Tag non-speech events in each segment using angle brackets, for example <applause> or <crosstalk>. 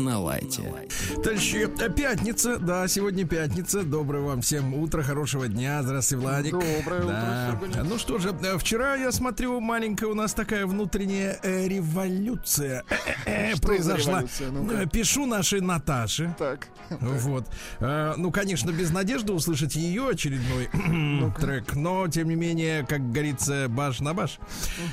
На лайте. Товарищи, пятница, да, сегодня пятница. Доброе вам всем утро, хорошего дня. Здравствуйте, Владик. Доброе да. утро. Ну что же, э, вчера я смотрю, маленькая у нас такая внутренняя э, революция э, произошла. Ну Пишу нашей Наташе. Так. Вот. Ну, конечно, без надежды услышать ее очередной <clears throat> трек, но, тем не менее, как говорится, баш на баш.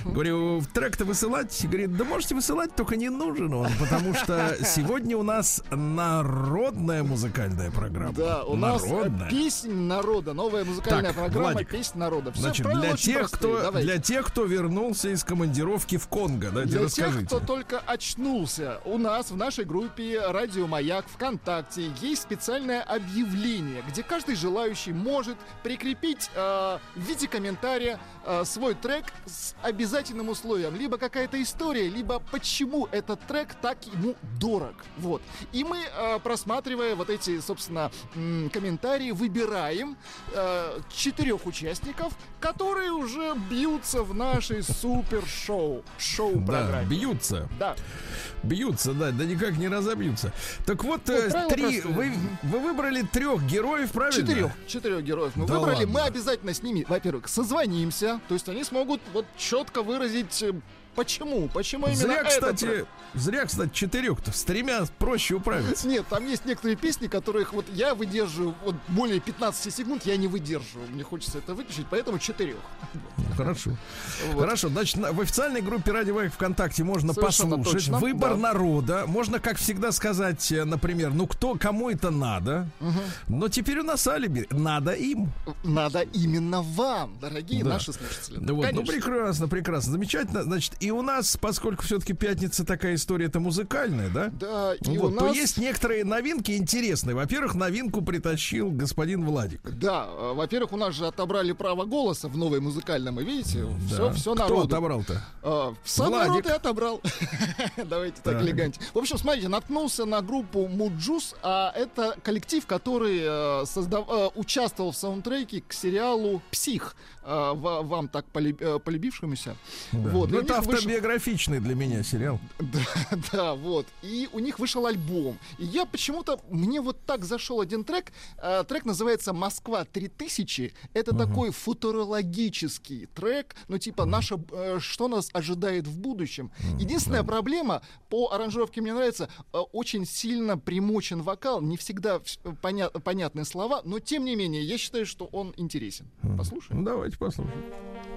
Говорю, трек-то высылать? Говорит, да можете высылать, только не нужен он, потому что <laughs> сегодня Сегодня у нас народная музыкальная программа. Да, у народная. нас песнь народа, новая музыкальная так, программа Владик, «Песнь народа». Все Значит, для тех, кто, для тех, кто вернулся из командировки в Конго, да, для расскажите. тех, кто только очнулся, у нас в нашей группе «Радио Маяк» ВКонтакте есть специальное объявление, где каждый желающий может прикрепить э, в виде комментария э, свой трек с обязательным условием. Либо какая-то история, либо почему этот трек так ему дорог. Вот. И мы, э, просматривая вот эти, собственно, комментарии, выбираем э, четырех участников, которые уже бьются в нашей супер-шоу. Шоу-программе. Да, бьются. Да. Бьются, да, да никак не разобьются. Так вот, ну, э, три, вы, вы выбрали трех героев, правильно? Четырех, четырех героев мы да выбрали. Ладно. Мы обязательно с ними, во-первых, созвонимся, то есть они смогут вот четко выразить Почему? Почему именно зря, кстати, этот? Зря, кстати, четырех-то. С тремя проще управиться. Нет, там есть некоторые песни, которых вот я выдерживаю вот более 15 секунд, я не выдерживаю. Мне хочется это выключить, поэтому четырех. Хорошо. Вот. Хорошо, значит, в официальной группе Радио Вайк ВКонтакте можно Совершенно послушать. Точно. Выбор да. народа. Можно, как всегда, сказать, э, например, ну кто, кому это надо. Угу. Но теперь у нас алиби. Надо им. Надо именно вам, дорогие да. наши слушатели. Да вот, ну прекрасно, прекрасно, замечательно. Значит, и у нас, поскольку все-таки пятница такая история, это музыкальная, да? Да, и вот, у нас... то есть некоторые новинки интересные. Во-первых, новинку притащил господин Владик. Да, э, во-первых, у нас же отобрали право голоса в новой музыкальном, вы видите? Да. Все, все Кто народу. отобрал-то? А, сам Владик. народ и отобрал. <laughs> Давайте так элегантнее. В общем, смотрите, наткнулся на группу Муджус, а это коллектив, который э, создав... э, участвовал в саундтреке к сериалу «Псих». Э, вам так полюб, э, полюбившемуся. Да. Вот. Ну, это автобиографичный вышел... для меня сериал. Да, <laughs> да, вот. И у них вышел альбом. И я почему-то, мне вот так зашел один трек. Э, трек называется «Москва 3000». Это угу. такой футурологический трек, ну типа наше, что нас ожидает в будущем. Единственная да. проблема, по аранжировке мне нравится, очень сильно примочен вокал, не всегда поня понятные слова, но тем не менее, я считаю, что он интересен. Послушаем. Давайте Давайте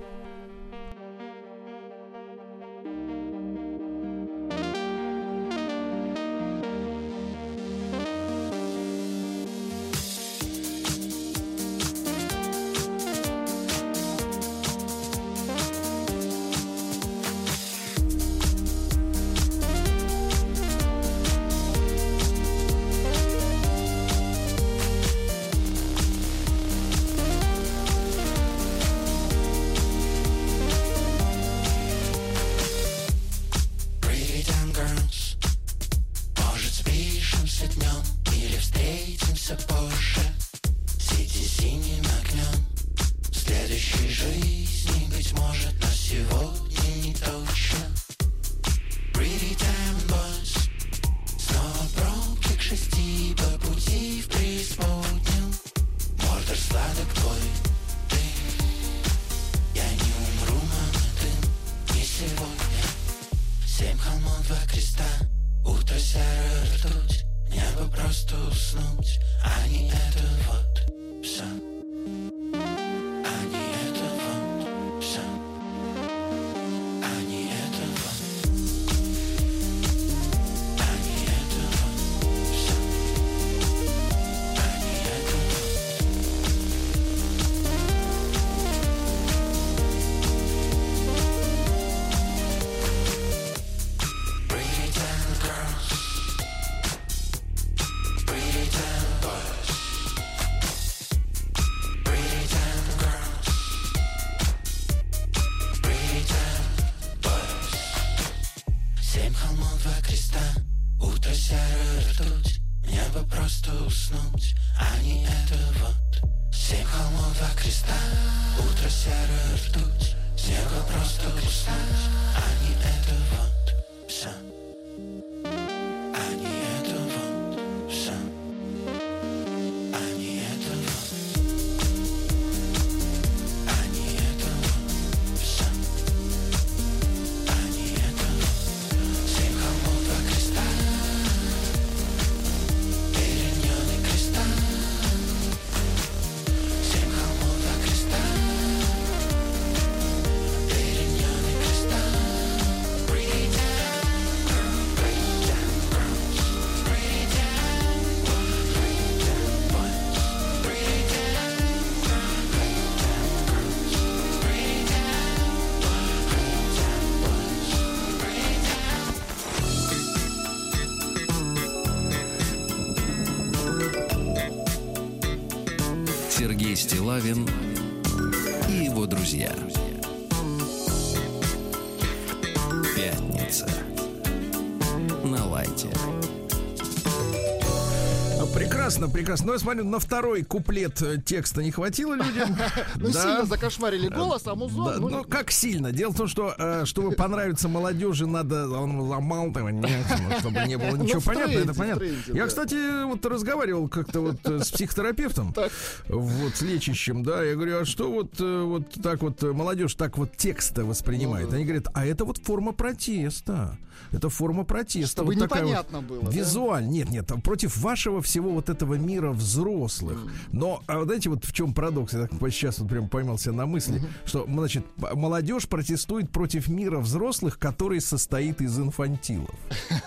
Прекрасно. Но я смотрю, на второй куплет э, текста не хватило людям. <laughs> Ну, Да. сильно закошмарили голос, а музон... Да, ну, ну как сильно? Дело в том, что э, чтобы понравиться молодежи, надо он замалтывать, нет, ну, чтобы не было <laughs> Ну, ничего в понятно. тренде, Это понятно. Я, да. кстати, вот разговаривал как-то вот э, с психотерапевтом, <laughs> вот с лечащим, да. Я говорю, а что вот э, вот так вот э, молодежь так вот текста воспринимает? Они говорят, а это вот форма протеста. Это форма протеста. Чтобы вот непонятно было, да? Визуаль. Нет, нет, против вашего всего вот этого мира взрослых. Но, а вот знаете, вот в чем парадокс? Я так сейчас вот прям поймался на мысли, что, значит, молодежь протестует против мира взрослых, который состоит из инфантилов.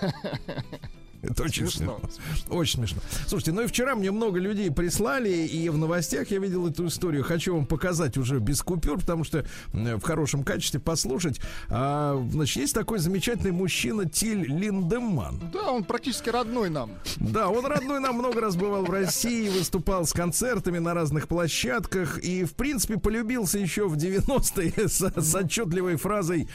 <laughs> Это очень Смешно, смешно. Очень смешно. Слушайте, ну и вчера мне много людей прислали, и в новостях я видел эту историю. Хочу вам показать уже без купюр, потому что в хорошем качестве послушать. А, значит, есть такой замечательный мужчина Тиль Линдеман. Да, он практически родной нам. Да, он родной нам много раз бывал в России, выступал с концертами на разных площадках и, в принципе, полюбился еще в 90-е с, с отчетливой фразой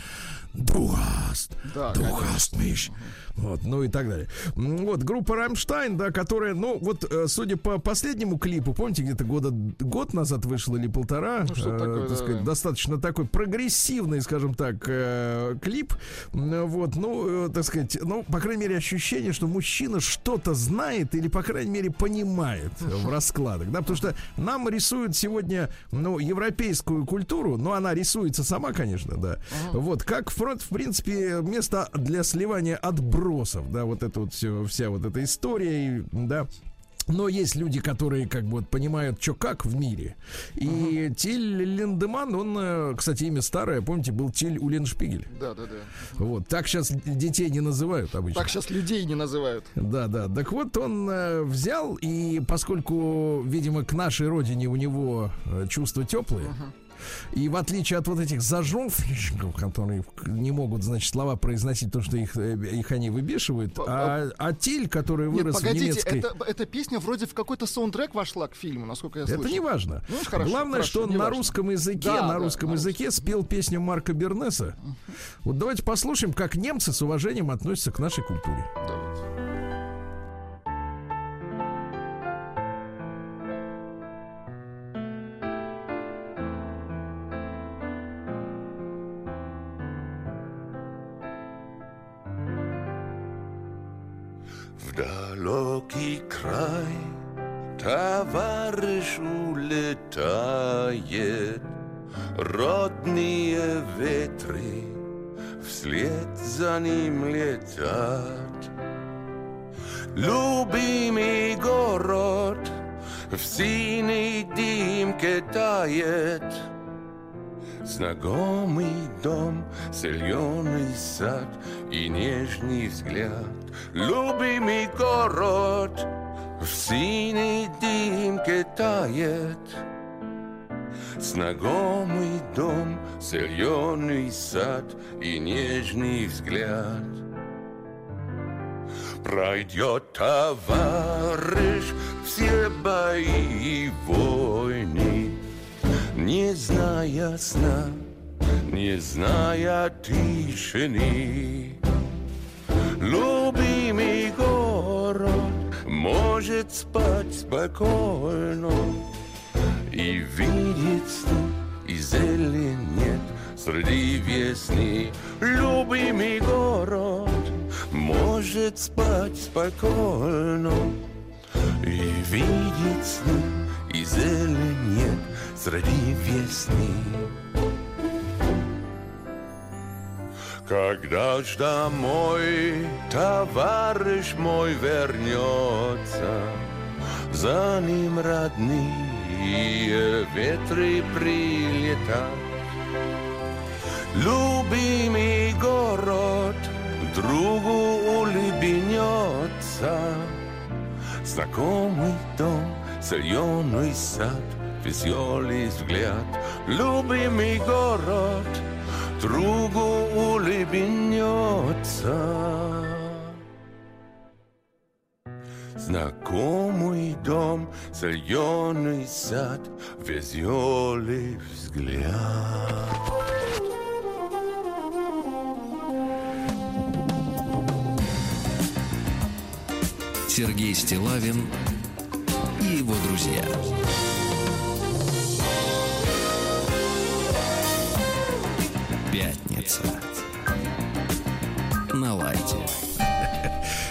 «Du hast, Да, hast mich». Вот, ну и так далее. Вот, группа Рамштайн, да, которая, ну, вот, э, судя по последнему клипу, помните, где-то года, год назад вышел или полтора, Ну, что-то такое, так да, сказать, да. достаточно такой прогрессивный, скажем так, э, клип. Вот, ну, э, так сказать, ну, по крайней мере, ощущение, что мужчина что-то знает или, по крайней мере, понимает в раскладах, да, потому что нам рисуют сегодня, ну, европейскую культуру, но она рисуется сама, конечно, да. Вот, как, в, в принципе, место для сливания отбросов, да, вот это вот все, вся вот эта история, да. Но есть люди, которые как бы вот понимают, что как в мире. И Тиль Линдеман, он, э, кстати, имя старое, помните, был Тиль Уленшпигель. Да, да, да. Вот, так сейчас детей не называют обычно. Так сейчас людей не называют. Да, да. Так вот, он э, взял, и поскольку, видимо, к нашей родине у него э, чувства теплые, и в отличие от вот этих зажовщиков, <laughs> которые не могут, значит, слова произносить, то, что их, э, их они выбешивают, По- а, а Тиль, который Нет, вырос в погодите, немецкой... это, эта песня вроде в какой-то саундтрек вошла к фильму, насколько я Это слышал. не важно. Ну, хорошо, Главное, хорошо, что он на важно. русском языке, Да, на да, русском на языке спел песню Марка Бернеса. Вот давайте послушаем, как немцы с уважением относятся к нашей культуре. В далекий край товарищ улетает, Родные ветры вслед за ним летят. Любимый город в синей дымке тает, Знакомый дом, зеленый сад и нежный взгляд. Любимый город в синей дымке тает. Знакомый дом, зеленый сад и нежный взгляд. Пройдет товарищ все бои и войны, не зная сна, не зная тишины. Любимый может спать спокойно И видеть сны и зелень нет. Среди весны Любимый город может спать спокойно И видеть сны и зелень нет. Среди весны Когда ж домой товарищ мой вернется, За ним родные ветры прилетят. Любимый город другу улыбнется, Знакомый дом, зеленый сад, веселый взгляд. Любимый город — другу улыбнется. Знакомый дом, зеленый сад, веселый взгляд. Сергей Стилавин и его друзья. Пятница. На лайте.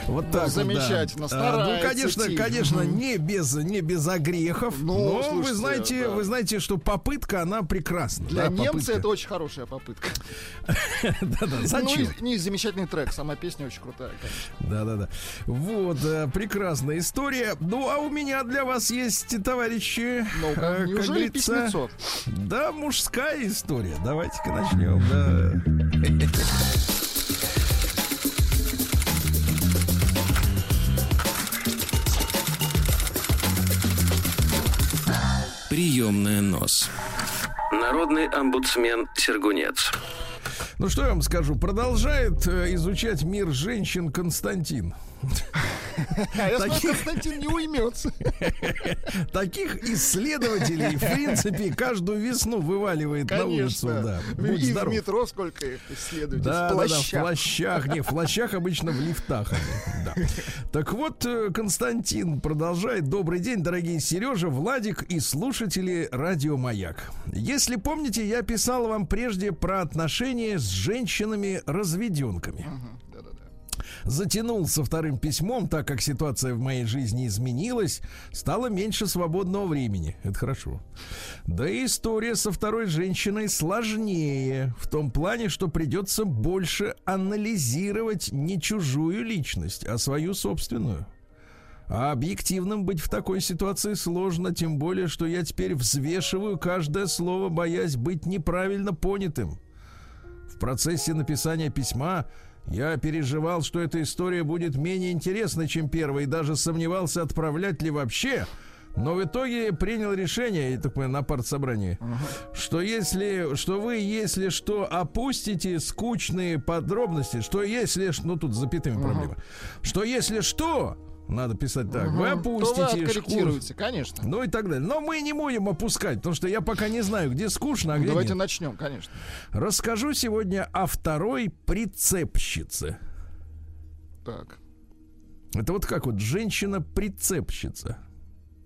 Вот так Замечательно, да. А, Ну, конечно, Тим. конечно, не без, не без огрехов. Ну, но вы слушайте, знаете, да. вы знаете, что попытка, она прекрасна. Для да, немца попытка. это очень хорошая попытка. <laughs> Да-да, Ну зачем? и, и замечательный трек, сама песня очень крутая. Да-да-да. Вот, э, прекрасная история. Ну, а у меня для вас есть, товарищи, э, как неужели говорится, письмецо? Да, мужская история. Давайте-ка начнем. Да. <laughs> Приемная нос. Народный омбудсмен Сергунец. Ну что я вам скажу, продолжает э, изучать мир женщин Константин. А я Таких- Константин не уймется. <laughs> Таких исследователей, в принципе, каждую весну вываливает на улицу. Да. И в метро сколько их исследуют. Да, в да, да, в плащах. Не, в плащах обычно в лифтах. они, да. <laughs> Так вот, э, Константин продолжает. Добрый день, дорогие Сережа, Владик и слушатели Радио Маяк. Если помните, я писал вам прежде про отношения с женщинами-разведенками. Мгм, да-да-да. Затянул со вторым письмом, так как ситуация в моей жизни изменилась, стало меньше свободного времени. Это хорошо. Да и история со второй женщиной сложнее, в том плане, что придется больше анализировать не чужую личность, а свою собственную. А объективным быть в такой ситуации сложно, тем более, что я теперь взвешиваю каждое слово, боясь быть неправильно понятым. В процессе написания письма я переживал, что эта история будет менее интересной, чем первая, и даже сомневался, отправлять ли вообще. Но в итоге принял решение, я так понимаю, на партсобрании, что если, что вы, если что, опустите скучные подробности, что если, ну тут с запятыми проблема, что если что, надо писать так, вы Мгм. То вы опустите откорректируете, конечно. ну и так далее. Но мы не будем опускать, потому что я пока не знаю, где скучно, а где Давайте нет. начнем, конечно. Расскажу сегодня о второй прицепщице. Так. Это вот как вот женщина-прицепщица.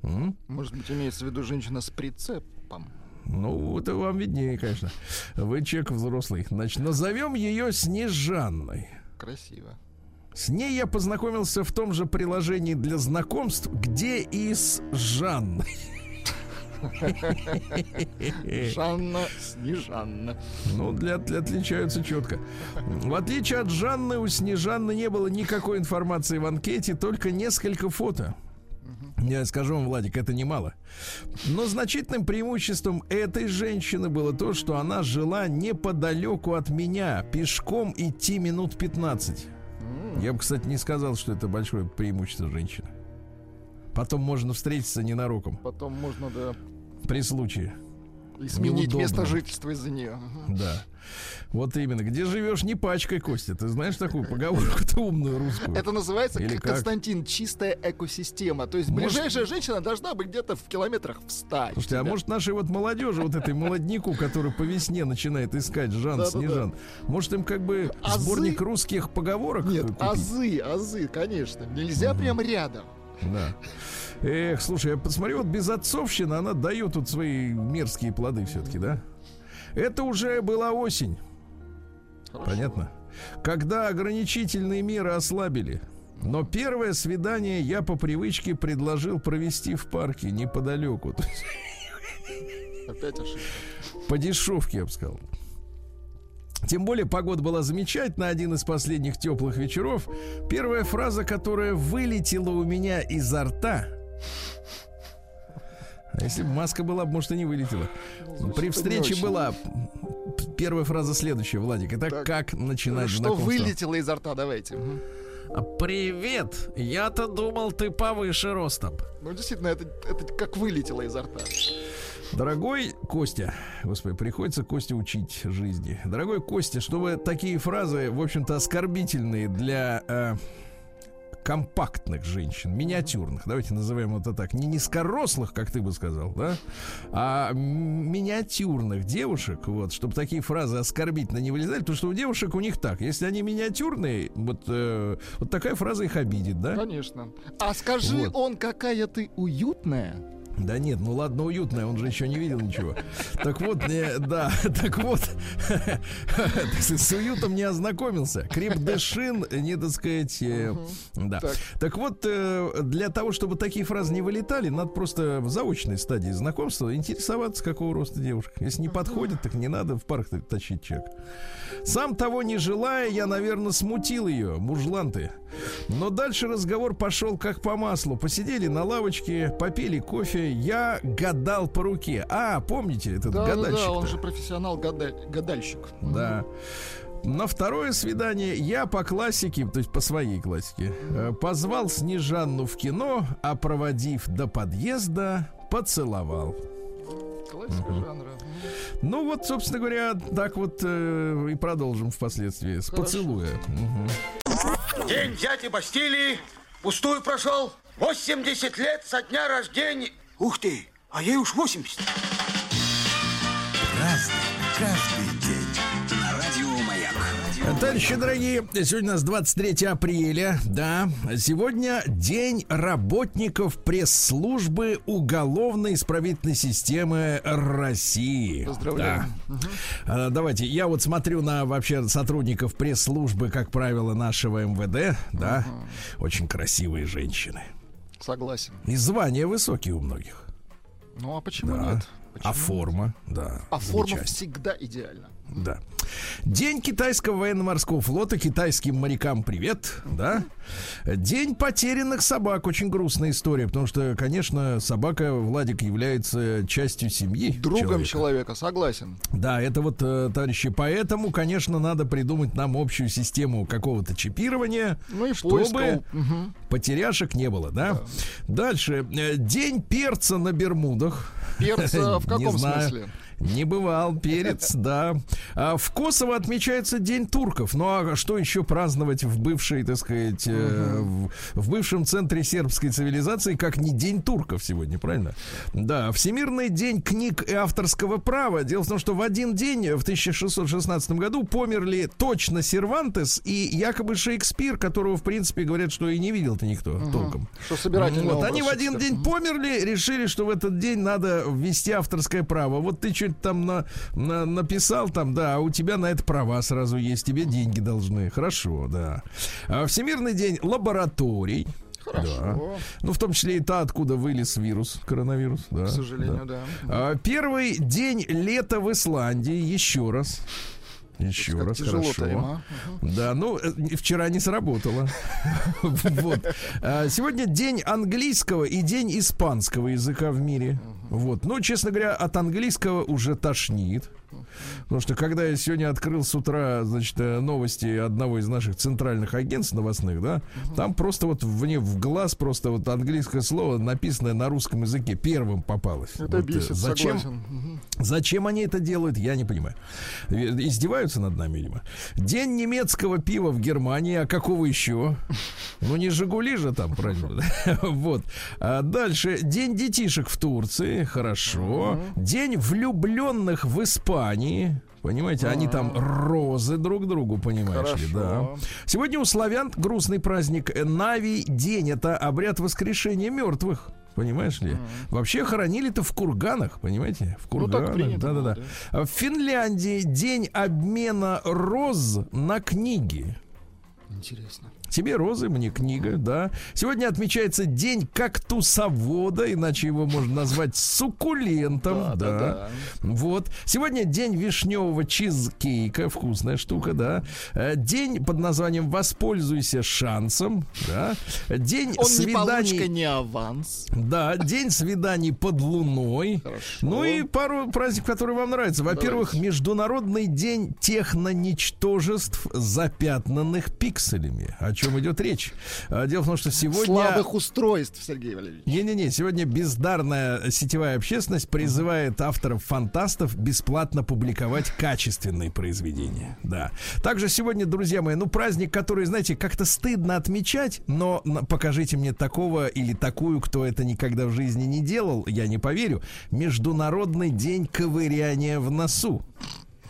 М? Может быть, имеется в виду женщина с прицепом. Ну, это вам виднее, конечно. Вы человек взрослый. Значит, назовем ее Снежанной. Красиво. С ней я познакомился в том же приложении для знакомств, где и с Жанной. Жанна Снежанна. Ну, для, для- отличаются четко. В отличие от Жанны, у Снежанны не было никакой информации в анкете, только несколько фото. Я скажу вам, Владик, это немало. Но значительным преимуществом этой женщины было то, что она жила неподалеку от меня, пешком идти минут 15. Я бы, кстати, не сказал, что это большое преимущество женщины. Потом можно встретиться ненароком Потом можно, да. при случае. И сменить неудобно. место жительства из-за нее. Да. Вот именно. Где живешь, не пачкой, Костя. Ты знаешь такую поговорку-то умную русскую? Это называется, Или как? Константин, чистая экосистема. То есть Может- ближайшая женщина должна быть где-то в километрах в 100. Слушайте, а может нашей вот молодежи, вот этой молодняку, который по весне начинает искать Жан. Снежан, может им как бы Азы- сборник русских поговорок Нет, купить? азы, азы, конечно. Нельзя прям рядом. Да. Эх, слушай, я посмотри, вот безотцовщина, она дает тут свои мерзкие плоды все-таки, да? Это уже была осень, Хорошо. понятно? Когда ограничительные меры ослабили. Но первое свидание я по привычке предложил провести в парке неподалеку. Опять ошибка. По дешевке, я бы сказал. Тем более погода была замечательная, один из последних теплых вечеров. Первая фраза, которая вылетела у меня изо рта. А если бы маска была, бы, может, и не вылетела. При не встрече была первая фраза следующая, Владик. Итак, Так. как начинать Что знакомство? вылетело изо рта, давайте. Мгм. Привет! Я-то думал, ты повыше ростом. Ну, действительно, это, это как вылетело изо рта. Дорогой Костя, господи, приходится Костя учить жизни. Дорогой Костя, чтобы такие фразы, в общем-то, оскорбительные для э, компактных женщин, миниатюрных, давайте назовем это так, не низкорослых, как ты бы сказал, да, а миниатюрных девушек, вот, чтобы такие фразы оскорбительно не вылезали, потому что у девушек у них так, если они миниатюрные, вот, э, вот такая фраза их обидит, да? Конечно. А скажи Вот. он, какая ты уютная. Да нет, ну ладно, уютная, он же еще не видел ничего. Так вот, не, да, <laughs> так вот, <laughs> с уютом не ознакомился. Крепдешин, не так сказать, э, да. Так. Вот, э, для того, чтобы такие фразы не вылетали, надо просто в заочной стадии знакомства интересоваться, какого роста девушка. Если не подходит, так не надо в парк тащить чек. Сам того не желая, я, наверное, смутил ее, мужлан ты. Но дальше разговор пошел как по маслу. Посидели на лавочке, попили кофе, я гадал по руке. А, помните, этот Да, да, гадальщик да, он же профессионал гадаль- гадальщик. да. На второе свидание я по классике, то есть по своей классике, э, позвал Снежанну в кино, а проводив до подъезда, поцеловал. Классика жанра. Ну вот, собственно говоря, так вот э, и продолжим впоследствии с Хорошо. поцелуя. Мгм. День дяди Бастилии пустую прошел. 80 лет со дня рождения. Ух ты, а ей уж 80. Каждый день на радио Маяк. Товарищи дорогие, сегодня у нас 23 апреля, да. Сегодня день работников пресс-службы уголовно-исправительной системы России. Поздравляю. Да. А, Давайте, я вот смотрю на вообще сотрудников пресс-службы, как правило, нашего МВД, да. Очень красивые женщины. Согласен. И звания высокие у многих. Ну а почему Да. нет? А Почему? форма, да. А форма всегда идеальна. Да. День китайского военно-морского флота. Китайским морякам привет. Да. День потерянных собак. Очень грустная история, потому что, конечно, собака, Владик, является частью семьи. Другом человека. человека, согласен. Да, это вот, э, товарищи, поэтому, конечно, надо придумать нам общую систему какого-то чипирования, Ну и чтобы. Мгм. потеряшек не было, да? Дальше. Э, День перца на Бермудах. Перца <laughs> в каком смысле? Не бывал перец, <laughs> да. А в Косово отмечается День турков. Ну а что еще праздновать в бывшей, так сказать, э, в, в бывшем центре сербской цивилизации, как не День турков сегодня, правильно? Да, Всемирный день книг и авторского права. Дело в том, что в один день, в 1616 году, померли точно Сервантес и якобы Шекспир, которого, в принципе, говорят, что и не видел-то никто толком. Что собирательный Вот, они в один день померли, решили, что в этот день надо ввести авторское право. Вот ты что-то там на, на- написал, там, да, а у тебя на это права сразу есть, тебе деньги должны. Хорошо, да. А Всемирный день лабораторий. Хорошо. Ну, в том числе и та, откуда вылез вирус, коронавирус. Да, К сожалению, да. А, Первый день лета в Исландии. Еще раз. Еще раз, хорошо. им, а? Да, ну, э, вчера не сработало. <laughs> Вот. А, Сегодня день английского и день испанского языка в мире. Вот. Ну, честно говоря, от английского уже тошнит. Потому что когда я сегодня открыл с утра, значит, э, новости одного из наших центральных агентств новостных, да, там просто вот мне в глаз просто вот английское слово, написанное на русском языке, первым попалось. Это Вот, э, бесит, зачем, согласен. Зачем они это делают, я не понимаю. Э, Издеваются над нами, видимо. День немецкого пива в Германии, а какого еще? Ну, не Жигули же там, правильно? <laughs> Вот. А дальше. День детишек в Турции, хорошо. День влюбленных в Испании. Понимаете, они там розы друг другу, понимаешь ли, да. Хорошо. Сегодня у славян грустный праздник Навий день. Это обряд воскрешения мертвых. Понимаешь ли? Вообще хоронили-то в курганах, понимаете? В Ну, курганах. было, Да-да-да. А В Финляндии день обмена роз на книги. Интересно. Тебе розы, мне книга, да. Сегодня отмечается день кактусовода, иначе его можно назвать суккулентом, да. да. Вот. Сегодня день вишневого чизкейка, вкусная штука, да. Э, День под названием «Воспользуйся шансом», да. День Он не получка, свиданий... не аванс. Да, день свиданий под луной. Хорошо. Ну и пару праздников, которые вам нравятся. Во-первых. Международный день техноничтожеств, запятнанных пикселями. О чем идет речь? А, Дело в том, что сегодня... Слабых устройств, Сергей Валерьевич. Не-не-не, сегодня бездарная сетевая общественность призывает авторов-фантастов бесплатно публиковать качественные произведения. Да. Также сегодня, друзья мои, ну, праздник, который, знаете, как-то стыдно отмечать, но покажите мне такого или такую, кто это никогда в жизни не делал, я не поверю. Международный день ковыряния в носу.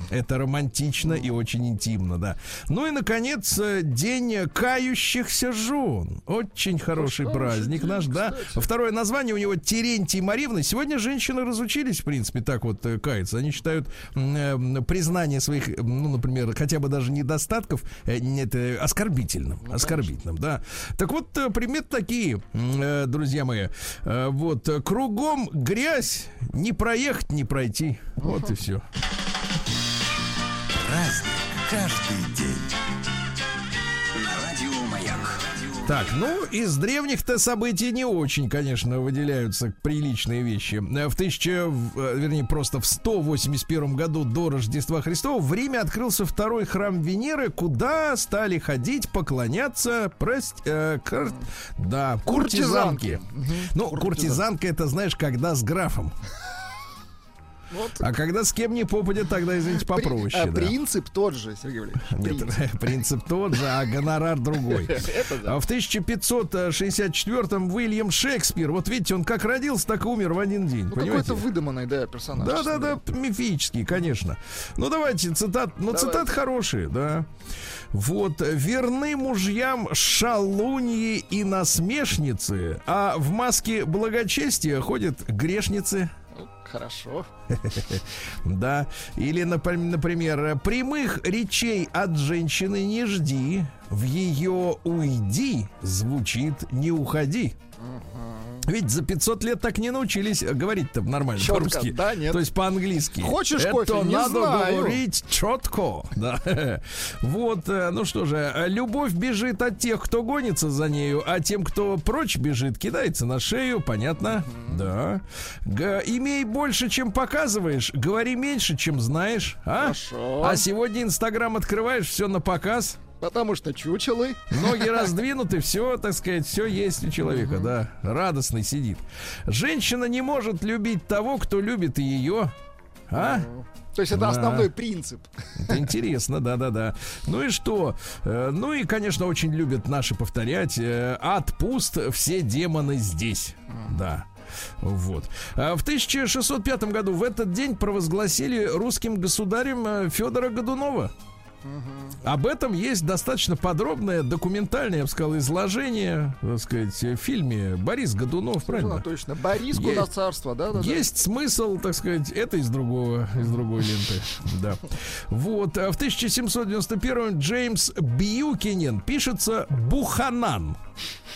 Это романтично и очень интимно, да. Ну и, наконец, э, день кающихся жен. Очень хороший праздник наш, да. Второе название у него Терентий Маривна. Сегодня женщины разучились, в принципе, так вот э, каяться. Они считают э, признание своих, э, ну, например, хотя бы даже недостатков э, не- это оскорбительным. оскорбительным, да. Так вот, э, приметы такие, э, друзья мои. Э, Вот, э, кругом грязь, не проехать, не пройти. Вот и все. Праздник каждый день. На радио Маяк. Так, ну, из древних-то событий не очень, конечно, выделяются приличные вещи. В 1000, в- э, вернее, просто в 181 году до Рождества Христова в Риме открылся второй храм Венеры, куда стали ходить, поклоняться, прость, э, кар- да, куртизанки. Ну, куртизанка это, знаешь, когда с графом. Вот. А когда с кем не попадет, тогда, извините, попроще. А да. принцип тот же, Сергей Валерьевич. <laughs> Нет, Принцип. <laughs> принцип тот же, а гонорар другой. <laughs> Да. А в 1564-м Уильям Шекспир, вот видите, он как родился, так и умер в один день. Ну, какой-то выдуманный, да, персонаж. Да, честно да, да, мифический, конечно. Ну, давайте, цитат, ну, цитат хорошие, да. Вот, верны мужьям шалуньи и насмешницы, а в маске благочестия ходят грешницы. Хорошо. <laughs> Да. Или, например, прямых речей от женщины не жди. В ее уйди звучит не уходи. Ведь за 500 лет так не научились говорить-то нормально Чётко, по-русски. да, нет. То есть по-английски. Хочешь Это кофе? Не надо знаю. говорить четко. Да. Вот, э, ну что же, любовь бежит от тех, кто гонится за нею, а тем, кто прочь бежит, кидается на шею, понятно? Да. Г- имей больше, чем показываешь, говори меньше, чем знаешь. А? Хорошо. А сегодня Инстаграм открываешь, все на показ. Потому что чучелы. Ноги раздвинуты, все, так сказать, все есть у человека, да. Радостный сидит. Женщина не может любить того, кто любит ее. А? То есть это Да. основной принцип. Это интересно, да-да-да. Ну и что? Э, Ну и, конечно, очень любят наши повторять. э, Ад пуст, все демоны здесь. Да. Вот. А В 1605 году в этот день провозгласили русским государем э, Федора Годунова. Об этом есть достаточно подробное документальное, я бы сказал, изложение, так сказать, в фильме Борис Годунов, правильно? Ну, точно. Есть. на царство, да, да, да. Есть смысл, так сказать, это из другого, из другой ленты. <laughs> Да. Вот. а В 1791 Джеймс Бьюкинен пишется Буханан.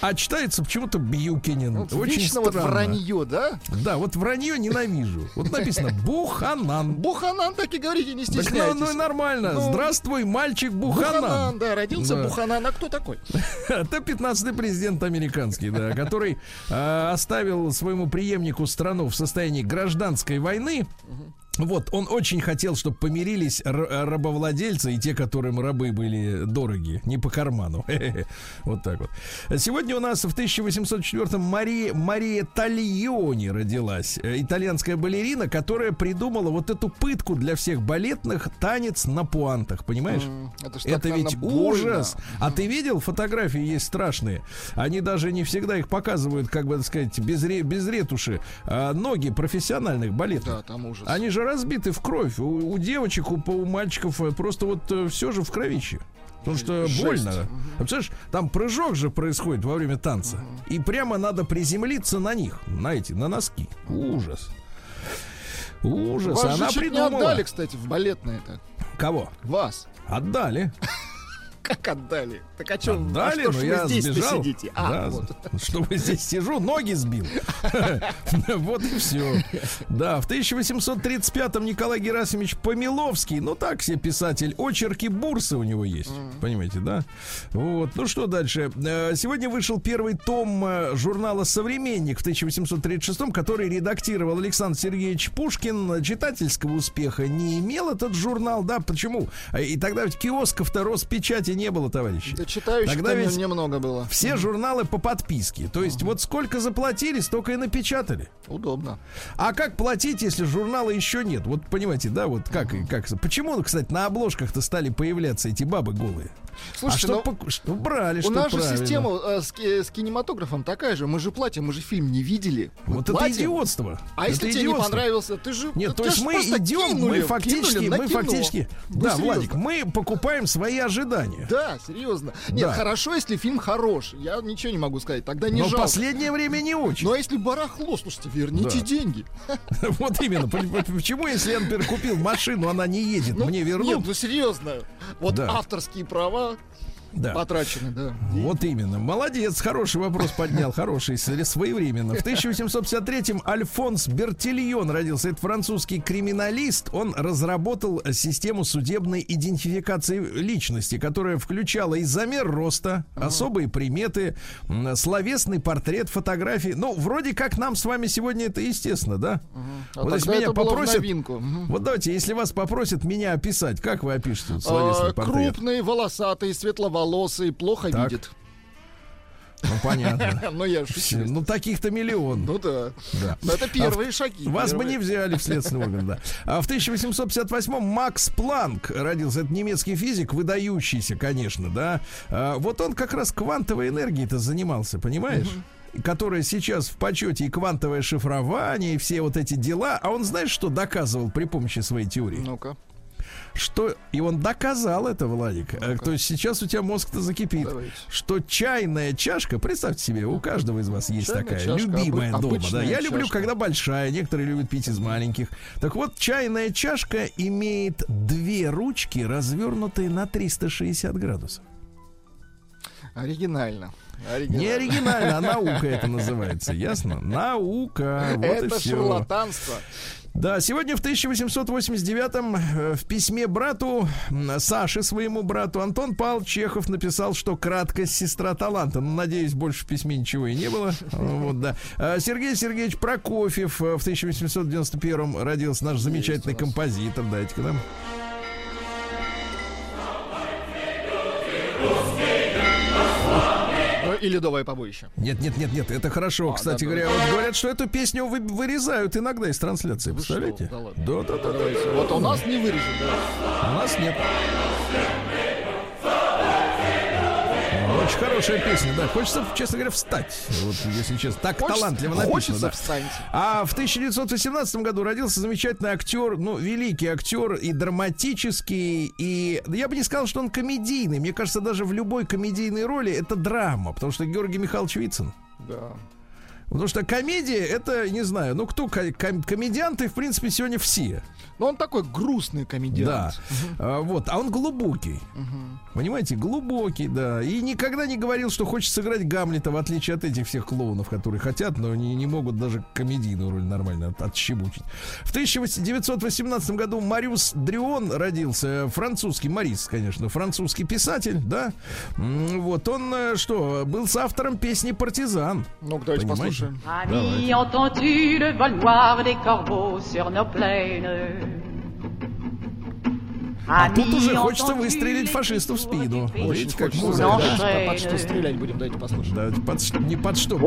А читается почему-то Бьюкинен. Вот Очень вечно вот странно. вранье, да? Да, вот вранье ненавижу. Вот написано Буханан. Буханан так и говорите, не Так, ну, стесняйтесь. ну нормально. Ну, Здравствуй, мальчик Буханан, Буханан. да, родился Да. Буханан. А кто такой? <laughs> Это 15-й президент американский, да, который э, оставил своему преемнику страну в состоянии гражданской войны. Вот, он очень хотел, чтобы помирились р- рабовладельцы и те, которым рабы были дороги, не по карману. <laughs> Вот так вот. Сегодня у нас в 1804-м Мария, Мария Тальони родилась. Э, Итальянская балерина, которая придумала вот эту пытку для всех балетных танец на пуантах, понимаешь? Это, ж Это ведь больно. ужас. А ты видел, фотографии есть страшные. Они даже не всегда их показывают, как бы так сказать, без, без ретуши. А ноги профессиональных балетных. Да, там ужас. Они же разбиты в кровь. У, у девочек, у, у мальчиков э, просто вот все же в кровище. Потому что Жесть. больно. А Представляешь, там прыжок же происходит во время танца. И прямо надо приземлиться на них, на эти, на носки. Ужас. Ужас. Вас же Она не придумала. отдали, кстати, в балетное-то. Кого? Вас. Отдали. <laughs> Как отдали? Так а что, Отдали, а что но ж я здесь сбежал. сидите? А, Да, вот. <laughs> Что вы здесь сижу, ноги сбил. <laughs> Вот и все. Да, в 1835-м Николай Герасимович Помиловский, ну так себе писатель, очерки Бурсы у него есть. Понимаете, да? Вот. Ну что дальше? Э, Сегодня вышел первый том э, журнала «Современник» в 1836-м, который редактировал Александр Сергеевич Пушкин. Читательского успеха не имел этот журнал, да? Почему? А И тогда ведь киосков-то Роспечати не было, товарищи. Читающих Тогда ведь немного было. все журналы по подписке. То есть вот сколько заплатили, столько и напечатали. Удобно. А как платить, если журнала еще нет? Вот понимаете, да, вот как и как. Почему, кстати, на обложках-то стали появляться эти бабы голые? Слушайте, а ну, что, пок- что брали, у что нас же правильно. система э, с, ки- с кинематографом такая же. Мы же платим, мы же фильм не видели. Мы Вот это платим. идиотство. А Это если тебе не идиотство. понравился, ты же... Нет, то есть мы идем, кинули, мы фактически, кинули мы кино. фактически, Ну, да, серьезно. Владик, мы покупаем свои ожидания. Да, серьезно. Нет, Да. хорошо, если фильм хорош. Я ничего не могу сказать. Тогда не Но жалко. последнее время не очень. Ну а если барахло, слушайте, верните Да. деньги. <laughs> Вот именно. Почему, если я, например, купил машину, она не едет, Ну, мне вернут? Нет, ну серьезно. Вот авторские права Oh. Да. потрачены, да. Вот именно. Молодец, хороший вопрос поднял, хороший, своевременно. В 1853-м Альфонс Бертильон родился. Это французский криминалист. Он разработал систему судебной идентификации личности, которая включала и замер роста, особые приметы, словесный портрет, фотографии. Ну, вроде как нам с вами сегодня это естественно, да? А Вот если меня попросят... Вот давайте, если вас попросят меня описать, как вы опишете вот А, словесный портрет? крупный, волосатый, светловолосый, плохо Так. видит. Ну, понятно. <laughs> Ну, я шучу. Ну, таких-то миллион. Ну да. Да. Но это первые шаги. Вас бы первые. не взяли в следственный орган, да. А в 1858-м Макс Планк родился. Это немецкий физик, выдающийся, конечно, да. А, вот он как раз квантовой энергией-то занимался, понимаешь? которая сейчас в почете и квантовое шифрование, и все вот эти дела. А он, знаешь, что доказывал при помощи своей теории? Ну-ка. Что и он доказал это, Владик. Э, То есть сейчас у тебя мозг-то закипит. Давайте. Что чайная чашка, представьте себе, у каждого из вас есть Чайная такая чашка, любимая обы- дома. Да, я люблю, чашка. когда большая, некоторые любят пить из маленьких. Так вот, чайная чашка имеет две ручки, развернутые на 360 градусов. Оригинально. Не Оригинально. оригинально, а наука <laughs> это называется, ясно? Наука. Вот и Это все. шарлатанство. Да, сегодня в 1889-м э, в письме брату, Саше, своему брату, Антон Павел Чехов написал, что краткость сестра таланта. Ну, надеюсь, больше в письме ничего и не было. <laughs> Вот, да. А Сергей Сергеевич Прокофьев э, в 1891-м родился наш замечательный композитор. Дайте-ка нам. Ну, и ледовое побоище. Нет, нет, нет, нет, это хорошо. А, Кстати да, говоря, да. вот говорят, что эту песню вы- вырезают иногда из трансляции. Вы что? Представляете? Да ладно. Да, да, да, да. Давайте. Вот у нас не вырежет, да. У нас нет. Очень хорошая песня, да. Хочется, честно говоря, встать. Вот, если честно. Так Хочется- талантливо написано. Хочется да. встаньте. А в 1918 году родился замечательный актер, ну, великий актер и драматический, и я бы не сказал, что он комедийный. Мне кажется, даже в любой комедийной роли это драма, потому что Георгий Михайлович Вицин. Да. Потому что комедия, это, не знаю, ну, кто ко- ком- комедианты, в принципе, сегодня все. Но он такой грустный Да. комедиант. А, вот, а он глубокий. Понимаете, глубокий, да. И никогда не говорил, что хочет сыграть Гамлета, в отличие от этих всех клоунов, которые хотят, но не, не могут даже комедийную роль нормально от- отщебучить. В 1918 году Мариус Дрион родился. Французский, Марис, конечно, французский писатель, да. Вот, он э, что, был с автором песни «Партизан». Ну, давайте Понимаете? Ami, entends-tu le vol noir des corbeaux sur nos plaines? А тут уже хочется выстрелить фашисту в спину. Очень Видите, как музыка, под что стрелять будем, давайте послушаем. Не под что.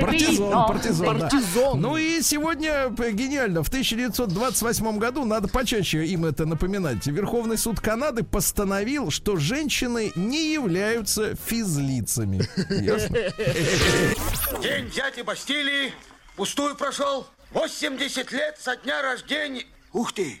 Партизан, партизан, <laughs> да. Партизан. Ну и сегодня п- гениально. В 1928 году, надо почаще им это напоминать, Верховный суд Канады постановил, что женщины не являются физлицами. <laughs> Ясно? День взятия Бастилии пустую прошел. 80 лет со дня рождения. Ух ты,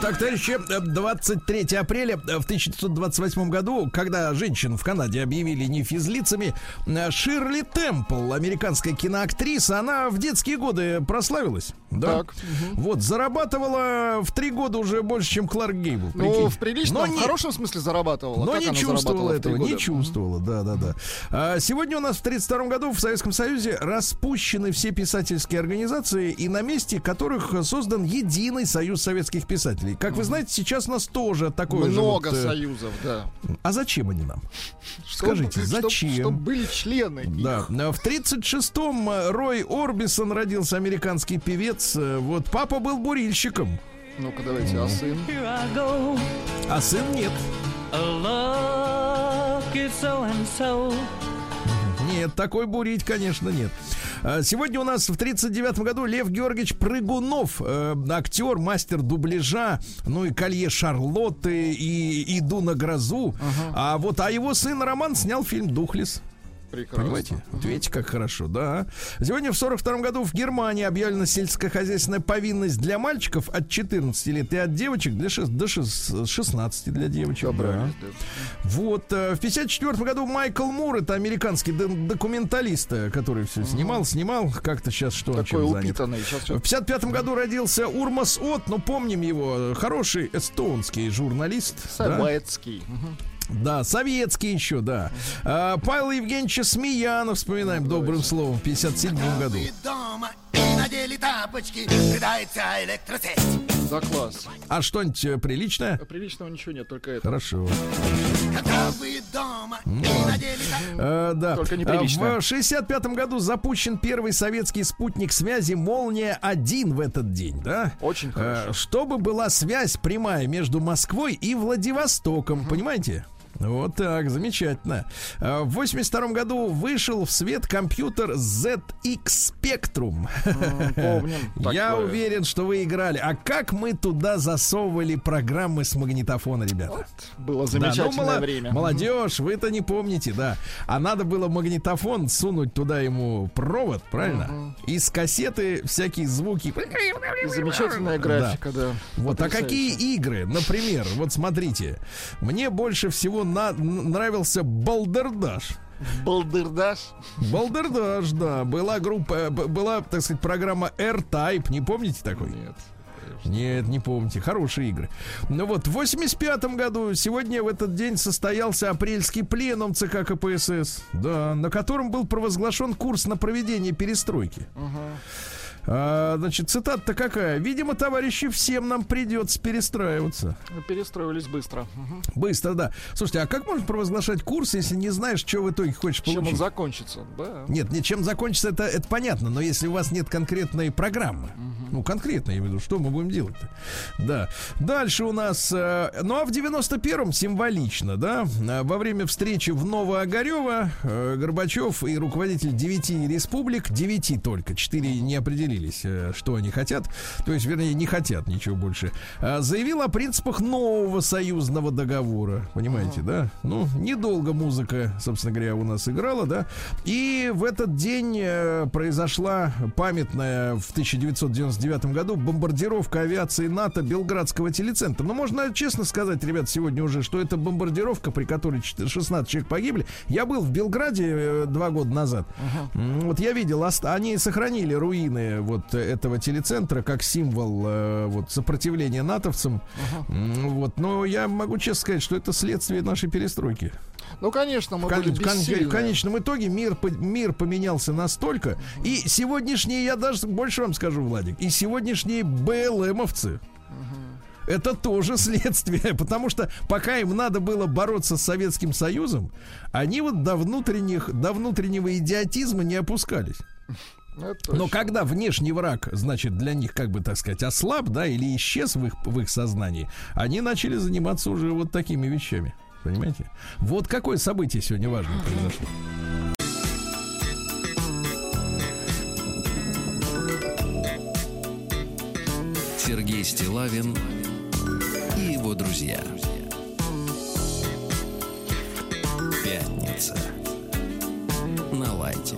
Так, товарищи, э, 23 апреля э, в 1928 году, когда женщин в Канаде объявили не физлицами, э, Ширли Темпл, американская киноактриса, она в детские годы прославилась. Да? Так, Вот, зарабатывала в три года уже больше, чем Кларк Гейбл. Ну, в приличном, Но в не- хорошем смысле зарабатывала. но Как не чувствовала в этого, не чувствовала, да, да, да. А сегодня у нас в 1932 году в Советском Союзе распущены все писательские организации, и на месте которых создан единый союз советских писателей. Как вы знаете, сейчас у нас тоже такое же Много вот, э, союзов, да. А зачем они нам? Чтоб- Скажите, зачем? Чтоб были члены. их. Да, А в 36-м э, Рой Орбисон родился американский певец. Э, Вот папа был бурильщиком, Ну-ка, давайте, а сын? а сын нет. Нет, такой бурить, конечно, нет. А, Сегодня у нас в 39 году Лев Георгиевич Прыгунов, э, актер, мастер дубляжа, ну и Колье Шарлотты, и Иду на грозу. А вот, а его сын Роман снял фильм Духлес. Прекрасно. Понимаете? Вот видите, как хорошо, да. Сегодня в 42 году в Германии объявлена сельскохозяйственная повинность для мальчиков от 14 лет и от девочек для шест- до шест- 16 для девочек. да. Добрались, да. Вот, э, в 54 году Майкл Мур, это американский документалист, э, который все снимал, снимал, как-то сейчас что Такой чем занят. упитанный. Сейчас В 55 году родился Урмас От, ну помним его, хороший эстонский журналист. да? Советский. Мгм. Да, советский еще, да. А, Павел Евгеньевич Смеянов, вспоминаем добрым словом, в 57 году. дома и надели тапочки, электросеть. Да, класс. А что-нибудь э, приличное? Приличного ничего нет, только это. Хорошо. Когда вы дома и надели тапочки. Э, да. Только А, неприлично. В 65 году запущен первый советский спутник связи «Молния-1» в этот день, да? Очень хорошо. Э, Чтобы была связь прямая между Москвой и Владивостоком, понимаете? Вот так, замечательно. А, В 82 году вышел в свет компьютер ZX Spectrum. Помним. <laughs> Я уверен, что вы играли. А как мы туда засовывали программы с магнитофона, ребята? Было Да, ну, замечательное мало- время. Молодежь, вы-то не помните, да. А надо было магнитофон сунуть туда ему провод, правильно? И с кассеты всякие звуки. И замечательная графика, да. Вот, а какие игры? Например, вот смотрите, мне больше всего на- нравился Балдердаш. Балдырдаш. Балдердаш, да. Была группа, э, была, так сказать, программа R-Type. Не помните такой? Нет. Нет, не помните. Хорошие игры. Ну вот, в 85 году, сегодня в этот день состоялся апрельский пленум ЦК КПСС, да, на котором был провозглашен курс на проведение перестройки. А, значит, цитата-то какая? Видимо, товарищи, всем нам придется перестраиваться. Перестроились быстро. Быстро, да. Слушайте, а как можно провозглашать курс, если не знаешь, что в итоге хочешь Чем он получить? закончится? Да. Нет, нет, чем закончится, это, это понятно, но если у вас нет конкретной программы, ну, конкретно, я имею в виду, что мы будем делать-то? Да. Дальше у нас, э, ну, а в 91-м символично, да, э, во время встречи в Новоогарево э, Горбачев и руководитель девяти республик, девяти только, четыре не определились, э, что они хотят, то есть, вернее, не хотят ничего больше, э, заявил о принципах нового союзного договора, понимаете, да? Ну, недолго музыка, собственно говоря, у нас играла, да, и в этот день э, произошла памятная в 1999 году бомбардировка авиации НАТО Белградского телецентра. Ну, можно честно сказать, ребят, сегодня уже, что это бомбардировка, при которой чет- 16 человек погибли. Я был в Белграде э, два года назад. Вот я видел, они сохранили руины вот этого телецентра как символ э, вот сопротивления натовцам. М, Вот, но я могу честно сказать, что это следствие нашей перестройки. Ну, конечно, мы кон- были кон- в конечном итоге мир, мир поменялся настолько. И сегодняшние, я даже больше вам скажу, Владик, и сегодняшние БЛМовцы, это тоже <laughs> следствие, потому что пока им надо было бороться с Советским Союзом, они вот до внутренних, до внутреннего идиотизма не опускались. Но когда внешний враг, значит, для них, как бы так сказать, ослаб, да, или исчез в их, в их сознании, они начали заниматься уже вот такими вещами. Понимаете? Вот какое событие сегодня важное произошло. Сергей Стилавин и его друзья. Пятница. На лайте.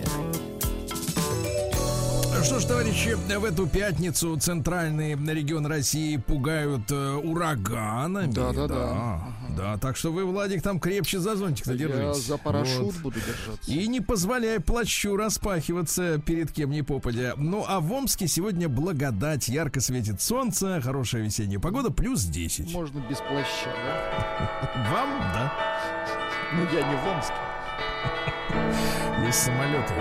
Что ж, товарищи, в эту пятницу центральный регион России пугают э, ураганами. Да, да, да. Да, так что вы, Владик, там крепче за зонтик Я держитесь. за парашют Вот. буду держаться. И не позволяй плащу распахиваться перед кем ни попадя. Ну, а в Омске сегодня благодать, ярко светит солнце, хорошая весенняя погода, плюс 10. Можно без плаща, да? <laughs> Вам, да, Ну, я не в Омске. есть самолеты.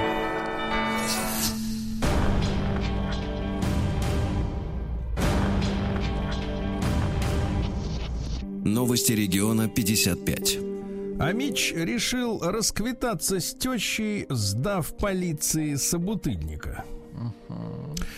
Новости региона 55. А Мич решил расквитаться с тещей, сдав полиции собутыльника.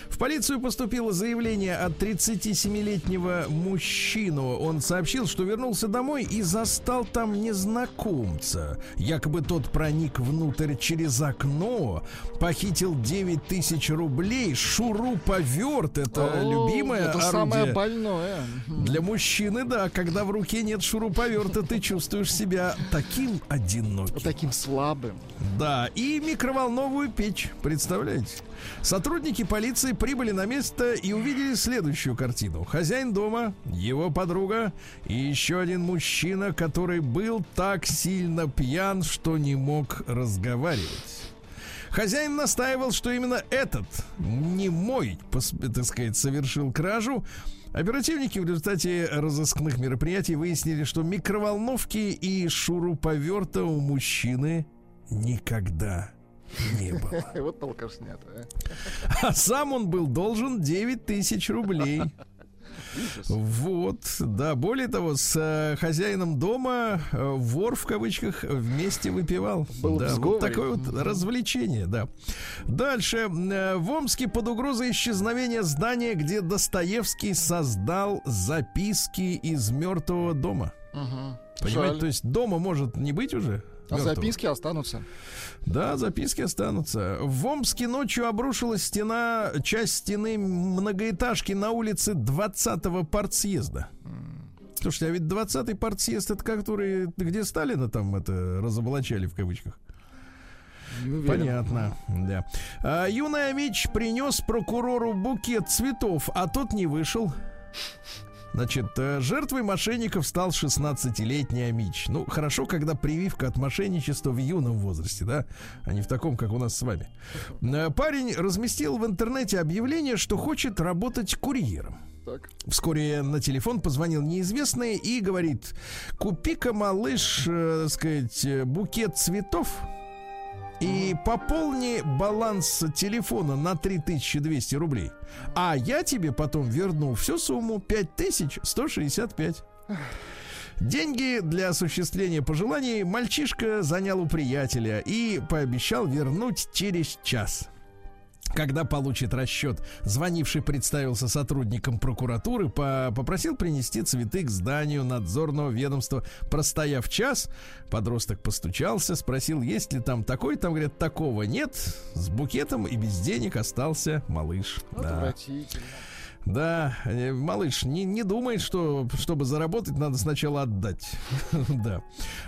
В полицию поступило заявление от 37-летнего мужчину. Он сообщил, что вернулся домой и застал там незнакомца. Якобы тот проник внутрь через окно, похитил 9 тысяч рублей, шуруповерт. Это О, любимое Это орудие. самое больное. Для мужчины, да, когда в руке нет шуруповерта, ты чувствуешь себя таким одиноким. Таким слабым. Да, и микроволновую печь, представляете? Сотрудники полиции прибыли на место и увидели следующую картину. Хозяин дома, его подруга и еще один мужчина, который был так сильно пьян, что не мог разговаривать. Хозяин настаивал, что именно этот, не мой, так сказать, совершил кражу. Оперативники в результате разыскных мероприятий выяснили, что микроволновки и шуруповерта у мужчины никогда не было. <laughs> Вот толкашня-то, а. А сам он был должен 9 тысяч рублей. Вот, да, более того, с э, хозяином дома э, вор в кавычках вместе выпивал. Был да, вот такое вот развлечение, да. Дальше. э, В Омске под угрозой исчезновения здания, где Достоевский создал записки из мертвого дома. Мгм. Понимаете, Жаль. то есть дома может не быть уже. А записки останутся. Да, записки останутся. В Омске ночью обрушилась стена, часть стены многоэтажки на улице 20-го партсъезда. Слушайте, а ведь 20-й партсъезд это который, где Сталина там это разоблачали в кавычках. Понятно, да. А, юный Амич принес прокурору букет цветов, а тот не вышел. Значит, э, жертвой мошенников стал 16-летний Амич. Ну, хорошо, когда прививка от мошенничества в юном возрасте, да, а не в таком, как у нас с вами. Э, Парень разместил в интернете объявление, что хочет работать курьером. Так. Вскоре на телефон позвонил неизвестный и говорит: купи-ка, малыш, э, так сказать, букет цветов и пополни баланс телефона на 3200 рублей. А я тебе потом верну всю сумму 5165. Деньги для осуществления пожеланий мальчишка занял у приятеля и пообещал вернуть через час. Когда получит расчет, звонивший представился сотрудником прокуратуры, по- попросил принести цветы к зданию надзорного ведомства. Простояв час, подросток постучался, спросил, есть ли там такой. Там говорят, такого нет. С букетом и без денег остался малыш. Да. Да, э, малыш, не, не думай, что чтобы заработать, надо сначала отдать. <laughs> Да.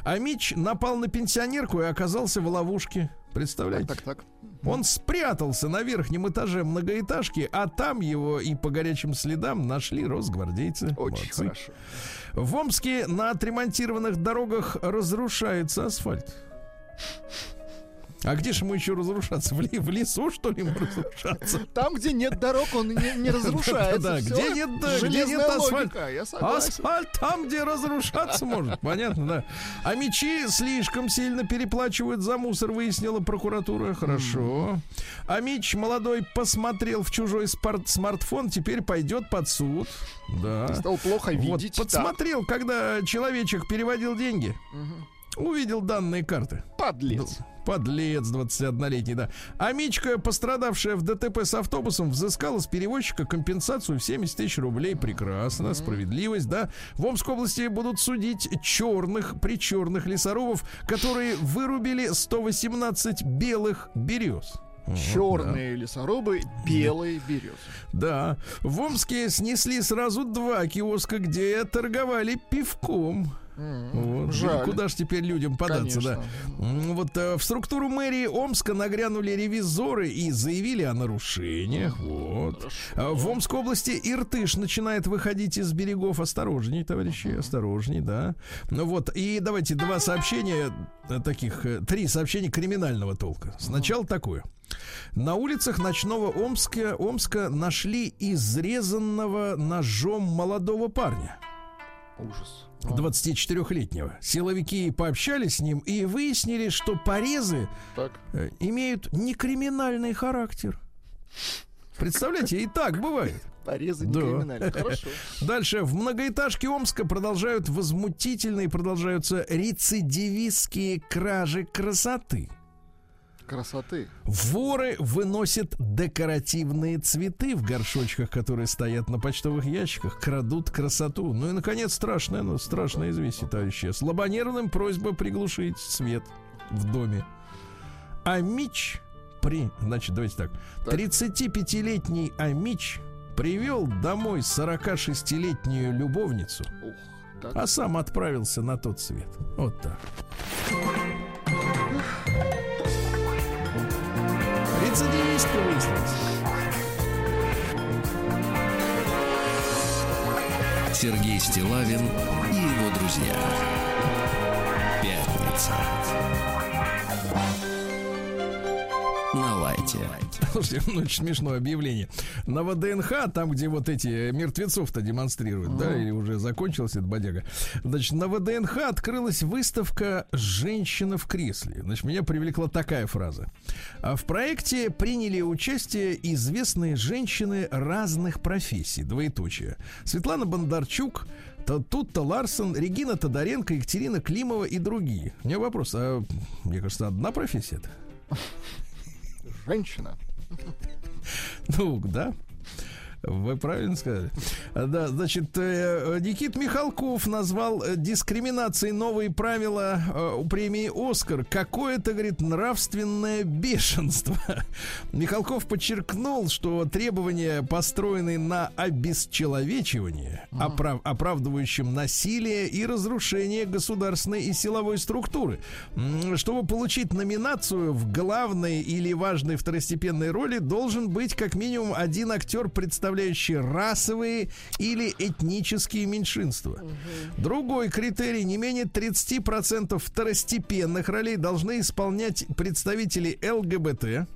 А Мич напал на пенсионерку и оказался в ловушке. Представляете? Так, так. Он спрятался на верхнем этаже многоэтажки, а там его и по горячим следам нашли росгвардейцы. Очень Молодцы. хорошо. В Омске на отремонтированных дорогах разрушается асфальт. А где же ему еще разрушаться? В, ли- в лесу, что ли, ему разрушаться? <laughs> Там, где нет дорог, он не, не <laughs> разрушается. Да, где нет, где нет согласен. Асфальт там, где разрушаться может. Понятно, да. А мечи слишком сильно переплачивают за мусор, выяснила прокуратура. Хорошо. А Мич молодой посмотрел в чужой смартфон, теперь пойдет под суд. Да. Стал плохо Вот, видеть. подсмотрел, когда человечек переводил деньги. Увидел данные карты. Подлец. Подлец 21-летний, да. А Мичка, пострадавшая в ДТП с автобусом, взыскала с перевозчика компенсацию в 70 тысяч рублей. Прекрасно, справедливость, да. В Омской области будут судить черных, причерных лесорубов, которые вырубили 118 белых берез. Черные лесорубы, белые березы. Да. В Омске снесли сразу два киоска, где торговали пивком. Вот. Жаль. Куда ж теперь людям податься, да? Конечно. М, Вот э, в структуру мэрии Омска нагрянули ревизоры и заявили о нарушениях. Вот. А В Омской области Иртыш начинает выходить из берегов. Осторожней, товарищи, осторожней, да. Ну вот, и давайте два сообщения э, таких, э, три сообщения криминального толка. Сначала такое. На улицах ночного Омска, Омска нашли изрезанного ножом молодого парня. Ужас. 24-летнего. Силовики пообщались с ним и выяснили, что порезы Так. э, имеют не криминальный характер. Представляете, и так бывает. Порезы Да. криминальные. Хорошо. Дальше. В многоэтажке Омска продолжают возмутительные, продолжаются рецидивистские кражи красоты. Красоты. Воры выносят декоративные цветы в горшочках, которые стоят на почтовых ящиках, крадут красоту. Ну и, наконец, страшное, ну, страшное известие, товарищи. Слабонервным просьба приглушить свет в доме. А Мич при... Значит, давайте так. 35-летний Амич привел домой 46-летнюю любовницу, Ух, так. а сам отправился на тот свет. Вот так. Рецидивистка выяснилась. Сергей Стилавин и его друзья. Пятница. На лайте. Слушайте, ну, очень смешное объявление. На ВДНХ, там, где вот эти мертвецов-то демонстрируют, да, или уже закончилась эта бодяга. Значит, на ВДНХ открылась выставка «Женщина в кресле». Значит, меня привлекла такая фраза. А В проекте приняли участие известные женщины разных профессий, двоеточие. Светлана Бондарчук, то Тутта Ларсон, Регина Тодоренко, Екатерина Климова и другие. У меня вопрос, а мне кажется, одна профессия это? Женщина. Ну, да. Вы правильно сказали. Да, значит, э, Никит Михалков назвал э, дискриминацией новые правила э, у премии «Оскар». Какое-то, говорит, нравственное бешенство. <laughs> Михалков подчеркнул, что требования, построенные на обесчеловечивании, оправ- оправдывающем насилие и разрушение государственной и силовой структуры. Чтобы получить номинацию в главной или важной второстепенной роли, должен быть как минимум один актер, представляющий расовые или этнические меньшинства. Другой критерий, не менее 30% второстепенных ролей должны исполнять представители ЛГБТ,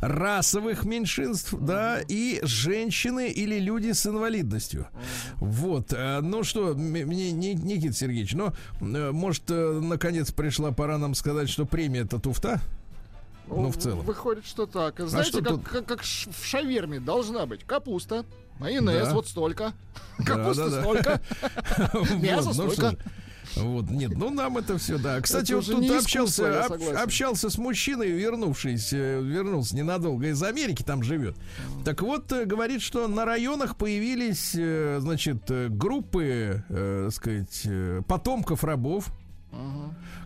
расовых меньшинств, да, и женщины или люди с инвалидностью. Вот. э, Ну что, мне, Ни- Никита Сергеевич, ну, э, может, э, наконец пришла пора нам сказать, что премия это туфта? Ну, в целом. Выходит, что так. Знаете, что как, тут? как, как в шаверме должна быть капуста, майонез Да. вот столько, <laughs> Да, капуста да, столько, <laughs> мясо ну столько. Вот, нет, ну нам это все, да. Кстати, Это вот тут общался, об- общался с мужчиной, вернувшись, э, вернулся ненадолго из Америки, там живет. Так вот, э, говорит, что на районах появились, э, значит, группы, э, сказать, потомков рабов,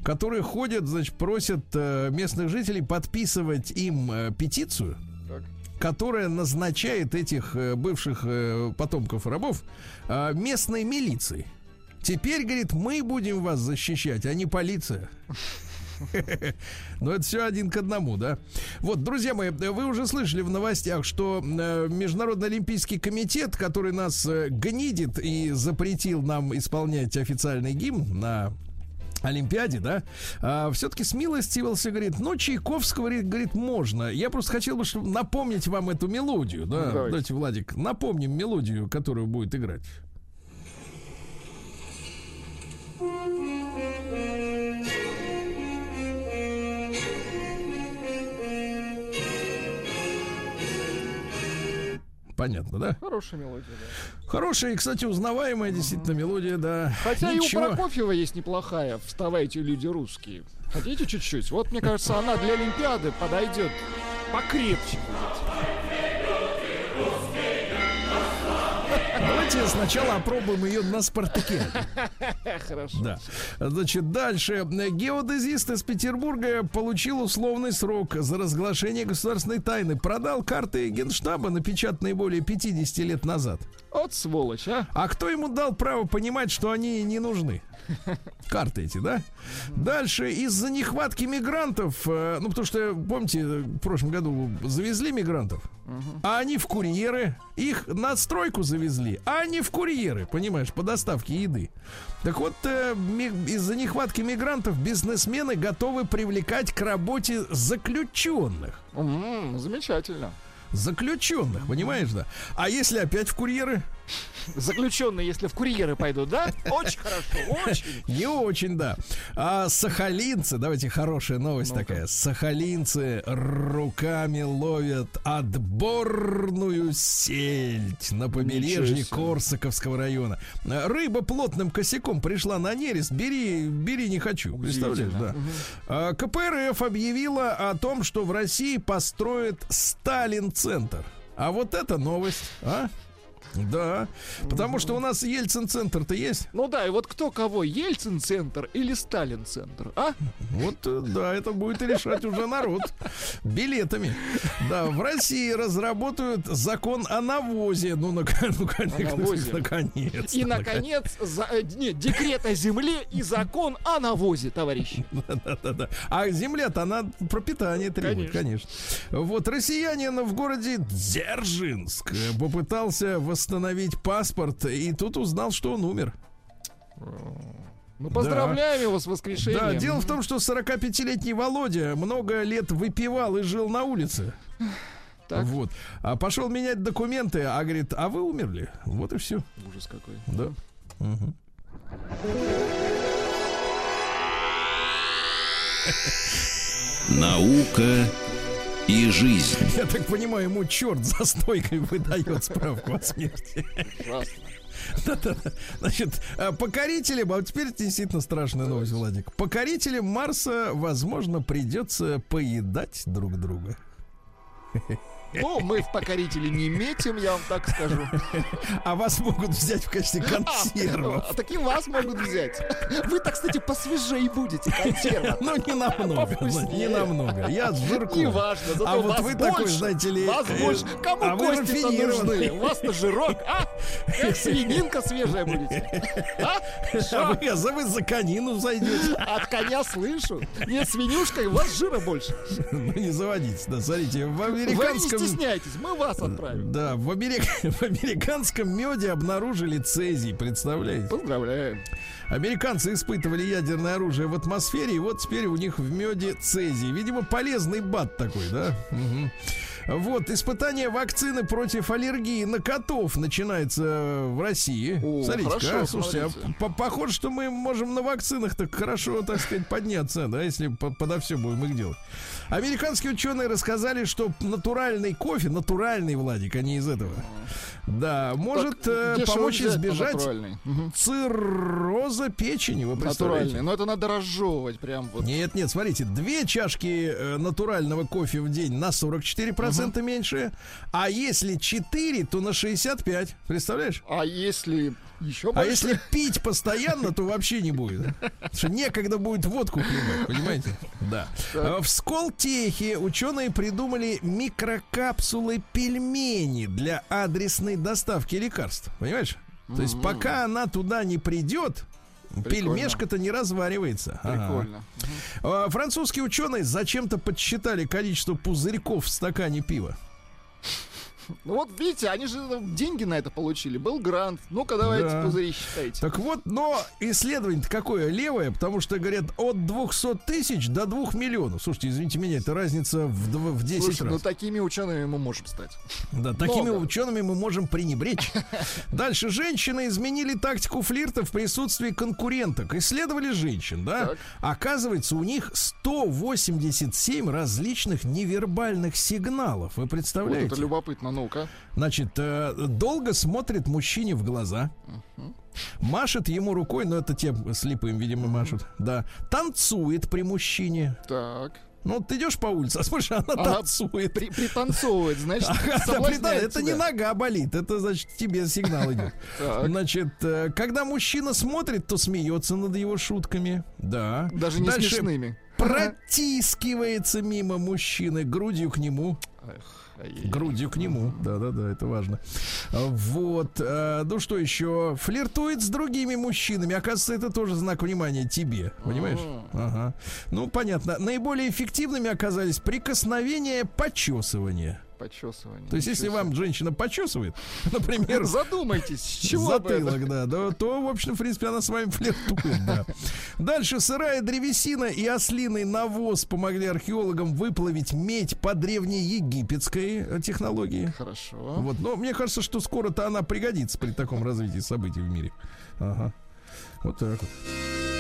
которые ходят, значит, просят э, местных жителей подписывать им э, петицию, Так. которая назначает этих э, бывших потомков рабов местной милицией. Теперь, говорит, мы будем вас защищать, а не полиция. <laughs> Но это все один к одному, да? Вот, друзья мои, вы уже слышали в новостях, что Международный Олимпийский комитет, который нас гнидит и запретил нам исполнять официальный гимн на Олимпиаде, да, а, все-таки смилостивился, говорит, ну, Чайковского, говорит, говорит, можно. Я просто хотел бы чтобы напомнить вам эту мелодию, да. Ну, давайте. Давайте, Владик, напомним мелодию, которую будет играть. Понятно, да? Хорошая мелодия, да. Хорошая и, кстати, узнаваемая действительно мелодия, да. Хотя Ничего. и у Прокофьева есть неплохая «Вставайте, люди русские». Хотите чуть-чуть? Вот, мне кажется, она для Олимпиады подойдет покрепче будет. Давайте сначала опробуем ее на Спартаке. <laughs> Хорошо. Да. Значит, дальше. Геодезист из Петербурга получил условный срок за разглашение государственной тайны. Продал карты Генштаба, напечатанные более 50 лет назад. Вот сволочь, а. А кто ему дал право понимать, что они не нужны? Карты эти, да? Дальше, из-за нехватки мигрантов, э, ну, потому что, помните, в прошлом году завезли мигрантов, а они в курьеры, их на стройку завезли, а они в курьеры, понимаешь, по доставке еды. Так вот, э, из-за нехватки мигрантов бизнесмены готовы привлекать к работе заключенных. Замечательно. Заключенных, понимаешь, да? А если опять в курьеры? Заключенные, если в курьеры пойдут, да? Очень хорошо, очень. Не очень, да. А сахалинцы, давайте хорошая новость такая. Сахалинцы руками ловят отборную сельдь на побережье. Корсаковского района. Рыба плотным косяком пришла на нерест. Бери, бери, не хочу. Представляешь, да. А, КПРФ объявила о том, что в России построят Сталин-центр. А вот это новость, а? Да, потому что у нас Ельцин-центр-то есть. Ну да, и вот кто кого, Ельцин-центр или Сталин-центр, а? Вот, э, да, это будет решать уже народ билетами. Да, в России разработают закон о навозе. Ну, <laughs> ну, конечно, навозе. наконец. И, наконец, за, э, нет, декрет о земле и закон о навозе, товарищи. <laughs> Да-да-да. А земля-то она пропитание требует, конечно. Вот россиянин в городе Дзержинск э, попытался восстановить паспорт и тут узнал, что он умер. Мы поздравляем его с воскрешением. Да, дело в том, что 45-летний Володя много лет выпивал и жил на улице. Так. Вот. А пошел менять документы, а говорит, а вы умерли. Вот и все. Ужас какой. Да. Мгм. Наука и жизнь. Я так понимаю, ему черт за стойкой выдает справку о смерти. Ужасно. Значит, а, покорителям, а вот теперь это действительно страшная новость, Владик. Покорителям Марса, возможно, придется поедать друг друга. Ну, мы в покорители не метим, я вам так скажу. <laughs> А вас могут взять в качестве <laughs> консервов. А такие вас могут взять. Вы-то, кстати, посвежей будете консерва. <laughs> Ну, не намного, Повкуснее. не намного. Я с жирком. Не важно, зато А вот вы такой, знаете ли, Вас э, больше. Кому а вы кости-то нужны? У вас-то жирок, а? Как свининка свежая будете. А? А вы, а за вы за конину зайдете. От коня слышу. Нет, свинюшка, у вас жира больше. Ну, не заводитесь. Да, смотрите, в Вы американском... стесняйтесь, мы вас отправим. Да, в, америк- <laughs> в американском меде обнаружили цезий, представляете? Поздравляем. Американцы испытывали ядерное оружие в атмосфере, и вот теперь у них в меде цезий. Видимо, полезный бат такой, да? Вот, испытание вакцины против аллергии на котов начинается в России. О, Смотрите, хорошо, а, слушайте, а смотрите. по- похоже, что мы можем на вакцинах так хорошо, так сказать, подняться, да, если по- подо все будем их делать. Американские ученые рассказали, что натуральный кофе, натуральный, Владик, а не из этого, да, может э, Дешево помочь избежать. Мгм. цирроза печени, вы? Натуральный. Но это надо разжевывать прям вот. Нет, нет, смотрите, две чашки э, натурального кофе в день на 44% меньше, а если 4, то на 65, представляешь? А если еще А если пить постоянно, то вообще не будет. Потому что некогда будет водку хлебать, понимаете? Да. А В Сколтехе ученые придумали микрокапсулы пельмени для адресной доставки лекарств. Понимаешь? То есть пока она туда не придет, пельмешка-то не разваривается. Ага. Прикольно. А, Французские ученые зачем-то подсчитали количество пузырьков в стакане пива. Ну вот видите, они же деньги на это получили. Был грант. Ну-ка давайте Да. пузыри считайте. Так вот, но исследование какое левое, потому что говорят от 200 тысяч до 2 миллионов. Слушайте, извините меня, это разница в, дв- в 10 Слушай, раз. ну такими учеными мы можем стать. Да, такими Много. учеными мы можем пренебречь. <laughs> Дальше женщины изменили тактику флирта в присутствии конкуренток. Исследовали женщин, да? Так. Оказывается, у них 187 различных невербальных сигналов. Вы Вот представляете? это любопытно, ну-ка. Значит, э, долго смотрит мужчине в глаза. Машет ему рукой, но это те слепым, видимо, машут. Да. Танцует при мужчине. Так. Ну, вот ты идешь по улице, а смотришь, она Ага, танцует. При- пританцовывает, значит, Ага, да, это не нога болит, это значит тебе сигнал идет. <laughs> Значит, э, когда мужчина смотрит, то смеется над его шутками. Да. Даже не Дальше смешными. Протискивается мимо мужчины грудью к нему. Грудью к нему. Да-да-да, это важно. А, Вот. э, Ну что еще? Флиртует с другими мужчинами. Оказывается, это тоже знак внимания тебе. Понимаешь? Ага. Ну, понятно. Наиболее эффективными оказались прикосновения, почесывания. Почесывание. То есть, если вам женщина почесывает, <laughs> например. Задумайтесь, с чего затылок, да, да, то, в общем, в принципе, она с вами флиртует, да. Дальше сырая древесина и ослиный навоз помогли археологам выплавить медь по древнеегипетской э, технологии. Хорошо. Вот, но мне кажется, что скоро-то она пригодится при таком развитии событий в мире. Ага. Вот так вот.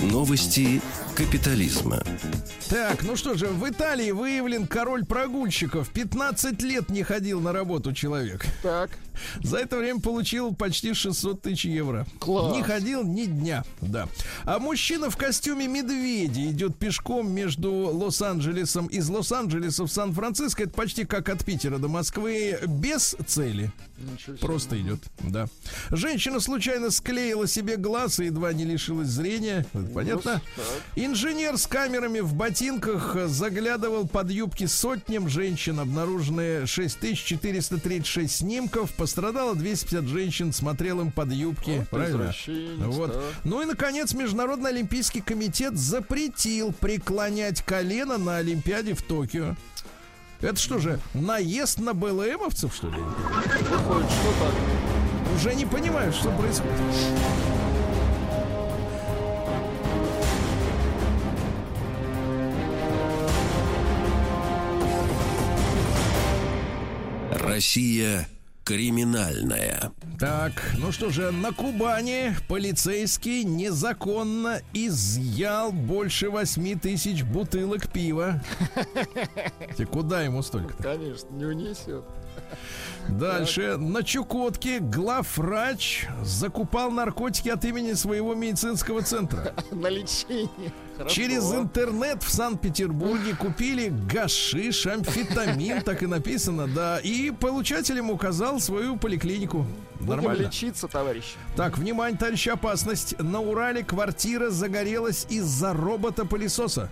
Новости капитализма. Так, ну что же, в Италии выявлен король прогульщиков. 15 лет не ходил на работу человек. Так. За это время получил почти 600 тысяч евро. Класс. Не ходил ни дня, да. А мужчина в костюме медведя идет пешком между Лос-Анджелесом из Лос-Анджелеса в Сан-Франциско. Это почти как от Питера до Москвы без цели. Просто идет, да. Женщина случайно склеила себе глаз и едва не лишилась зрения. Это Понятно? Инженер с камерами в ботинках заглядывал под юбки сотням женщин. Обнаружены 6436 снимков. Пострадало 250 женщин. Смотрел им под юбки. Вот Правильно? Вот. так. Ну и, наконец, Международный Олимпийский комитет запретил преклонять колено на Олимпиаде в Токио. Это что же, наезд на БЛМовцев, что ли? Выходит, что так? Уже не понимаю, что происходит. Россия криминальная. Так, ну что же, на Кубани полицейский незаконно изъял больше 8 тысяч бутылок пива. <laughs> Те, Куда ему столько? Конечно, не унесет. Дальше. На Чукотке главврач закупал наркотики от имени своего медицинского центра. <laughs> На лечение. Хорошо. Через интернет в Санкт-Петербурге купили гашиш, амфетамин, <laughs> так и написано, да. И получатель ему указал свою поликлинику. Будем Нормально. лечиться, товарищи. Так, внимание, товарищ, опасность. На Урале квартира загорелась из-за робота-пылесоса.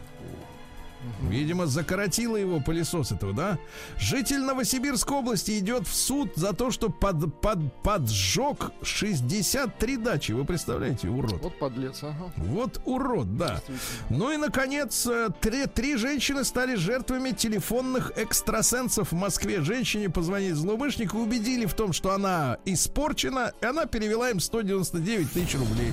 Видимо, закоротило его пылесос этого, да? Житель Новосибирской области идет в суд за то, что под, под, поджег 63 дачи. Вы представляете, урод. Вот подлец, ага. Вот урод, да. Ну и, наконец, э, три, три женщины стали жертвами телефонных экстрасенсов в Москве. Женщине позвонили злоумышленнику, убедили в том, что она испорчена, и она перевела им 199 тысяч рублей.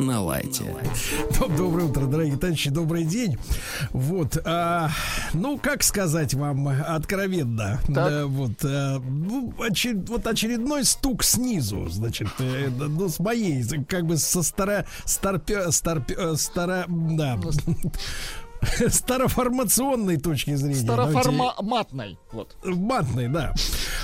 На лайте. Доб- Доброе утро, дорогие товарищи, добрый день. Вот, а, ну, как сказать вам откровенно, да, вот, а, ну, очер- вот очередной стук снизу, значит, э, ну, с моей, как бы со стара, старпе, старпе, э, стара, да, <laughs> староформационной точки зрения. давайте- Староформатной. Вот. Матный, да.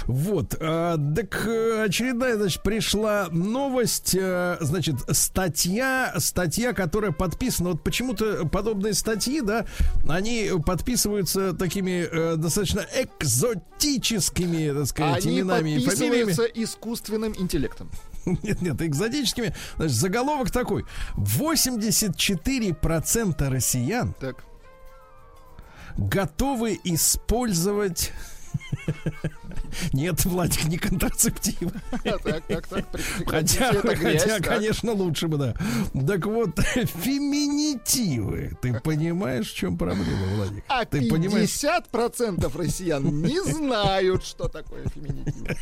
Вот. а, так э, очередная, значит, пришла новость. э, Значит, статья, статья, которая подписана. Вот почему-то подобные статьи, да, они подписываются такими э, достаточно экзотическими, так сказать, Они именами и фамилиями. искусственным интеллектом. <laughs> Нет, нет, экзотическими. Значит, заголовок такой. 84% россиян Так. Готовы использовать нет, Владик, не контрацептив. Так, так, так. Хотя, хотя конечно, лучше бы, да. Так вот, <laughs> феминитивы. Ты понимаешь, в чем проблема, Владик? А Ты понимаешь? 50% россиян не знают, что такое феминитив.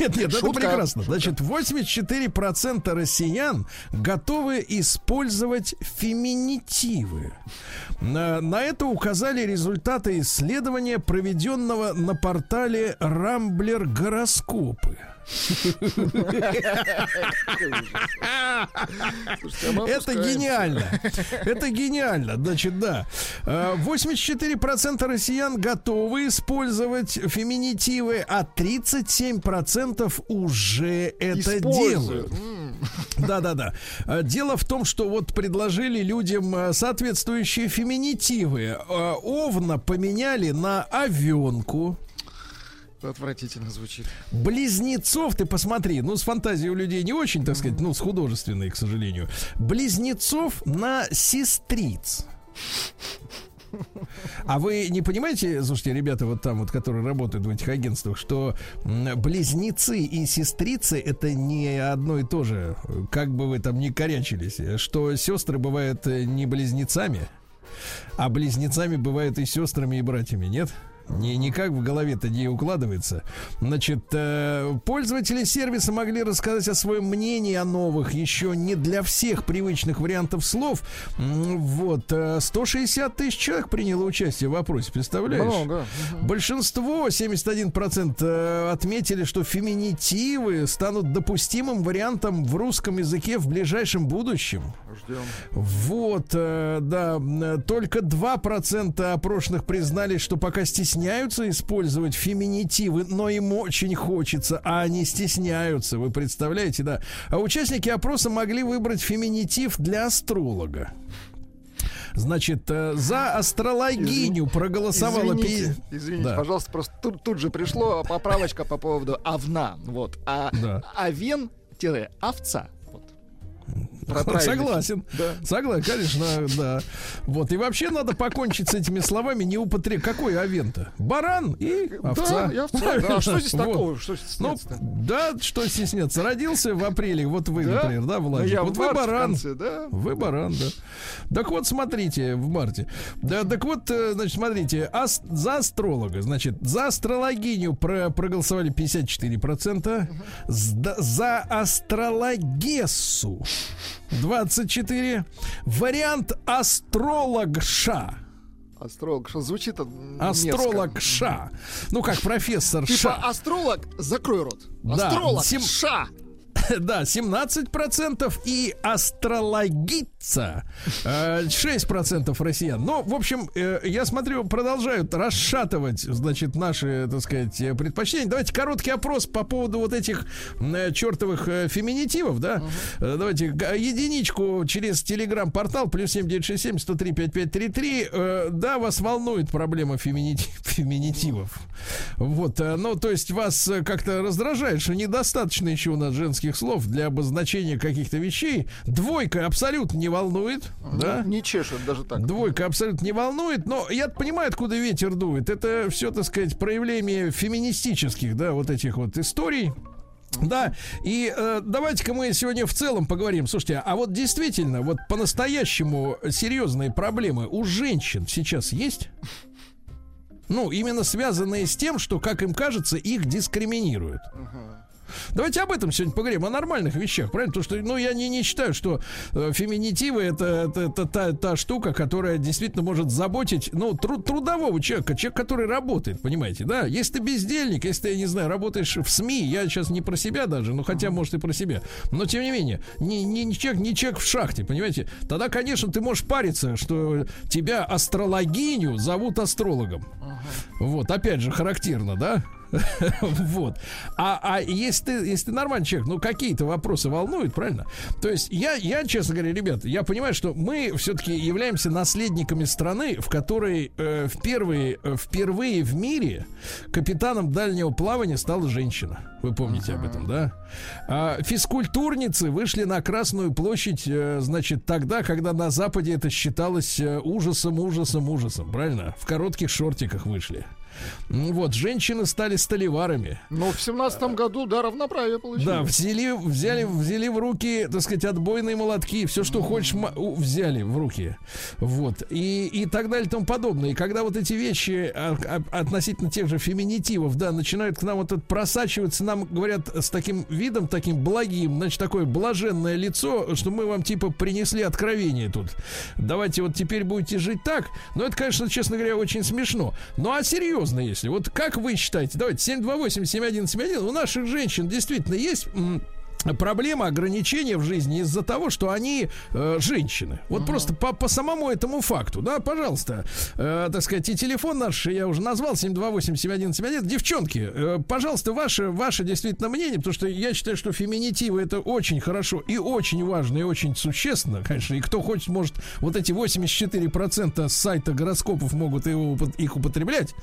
Нет, нет, это прекрасно. Значит, 84% россиян готовы использовать феминитивы. На, на это указали результаты исследования, проведенного на портале Рамблер Гороскопы. А Это гениально. Это гениально. Значит, да. Э, 84% россиян готовы использовать феминитивы, а 37% уже это делают. Да-да-да. Э, Дело в том, что вот предложили людям соответствующие феминитивы. Овна поменяли на овенку. Отвратительно звучит. Близнецов, ты посмотри, ну, с фантазией у людей не очень, так сказать, ну, с художественной, к сожалению. Близнецов на сестриц. А вы не понимаете, слушайте, ребята, вот там вот, которые работают в этих агентствах, что близнецы и сестрицы это не одно и то же, как бы вы там ни корячились, что сестры бывают э, не близнецами, а близнецами бывают и сестрами, и братьями, нет? Не, никак в голове-то не укладывается. Значит, э, пользователи сервиса могли рассказать о своем мнении о новых, еще не для всех привычных вариантов слов. Вот, э, 160 тысяч человек приняло участие в опросе, представляешь? Много. Большинство, 71%, э, отметили, что феминитивы станут допустимым вариантом в русском языке в ближайшем будущем. Ждем. Вот, э, да, э, только 2% опрошенных признались, что пока стесняются использовать феминитивы, но им очень хочется, а они стесняются, вы представляете, да. А участники опроса могли выбрать феминитив для астролога. Значит, э, за астрологиню проголосовало... Извините, пи- извините, Да. пожалуйста, просто тут, тут же пришло поправочка по поводу овна. Вот. А Да. овен-овца. Вот. Про. <laughs> Согласен. Да. Согласен, конечно, да. Вот. И вообще надо покончить с этими словами, не употреб... Какой овен-то? Баран и овца. Да, и овца. Да, а что здесь <laughs> Вот. такого? Что Ну, стесняться-то? да, что стесняться. Родился в апреле, вот вы, Да? например, да, Ну, Владик? вот вы баран. конце, да. Вы баран, да. Так вот, смотрите, в марте. Да, так вот, э, значит, смотрите, ас- за астролога, значит, за астрологиню про- проголосовали 54%, Сда- за астрологессу 24%, вариант астрологша. Астролог, что звучит Астролог Ша. Ну, как профессор Типа Ша. астролог, закрой рот. Да, Астролог, сем- ша. <laughs> Да, 17% и астрологица э, 6% россиян. Ну, в общем, э, я смотрю, продолжают расшатывать, значит, наши, так сказать, э, предпочтения. Давайте короткий опрос по поводу вот этих э, чертовых э, феминитивов, да. Э, Давайте единичку через телеграм-портал плюс 7967 103 5533. Э, Да, вас волнует проблема феминити- <laughs> феминитивов. Вот, э, ну, то есть вас э, как-то раздражает, что недостаточно еще у нас женских слов для обозначения каких-то вещей. Двойка абсолютно не волнует, да? Не чешет даже так. Двойка абсолютно не волнует, но я понимаю, откуда ветер дует. Это все, так сказать, проявление феминистических, да, вот этих вот историй. Да, и э, давайте-ка мы сегодня в целом поговорим. Слушайте, а вот действительно, вот по-настоящему серьезные проблемы у женщин сейчас есть? Ну, именно связанные с тем, что, как им кажется, их дискриминируют. Давайте об этом сегодня поговорим, о нормальных вещах, правильно? Потому что, ну, я не, не считаю, что э, феминитивы это, это, это та, та штука, которая действительно может заботить, ну, тру- трудового человека, человек, который работает, понимаете, да? Если ты бездельник, если ты, я не знаю, работаешь в СМИ, я сейчас не про себя даже, ну, хотя, может, и про себя, но, тем не менее, не, не, не человек, не человек в шахте, понимаете? Тогда, конечно, ты можешь париться, что тебя астрологиню зовут астрологом. Вот, опять же, характерно, да? <laughs> Вот. А, а если ты, если ты нормальный человек, ну какие-то вопросы волнуют, правильно? То есть я, я, честно говоря, ребят, я понимаю, что мы все-таки являемся наследниками страны, в которой э, впервые, э, впервые в мире капитаном дальнего плавания стала женщина. Вы помните об этом, да? А физкультурницы вышли на Красную площадь, э, значит, тогда, когда на Западе это считалось э, ужасом, ужасом, ужасом, правильно? В коротких шортиках вышли. Ну Вот, женщины стали столеварами. Ну, в семнадцатом году, да, равноправие получилось. Да, взяли, взяли, взяли в руки, так сказать, отбойные молотки, все, что хочешь, взяли в руки. Вот. И, и так далее и тому подобное. И когда вот эти вещи а, а, относительно тех же феминитивов, да, начинают к нам вот это просачиваться, нам говорят с таким видом, таким благим, значит, такое блаженное лицо, что мы вам типа принесли откровение тут. Давайте вот теперь будете жить так. Но это, конечно, честно говоря, очень смешно. Ну а серьезно, если. Вот как вы считаете, давайте 728-7171, у наших женщин действительно есть проблема ограничения в жизни из-за того, что они э, женщины. Вот просто по, по самому этому факту, да, пожалуйста, э, так сказать, и телефон наш я уже назвал 728-7171. Девчонки, э, пожалуйста, ваше, ваше действительно мнение, потому что я считаю, что феминитивы это очень хорошо и очень важно и очень существенно, конечно, и кто хочет, может вот эти 84% с сайта гороскопов могут его, их употреблять,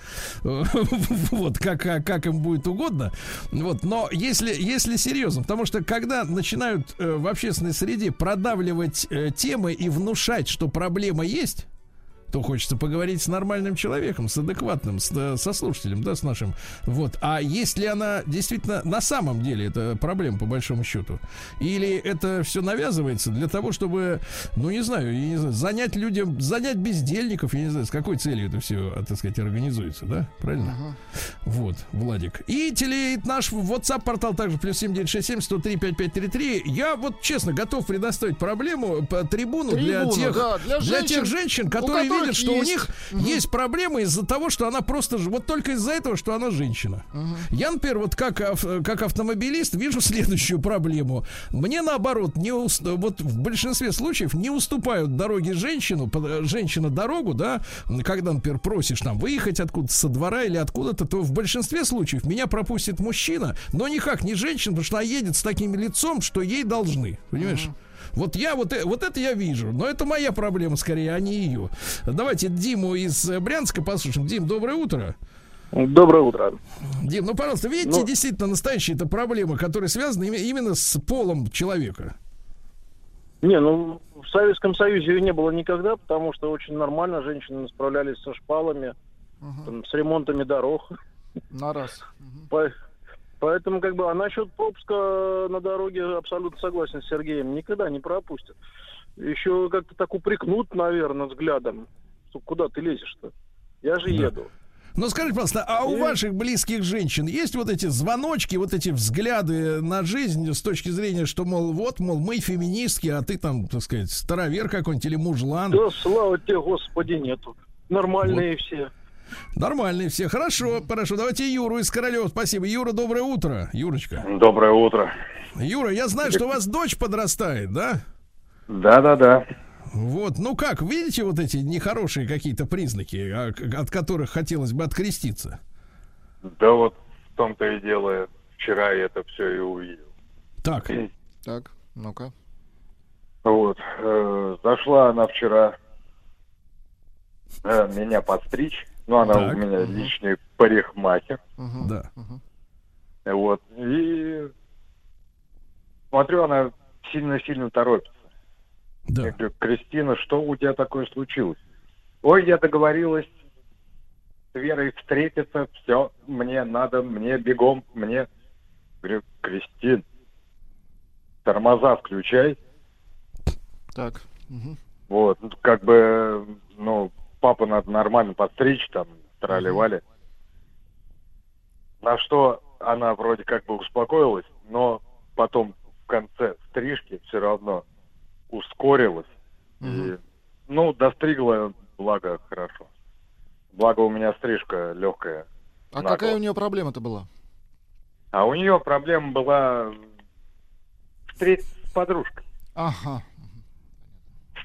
Э, <laughs> вот, как как им будет угодно, вот, но если, если серьезно, потому что когда начинают э, в общественной среде продавливать э, темы и внушать, что проблема есть, то хочется поговорить с нормальным человеком, с адекватным, с, со слушателем, да, с нашим. Вот. А есть ли она действительно на самом деле это проблема, по большому счету? Или это все навязывается для того, чтобы, ну, не знаю, не знаю, занять людям, занять бездельников, я не знаю, с какой целью это все, так сказать, организуется, да? Правильно? Вот, Владик. И теле, наш WhatsApp-портал также плюс 7967 103 5533. Я вот честно готов предоставить проблему, по трибуну, для Трибуну, тех, да, для для тех женщин, женщин, которые видят, что у есть. них Мгм. есть проблемы из-за того, что она просто вот только из-за этого, что она женщина. Я, например, вот как, ав- как автомобилист вижу <laughs> следующую проблему. Мне наоборот, не ус- вот в большинстве случаев не уступают дороги женщину, под- женщина дорогу, да, когда, например, просишь там выехать откуда-то со двора или откуда-то, то в большинстве случаев меня пропустит мужчина, но никак не женщина, потому что она едет с таким лицом, что ей должны, понимаешь? Вот я вот, э- вот это я вижу, но это моя проблема скорее, а не ее. Давайте Диму из э, Брянска послушаем. Дим, доброе утро. Доброе утро. Дим, ну пожалуйста, видите, Ну- действительно настоящие это проблемы, которые связаны именно с полом человека. Не, ну в Советском Союзе ее не было никогда, потому что очень нормально женщины справлялись со шпалами, там, с ремонтами дорог. На раз. По- Поэтому, как бы, а насчет пропуска на дороге абсолютно согласен с Сергеем. Никогда не пропустят. Еще как-то так упрекнут, наверное, взглядом. Что, куда ты лезешь-то? Я же еду. Ну скажите, пожалуйста, а у ваших близких женщин есть вот эти звоночки, вот эти взгляды на жизнь с точки зрения, что, мол, вот, мол, мы феминистки, а ты там, так сказать, старовер какой-нибудь или мужлан? Да, слава тебе, Господи, нету. Нормальные все. Нормальные все. Хорошо, хорошо. Давайте Юру из Королева. Спасибо. Юра, доброе утро. Юрочка. Доброе утро. Юра, я знаю, что у вас дочь подрастает, да? Да-да-да. Вот, ну как, видите вот эти нехорошие какие-то признаки, а, от которых хотелось бы откреститься? Да вот в том-то и дело. Вчера я это все и увидел. Так. <clears throat> Так, ну-ка. Вот. э, зашла она вчера э, меня подстричь. Ну, она Так. у меня личный парикмахер. Да. Вот. И смотрю, она сильно-сильно торопится. Да. Я говорю, Кристина, что у тебя такое случилось? Ой, я договорилась с Верой встретиться, все, мне надо, мне бегом, мне... Говорю, Кристин, тормоза включай. Так. мгм. Вот, ну, как бы, ну, папу надо нормально подстричь, там, трали-вали. На что она вроде как бы успокоилась, но потом в конце стрижки все равно ускорилась. И, ну, достригла, благо, хорошо. Благо у меня стрижка легкая. А нагло. какая у нее проблема-то была? А у нее проблема была встретиться с подружкой. Ага.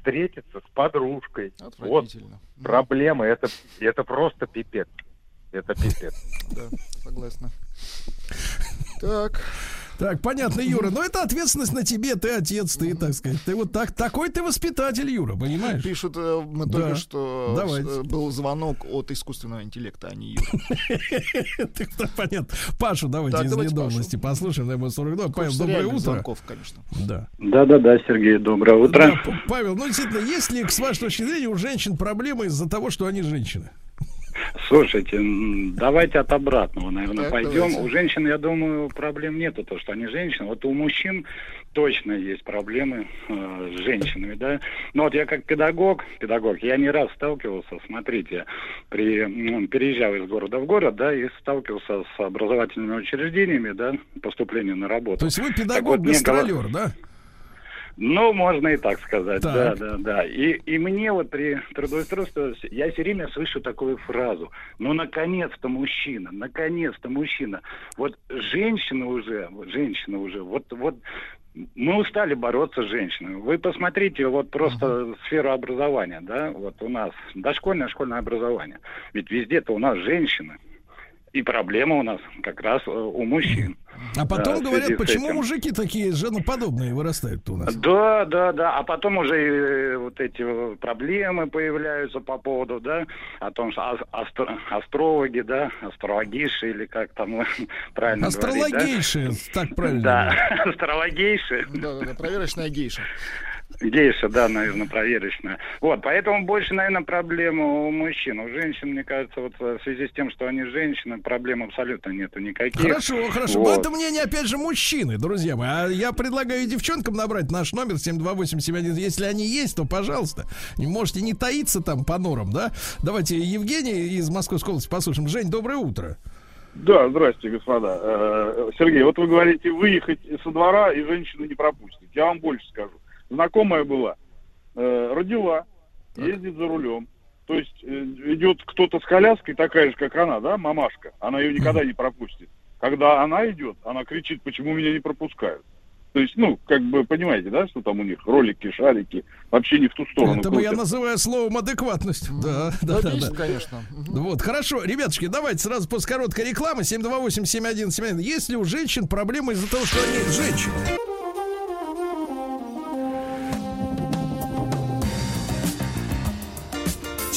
Встретиться с подружкой. Вот Отвратительно. проблема, это, это просто пипец. Это пипец. Да. Согласна. Так. Так, понятно, Юра. Но это ответственность на тебе, ты отец, ты, так сказать. Ты вот так, такой ты воспитатель, Юра, понимаешь? Пишут, э, мы Да. только что Давайте. э, был звонок от искусственного интеллекта, а не Юра. <laughs> Кто, понятно. Пашу давайте Так, из давайте ведомости послушаем. Ему 42. Павел, доброе утро. звонков, конечно. Да. Да-да-да, Сергей, доброе утро. Да, Павел, ну действительно, есть ли, с вашей точки зрения, у женщин проблемы из-за того, что они женщины? Слушайте, давайте от обратного, наверное, Так, пойдем. давайте. У женщин, я думаю, проблем нету, то, что они женщины. Вот у мужчин точно есть проблемы э, с женщинами, да. Но вот я как педагог, педагог, я не раз сталкивался, смотрите, при, м, переезжал из города в город, да, и сталкивался с образовательными учреждениями, да, поступления на работу. То есть вы Так вот, педагог-гастролер, мне да? Ну, можно и так сказать, Так. да, да, да. И, и мне вот при трудоустройстве, я все время слышу такую фразу, ну, наконец-то мужчина, наконец-то мужчина. Вот женщина уже, женщина уже, вот, вот мы устали бороться с женщинами. Вы посмотрите вот просто сферу образования, да, вот у нас дошкольное, школьное образование. Ведь везде-то у нас женщины. И проблема у нас как раз э, у мужчин. А потом Да, в говорят, почему этим. мужики такие женоподобные вырастают у нас? Да, да, да. А потом уже э, вот эти э, проблемы появляются по поводу, да, о том, что ас- астро- астрологи, да, астрологиши или как там <laughs> правильно говорить, да? Так правильно. <laughs> Да, астрологейши. Да-да-да, проверочная гейша. Гейша, да, наверное, проверочная. Вот, поэтому больше, наверное, проблема у мужчин. У женщин, мне кажется, вот э, в связи с тем, что они женщины, проблем абсолютно нету никаких. Хорошо, хорошо. Вот. Но это мнение, опять же, мужчины, друзья мои. А я предлагаю девчонкам набрать наш номер 72871. Если они есть, то, пожалуйста, не можете не таиться там по норам, да? Давайте Евгений из Московской области послушаем. Жень, доброе утро. Да, здрасте, господа. Э, Сергей, вот вы говорите, выехать со двора и женщину не пропустить. Я вам больше скажу. Знакомая была, э, родила, ездит за рулем. То есть э, идет кто-то с коляской, такая же, как она, да, мамашка. Она ее никогда не пропустит. Когда она идет, она кричит, почему меня не пропускают. То есть, ну, как бы, понимаете, да, что там у них ролики, шарики, вообще не в ту сторону. Это бы я называю словом адекватность. Да, да, да, бесит, да. конечно. Вот, хорошо, ребятушки, давайте сразу после короткой рекламы 728-7171. Есть ли у женщин проблемы из-за того, что они женщины?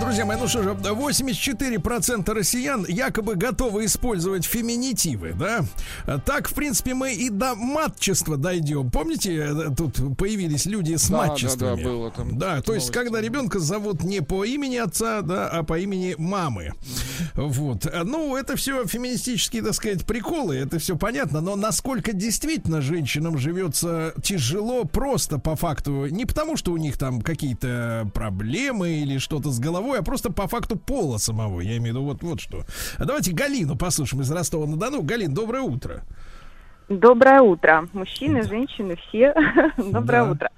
Друзья мои, ну что же, 84% россиян якобы готовы использовать феминитивы, да? Так, в принципе, мы и до матчества дойдем. Помните, э, тут появились люди с Да, да, матчествами? да, было там Да, то есть, когда ребенка зовут не по имени отца, да, а по имени мамы. Вот. Ну, это все феминистические, так сказать, приколы, это все понятно, но насколько действительно женщинам живется тяжело просто по факту, не потому что у них там какие-то проблемы или что-то с головой, а просто по факту пола самого. Я имею в виду вот, вот что. А давайте Галину послушаем из Ростова-на-Дону. Галин, доброе утро. Доброе утро. Мужчины, женщины, все. <laughs> Доброе Да. утро.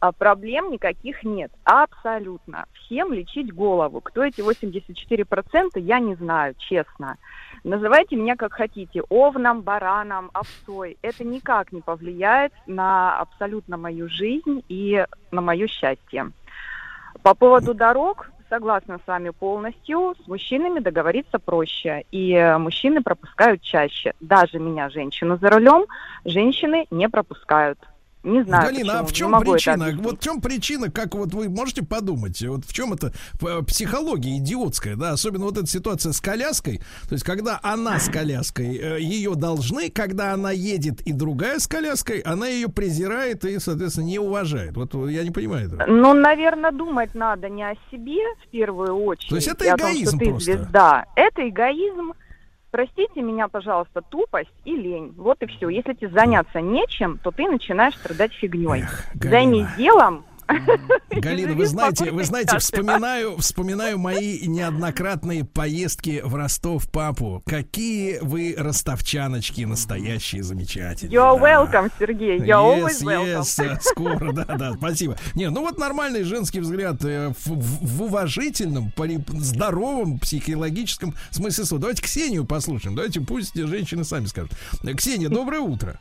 А проблем никаких нет. Абсолютно. Всем лечить голову. Кто эти 84%, я не знаю, честно. Называйте меня как хотите. Овном, бараном, овцой. Это никак не повлияет на абсолютно мою жизнь и на мое счастье. По поводу дорог, согласна с вами полностью, с мужчинами договориться проще. И э, мужчины пропускают чаще. Даже меня, женщину за рулем, женщины не пропускают. Не знаю, Галина, а почему, в не чем причина? Вот в чем причина, как вот вы можете подумать, вот в чем это э, психология идиотская, да, особенно вот эта ситуация с коляской, то есть когда она с коляской, э, ее должны, когда она едет и другая с коляской, она ее презирает и, соответственно, не уважает. Вот я не понимаю этого. Ну, наверное, думать надо не о себе в первую очередь. То есть это том, эгоизм ты просто. звезда. Это эгоизм. Простите меня, пожалуйста, тупость и лень. Вот и все. Если тебе заняться нечем, то ты начинаешь страдать фигней. Галина. Займись делом, Галина, вы знаете, вы знаете, вспоминаю, вспоминаю мои неоднократные поездки в Ростов папу. Какие вы ростовчаночки настоящие, замечательные. You're welcome, Сергей. You're always Yes, welcome. yes, э, скоро, да, да, спасибо. Не, ну вот нормальный женский взгляд э, в, в- в уважительном, здоровом психологическом смысле слова. Давайте Ксению послушаем. Давайте пусть женщины сами скажут. Ксения, доброе утро.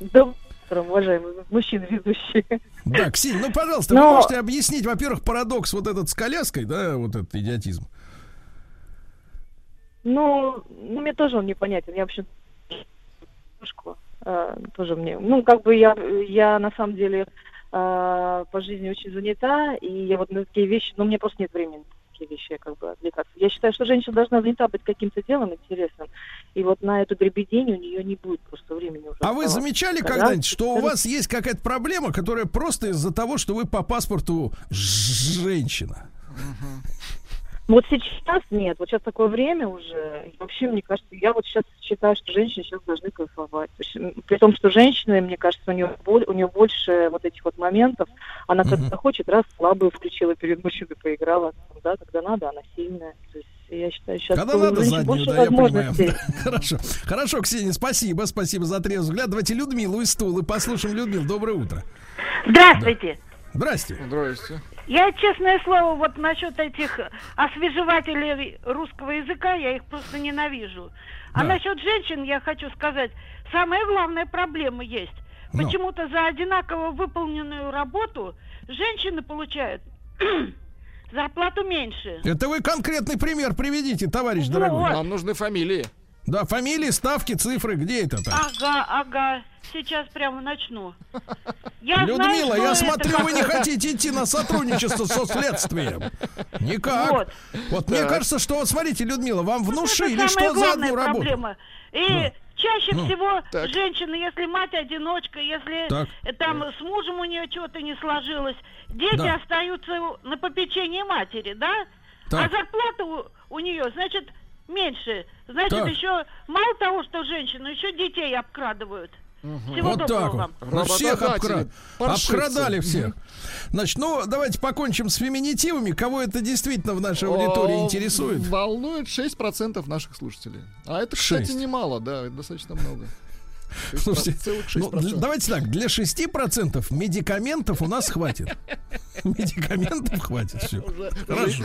Доброе утро, уважаемые мужчины ведущие. Да, Ксения, ну, пожалуйста, вы Но- можете объяснить, во-первых, парадокс вот этот с коляской, да, вот этот идиотизм. Ну, ну, мне тоже он непонятен. Я вообще э, тоже мне. Ну, как бы я, я на самом деле э, по жизни очень занята, и я вот на такие вещи, ну, мне просто нет времени такие вещи как бы отвлекаться. Я считаю, что женщина должна занята быть каким-то делом интересным, и вот на эту дребедень у нее не будет просто времени уже. А вы замечали Когда- когда-нибудь, что у вас есть какая-то проблема, которая просто из-за того, что вы по паспорту женщина? Вот сейчас нет, вот сейчас такое время уже. И вообще, мне кажется, я вот сейчас считаю, что женщины сейчас должны кайфовать. При том, что женщина, мне кажется, у нее, боль- у нее больше вот этих вот моментов. Она когда хочет, раз слабую включила перед мужчиной, поиграла. Да, когда надо, она сильная. То есть я считаю, сейчас Когда надо заднюю, больше да, я понимаю. возможностей. <laughs> Хорошо. Хорошо, Ксения, спасибо, спасибо за трезвый взгляд. Давайте Людмилу из Тулы послушаем. Людмил, доброе утро. Здравствуйте. Здрасте. Здрасте. Я, честное слово, вот насчет этих освежевателей русского языка, я их просто ненавижу. А Да. насчет женщин я хочу сказать, самая главная проблема есть. Ну. Почему-то за одинаково выполненную работу женщины получают <clears throat> зарплату меньше. Это вы конкретный пример приведите, товарищ Вот. дорогой. Нам нужны фамилии. Да, фамилии, ставки, цифры, где это там? Ага, ага. Сейчас прямо начну. <laughs> Я Людмила, знаю, я смотрю, это вы не хотите идти на сотрудничество со следствием. Никак. Вот. Вот, мне Так. кажется, что вот смотрите, Людмила, вам внушили, что за одну работу. проблема. И Ну. чаще Ну. всего Так. женщина, если мать-одиночка, если Так. э, там с мужем у нее что-то не сложилось, дети Да. остаются на попечении матери, да? Так. А зарплата у, у нее, значит, меньше. Значит, Так. еще мало того, что женщину, еще детей обкрадывают. Всего Вот доброго так вам. вот. Ну, всех Работодатели, обкра- паршивцы. обкрадали всех. Значит, ну, давайте покончим с феминитивами. Кого это действительно в нашей аудитории О, интересует? Волнует 6% наших слушателей. А это, кстати, Шесть. немало, да, это достаточно много. Слушайте, ну, 6%. давайте так, для 6% медикаментов у нас хватит. <laughs> Медикаментов хватит, все. Уже- Хорошо.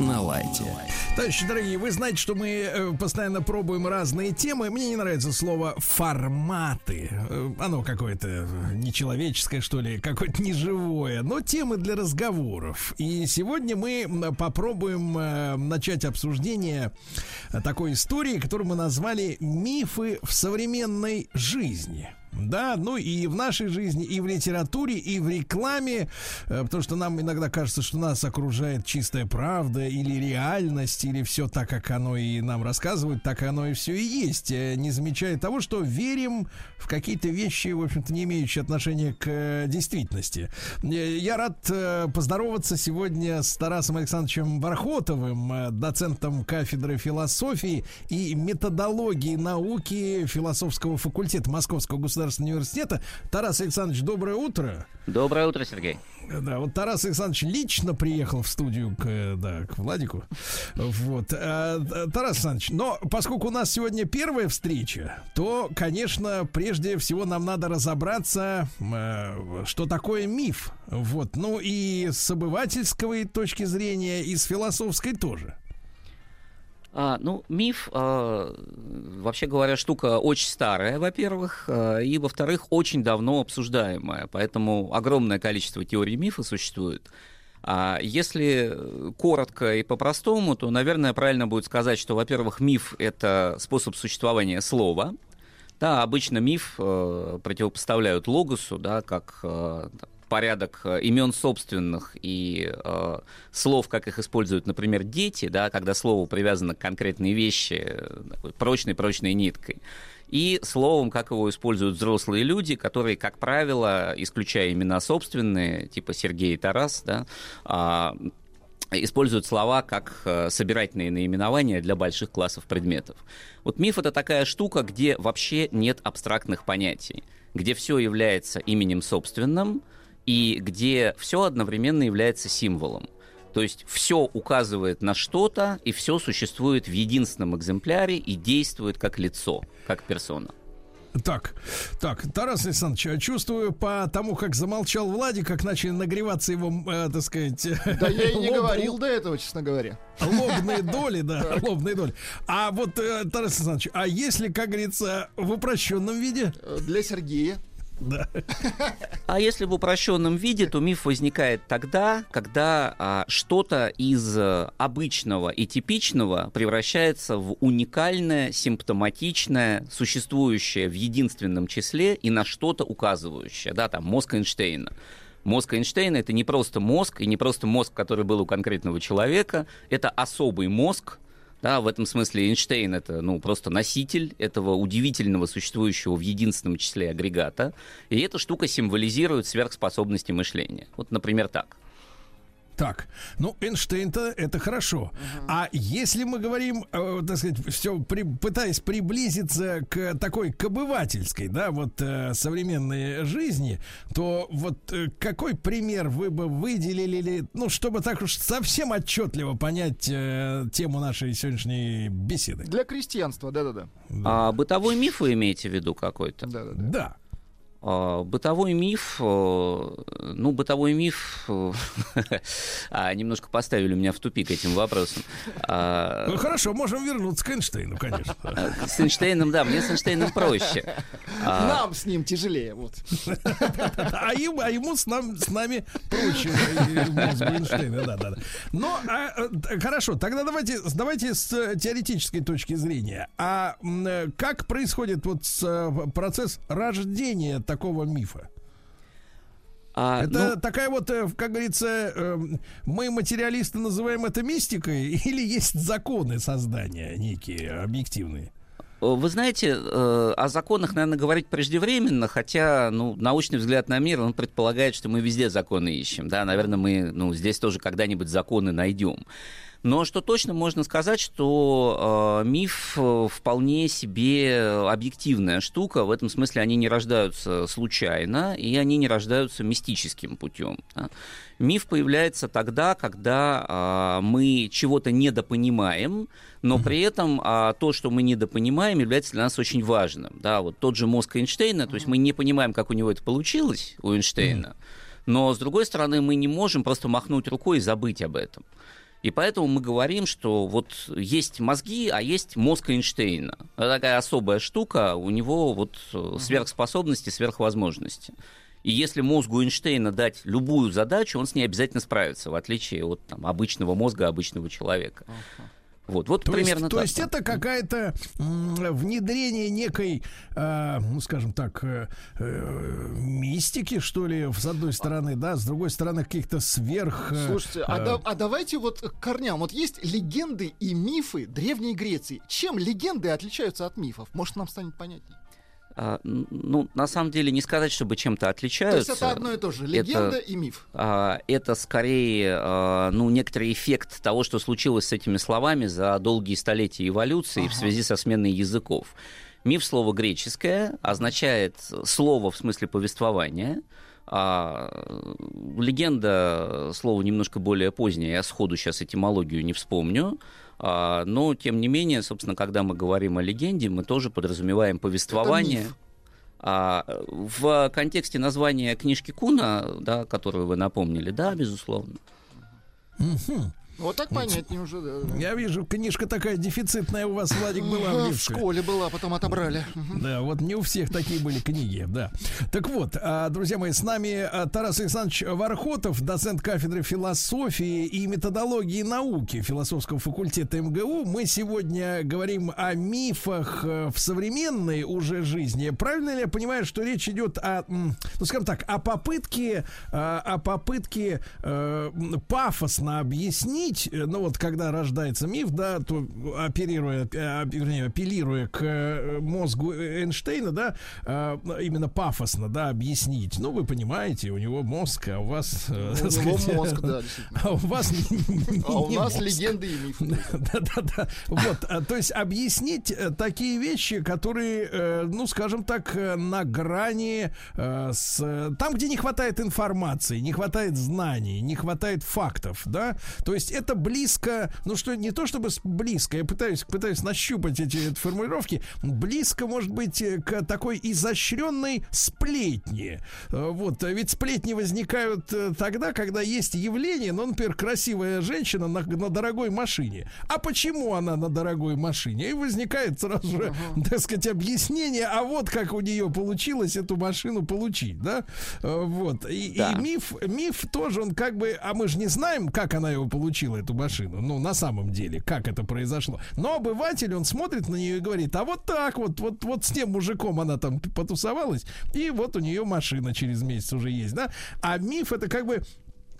На лайте. Товарищи дорогие, вы знаете, что мы э, постоянно пробуем разные темы. Мне не нравится слово форматы. Э, оно какое-то э, нечеловеческое, что ли, какое-то неживое. Но темы для разговоров. И сегодня мы попробуем начать обсуждение такой истории, которую мы назвали «Мифы в современной жизни». Да, ну и в нашей жизни, и в литературе, и в рекламе, э, потому что нам иногда кажется, что нас окружает чистая правда или реальность, или все так, как оно и нам рассказывают, так оно и все и есть, э, не замечая того, что верим в какие-то вещи, в общем-то, не имеющие отношения к э, действительности. Я рад поздороваться сегодня с Тарасом Александровичем Бархотовым, доцентом кафедры философии и методологии науки философского факультета Московского государственного университета. Тарас Александрович, доброе утро. Доброе утро, Сергей. Да, вот Тарас Александрович лично приехал в студию к, э, да, к Владику. Вот. А, э, Тарас Александрович, но поскольку у нас сегодня первая встреча, то, конечно, прежде всего нам надо разобраться, э, что такое миф. Вот. Ну и с обывательской точки зрения, и с философской тоже. А, ну, миф, а, вообще говоря, штука очень старая, во-первых, а, и, во-вторых, очень давно обсуждаемая, поэтому огромное количество теорий мифа существует. А если коротко и по-простому, то, наверное, правильно будет сказать, что, во-первых, миф — это способ существования слова. Да, обычно миф э, противопоставляют логосу, да, как э, порядок э, имен собственных и э, слов, как их используют, например, дети, да, когда слово привязано к конкретной вещи, э, прочной-прочной ниткой. и словом, как его используют взрослые люди, которые, как правило, исключая имена собственные, типа Сергей и Тарас, да, а, используют слова как э, собирательные наименования для больших классов предметов. Вот миф это такая штука, где вообще нет абстрактных понятий, где все является именем собственным и где все одновременно является символом. То есть все указывает на что-то, и все существует в единственном экземпляре и действует как лицо, как персона. Так, так, Тарас Александрович, я чувствую по тому, как замолчал Владик, как начали нагреваться его, э, так сказать... <laughs> Да я и не лоб- говорил до этого, честно говоря. Лобные доли, да, лобные доли. А вот, э, Тарас Александрович, а если, как говорится, в упрощенном виде? Для Сергея. Да. А если в упрощенном виде, то миф возникает тогда, когда а, что-то из э, обычного и типичного превращается в уникальное, симптоматичное, существующее в единственном числе и на что-то указывающее. Да, там мозг Эйнштейна. Мозг Эйнштейна это не просто мозг, и не просто мозг, который был у конкретного человека, это особый мозг, да, в этом смысле Эйнштейн это ну, просто носитель этого удивительного существующего в единственном числе агрегата. И эта штука символизирует сверхспособности мышления. Вот, например, так. Так, ну, Эйнштейн-то это хорошо. А если мы говорим, э, так сказать, все пытаясь приблизиться к такой к обывательской, да, вот э, современной жизни, то вот э, какой пример вы бы выделили, или, ну, чтобы так уж совсем отчетливо понять э, тему нашей сегодняшней беседы? Для крестьянства, да-да-да. А бытовой миф вы имеете в виду какой-то? Да-да-да. Да. А, Бытовой миф, э, ну, бытовой миф, э, <laughs> а, немножко поставили меня в тупик этим вопросом. А, Ну, хорошо, можем вернуться к Эйнштейну, конечно. <laughs> С Эйнштейном, да, мне с Эйнштейном проще. А, Нам с ним тяжелее, вот. <laughs> А ему, а ему с, нам, с нами проще э, мозгу Эйнштейна, да, да, а, э, хорошо, тогда давайте, давайте с э, теоретической точки зрения. А э, как происходит вот с, э, процесс рождения такого мифа? а, Это ну, такая вот, э, как говорится, э, мы материалисты называем это мистикой, <laughs> или есть законы создания некие объективные? Вы знаете, э, о законах, наверное, говорить преждевременно, хотя, ну, научный взгляд на мир, он предполагает, что мы везде законы ищем, да, наверное, мы, ну, здесь тоже когда-нибудь законы найдем. Но что точно можно сказать, что э, миф э, вполне себе объективная штука. В этом смысле они не рождаются случайно, и они не рождаются мистическим путем. да. Миф появляется тогда, когда э, мы чего-то недопонимаем, но при этом а, то, что мы недопонимаем, является для нас очень важным. Да, вот тот же мозг Эйнштейна, то есть мы не понимаем, как у него это получилось, у Эйнштейна, но, с другой стороны, мы не можем просто махнуть рукой и забыть об этом. И поэтому мы говорим, что вот есть мозги, а есть мозг Эйнштейна. Это такая особая штука, у него вот э, сверхспособности, сверхвозможности. И если мозгу Эйнштейна дать любую задачу, он с ней обязательно справится, в отличие от там, обычного мозга обычного человека. Вот, вот То примерно есть, то так. есть это какая-то внедрение некой, э, ну скажем так, э, э, мистики, что ли, с одной стороны, да, с другой стороны каких-то сверх. э, Слушайте, а, э, да- а давайте вот к корням. Вот есть легенды и мифы Древней Греции. Чем легенды отличаются от мифов? Может, нам станет понятнее? А, ну, на самом деле, не сказать, чтобы чем-то То отличаются. есть это одно и то же. Это- Легенда и миф. А, это скорее а, ну, некоторый эффект того, что случилось с этими словами за долгие столетия эволюции в связи со сменой языков. Миф слово греческое означает слово в смысле повествования. А, легенда слово немножко более позднее, я сходу сейчас этимологию не вспомню. А, но, тем не менее, собственно, когда мы говорим о легенде, мы тоже подразумеваем повествование. А, в контексте названия книжки Куна, да, которую вы напомнили, да, безусловно. мгм. Вот так понятнее уже, да. да. Я вижу, книжка такая дефицитная у вас, Владик, была в в школе была, потом отобрали. Да, вот не у всех такие были книги, да. Так вот, а, друзья мои, с нами а, Тарас Александрович Вархотов, доцент кафедры философии и методологии науки философского факультета МГУ. Мы сегодня говорим о мифах э, в современной уже жизни. Правильно ли я понимаю, что речь идет о, ну, скажем так, о попытке, а, о попытке э, пафосно объяснить объяснить, э, ну вот когда рождается миф, да, то оперируя, э, вернее, апеллируя к э, мозгу Эйнштейна, да, именно пафосно, да, объяснить. Ну, вы понимаете, у него мозг, а у вас... э, У него сказать, мозг, да. <laughs> А у вас А у нас легенды и мифы. Да-да-да. <laughs> Вот, а, то есть объяснить такие вещи, которые, ну, скажем так, на грани с... Там, где не хватает информации, не хватает знаний, не хватает фактов, да? То есть это близко, ну, что не то чтобы близко, я пытаюсь, пытаюсь нащупать эти формулировки, близко, может быть, э, к такой изощренной сплетни. Э, Вот, а ведь сплетни возникают э, тогда, когда есть явление, ну, например, красивая женщина на, на дорогой машине. А почему она на дорогой машине? И возникает сразу же, <laughs> так сказать, объяснение, а вот как у нее получилось эту машину получить, да? Вот. И, и Да. миф, миф тоже, он как бы, а мы же не знаем, как она его получила, эту машину, ну, на самом деле, как это произошло. Но обыватель, он смотрит на нее и говорит, а вот так вот, вот, вот с тем мужиком она там потусовалась, и вот у нее машина через месяц уже есть, да? А миф это как бы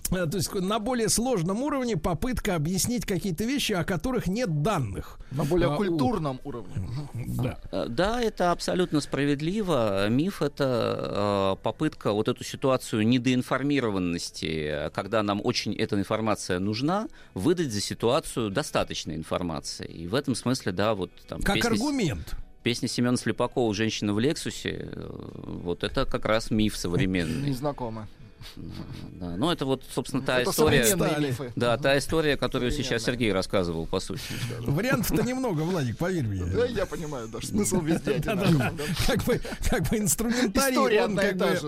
то есть на более сложном уровне попытка объяснить какие-то вещи, о которых нет данных. На более А, у- культурном уровне. Да. Э, Да, это абсолютно справедливо. Миф это э, попытка вот эту ситуацию недоинформированности, э, когда нам очень эта информация нужна, выдать за ситуацию достаточной информации. И в этом смысле, да, вот там Как песня аргумент. Песня Семена Слепакова «Женщина в Лексусе», э, вот это как раз миф современный. Незнакомо. Да. Ну, это вот, собственно, та Это история... Да, та история, которую сейчас Сергей рассказывал, по сути. Вариантов-то немного, Владик, поверь мне. Да, я понимаю, да, смысл везде. Как бы, как бы инструментарий, он как бы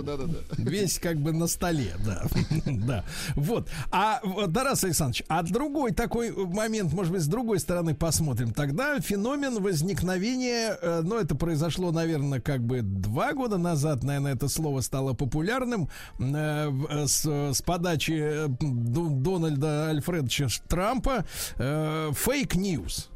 весь как бы на столе, да. <laughs> да. Вот. А, вот, Тарас Александрович, а другой такой момент, может быть, с другой стороны посмотрим. Тогда феномен возникновения, э, ну, это произошло, наверное, как бы два года назад, наверное, это слово стало популярным э, с, с подачи э, Дональда Альфредовича Трампа э, fake news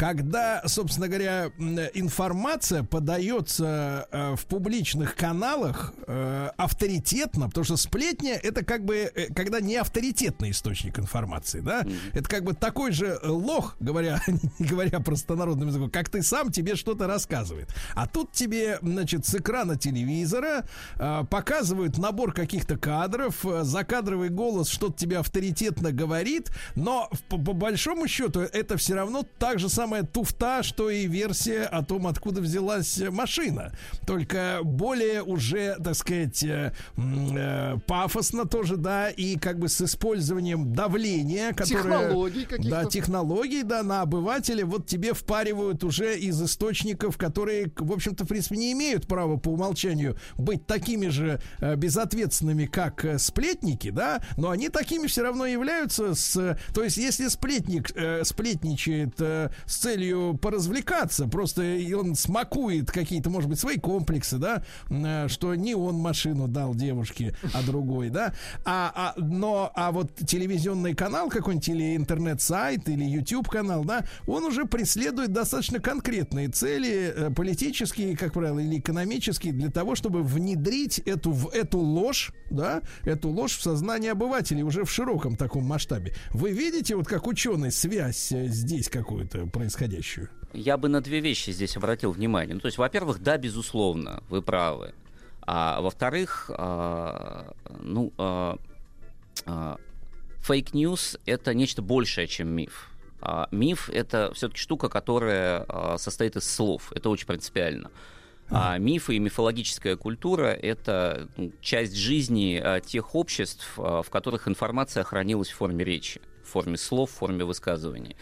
когда, собственно говоря, информация подается э, в публичных каналах э, авторитетно, потому что сплетня это как бы, э, когда не авторитетный источник информации, да, это как бы такой же лох, говоря, <laughs> говоря простонародным языком, как ты сам тебе что-то рассказывает. А тут тебе, значит, с экрана телевизора э, показывают набор каких-то кадров, э, закадровый голос что-то тебе авторитетно говорит, но по, по большому счету это все равно так же самая туфта, что и версия о том, откуда взялась машина. Только более уже, так сказать, э, э, пафосно тоже, да, и как бы с использованием давления, которое... Технологий каких-то. Да, технологий, да, на обывателя вот тебе впаривают уже из источников, которые, в общем-то, в принципе, не имеют права по умолчанию быть такими же э, безответственными, как э, сплетники, да, но они такими все равно являются с... То есть, если сплетник э, сплетничает э, с целью поразвлекаться, просто он смакует какие-то, может быть, свои комплексы, да, э, что не он машину дал девушке, а другой, да, а, а, но, а вот телевизионный канал какой-нибудь или интернет-сайт или YouTube-канал, да, он уже преследует достаточно конкретные цели, э, политические, как правило, или экономические, для того, чтобы внедрить эту, в эту ложь, да, эту ложь в сознание обывателей уже в широком таком масштабе. Вы видите, вот как ученый, связь э, здесь какую-то происходящую? Я бы на две вещи здесь обратил внимание. Ну, то есть, во-первых, да, безусловно, вы правы. А во-вторых, а, ну, а, а, fake news — это нечто большее, чем миф. А миф — это все-таки штука, которая а, состоит из слов. Это очень принципиально. А мифы и мифологическая культура — это ну, часть жизни а, тех обществ, а, в которых информация хранилась в форме речи, в форме слов, в форме высказываний.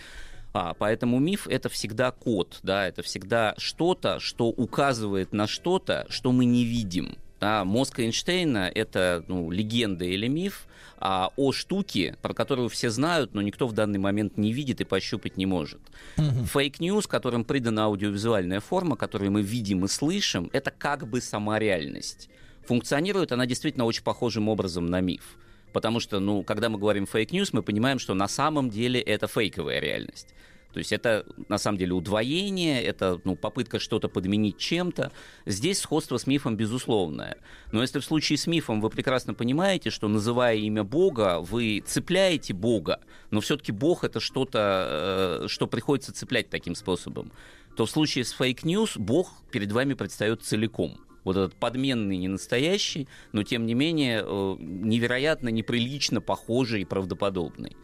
А, поэтому миф это всегда код, да, это всегда что-то, что указывает на что-то, что мы не видим. Да, мозг Эйнштейна это ну, легенда или миф а, о штуке, про которую все знают, но никто в данный момент не видит и пощупать не может. Fake news, которым придана аудиовизуальная форма, которую мы видим и слышим, это как бы сама реальность. Функционирует она действительно очень похожим образом на миф. Потому что, ну, когда мы говорим fake news, мы понимаем, что на самом деле это фейковая реальность. То есть это на самом деле удвоение, это ну, попытка что-то подменить чем-то. Здесь сходство с мифом безусловное. Но если в случае с мифом вы прекрасно понимаете, что называя имя Бога, вы цепляете Бога, но все-таки Бог это что-то, э, что приходится цеплять таким способом, то в случае с fake news Бог перед вами предстает целиком вот этот подменный, не настоящий, но тем не менее э, невероятно неприлично похожий и правдоподобный.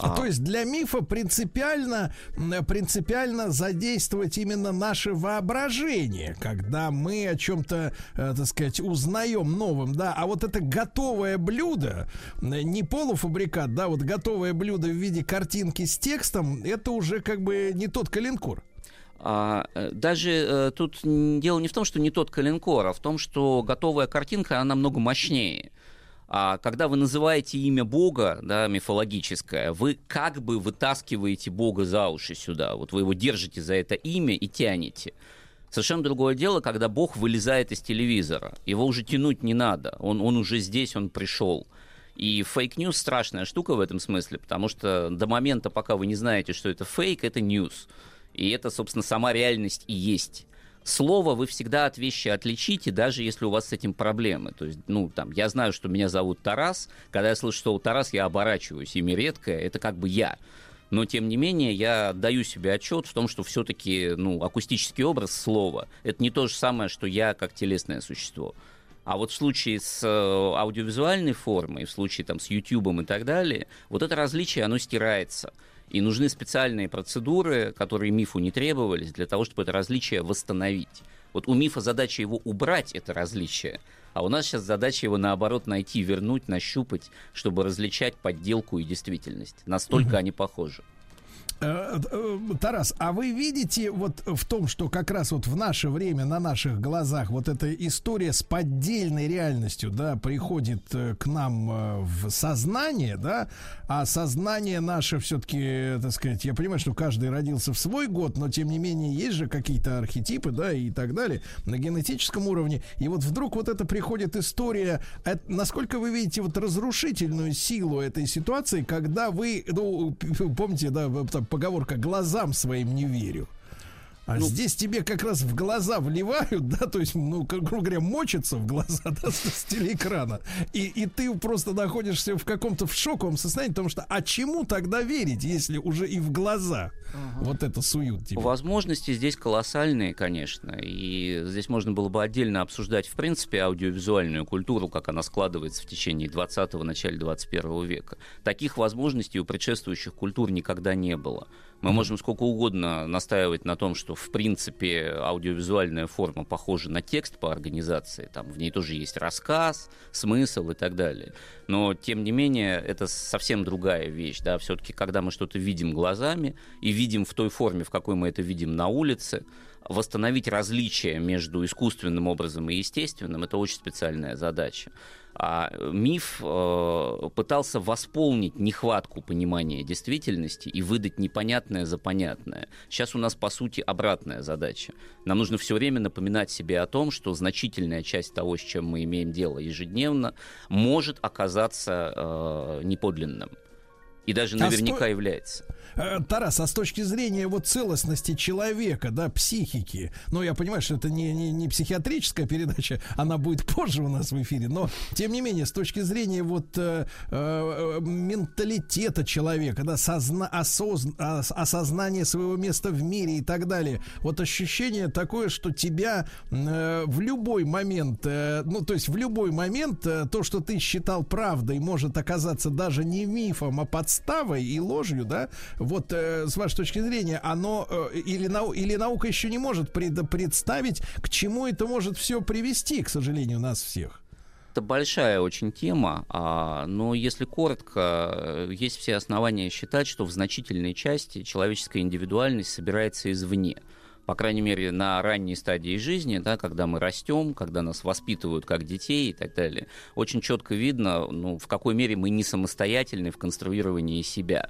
А. То есть для мифа принципиально, принципиально задействовать именно наше воображение, когда мы о чем-то, э, так сказать, узнаем новым, да. А вот это готовое блюдо, не полуфабрикат, да, вот готовое блюдо в виде картинки с текстом, это уже как бы не тот калинкур. А, э, даже а, тут дело не в том, что не тот коленкор, а в том, что готовая картинка, она намного мощнее. А когда вы называете имя Бога, да, мифологическое, вы как бы вытаскиваете Бога за уши сюда. Вот вы его держите за это имя и тянете. Совершенно другое дело, когда Бог вылезает из телевизора. Его уже тянуть не надо. Он, он уже здесь, он пришел. И fake news страшная штука в этом смысле, потому что до момента, пока вы не знаете, что это фейк, это news. И это, собственно, сама реальность и есть слово вы всегда от вещи отличите, даже если у вас с этим проблемы. То есть, ну, там, я знаю, что меня зовут Тарас. Когда я слышу слово Тарас, я оборачиваюсь. Имя редкое, это как бы я. Но, тем не менее, я даю себе отчет в том, что все-таки, ну, акустический образ слова – это не то же самое, что я как телесное существо. А вот в случае с э, аудиовизуальной формой, в случае там с YouTube и так далее, вот это различие, оно стирается – и нужны специальные процедуры, которые мифу не требовались, для того, чтобы это различие восстановить. Вот у мифа задача его убрать, это различие, а у нас сейчас задача его, наоборот, найти, вернуть, нащупать, чтобы различать подделку и действительность. Настолько угу. они похожи. Э, э, Тарас, а вы видите вот в том, что как раз вот в наше время на наших глазах вот эта история с поддельной реальностью, да, приходит э, к нам в сознание, да, а сознание наше все-таки, так сказать, я понимаю, что каждый родился в свой год, но тем не менее есть же какие-то архетипы, да, и так далее на генетическом уровне, и вот вдруг вот это приходит история, насколько вы видите вот разрушительную силу этой ситуации, когда вы, ну, помните, да, поговорка «глазам своим не верю». А ну, здесь тебе как раз в глаза вливают, да, то есть, ну, грубо говоря, мочится в глаза <laughs> да, с телеэкрана. И, и ты просто находишься в каком-то в шоковом состоянии, потому что, а чему тогда верить, если уже и в глаза ага. вот это суют тебе? Возможности здесь колоссальные, конечно. И здесь можно было бы отдельно обсуждать, в принципе, аудиовизуальную культуру, как она складывается в течение 20-го, начале 21 века. Таких возможностей у предшествующих культур никогда не было. Мы можем сколько угодно настаивать на том, что в принципе аудиовизуальная форма похожа на текст по организации, там в ней тоже есть рассказ, смысл и так далее. Но тем не менее это совсем другая вещь, да, все-таки когда мы что-то видим глазами и видим в той форме, в какой мы это видим на улице, восстановить различия между искусственным образом и естественным, это очень специальная задача. А миф э, пытался восполнить нехватку понимания действительности и выдать непонятное за понятное. Сейчас у нас, по сути, обратная задача. Нам нужно все время напоминать себе о том, что значительная часть того, с чем мы имеем дело ежедневно, может оказаться э, неподлинным. И даже а наверняка сто... является. Э, Тарас, а с точки зрения вот целостности человека, да, психики, ну, я понимаю, что это не, не, не психиатрическая передача, она будет позже у нас в эфире, но, тем не менее, с точки зрения вот э, э, менталитета человека, да, созна, осозн, осознание своего места в мире и так далее, вот ощущение такое, что тебя э, в любой момент, э, ну, то есть в любой момент э, то, что ты считал правдой, может оказаться даже не мифом, а подставой и ложью, да, вот э, с вашей точки зрения, оно э, или, нау, или наука еще не может пред, представить, к чему это может все привести, к сожалению, нас всех? Это большая очень тема, а, но если коротко, есть все основания считать, что в значительной части человеческая индивидуальность собирается извне по крайней мере, на ранней стадии жизни, да, когда мы растем, когда нас воспитывают как детей и так далее, очень четко видно, ну, в какой мере мы не самостоятельны в конструировании себя.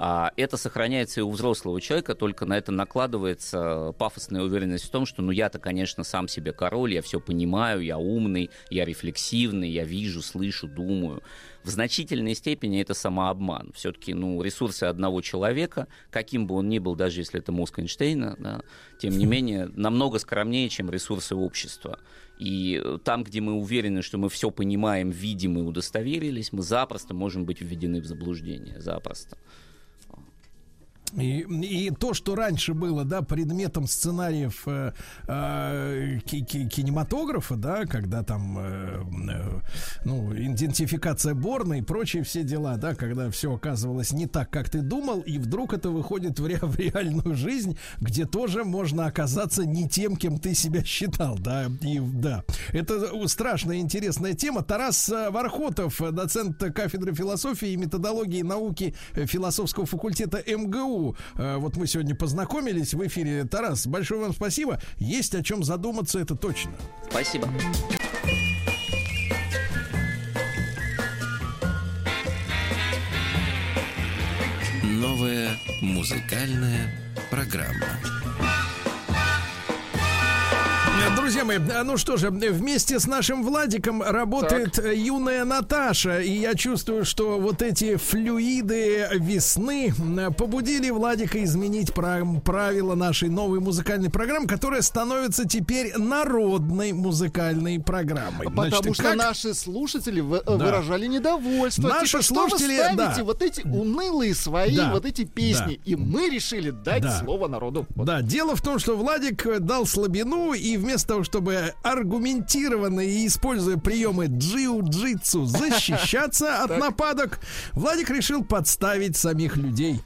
А это сохраняется и у взрослого человека, только на это накладывается пафосная уверенность в том, что ну я-то, конечно, сам себе король, я все понимаю, я умный, я рефлексивный, я вижу, слышу, думаю. В значительной степени это самообман. Все-таки ну, ресурсы одного человека, каким бы он ни был, даже если это мозг Эйнштейна, да, тем не <laughs> менее, намного скромнее, чем ресурсы общества. И там, где мы уверены, что мы все понимаем, видим и удостоверились, мы запросто можем быть введены в заблуждение. Запросто. И, и то, что раньше было, да, предметом сценариев э, э, кинематографа, да, когда там, э, э, ну, идентификация Борна и прочие все дела, да, когда все оказывалось не так, как ты думал, и вдруг это выходит в, ре, в реальную жизнь, где тоже можно оказаться не тем, кем ты себя считал, да, и да. Это страшная интересная тема. Тарас э, Вархотов, доцент кафедры философии и методологии науки философского факультета МГУ, Э, вот мы сегодня познакомились в эфире. Тарас, большое вам спасибо. Есть о чем задуматься, это точно. Спасибо. Новая музыкальная программа. Друзья мои, ну что же, вместе с нашим Владиком работает так. юная Наташа, и я чувствую, что вот эти флюиды весны побудили Владика изменить правила нашей новой музыкальной программы, которая становится теперь народной музыкальной программой. Потому Значит, что как... наши слушатели в- да. выражали недовольство. Наши типа, слушатели, что вы ставите да. вот эти унылые свои да. вот эти песни, да. и мы решили дать да. слово народу. Да, дело в том, что Владик дал слабину и вместо того, чтобы аргументированно и используя приемы джиу-джитсу защищаться <laughs> от нападок, Владик решил подставить самих людей.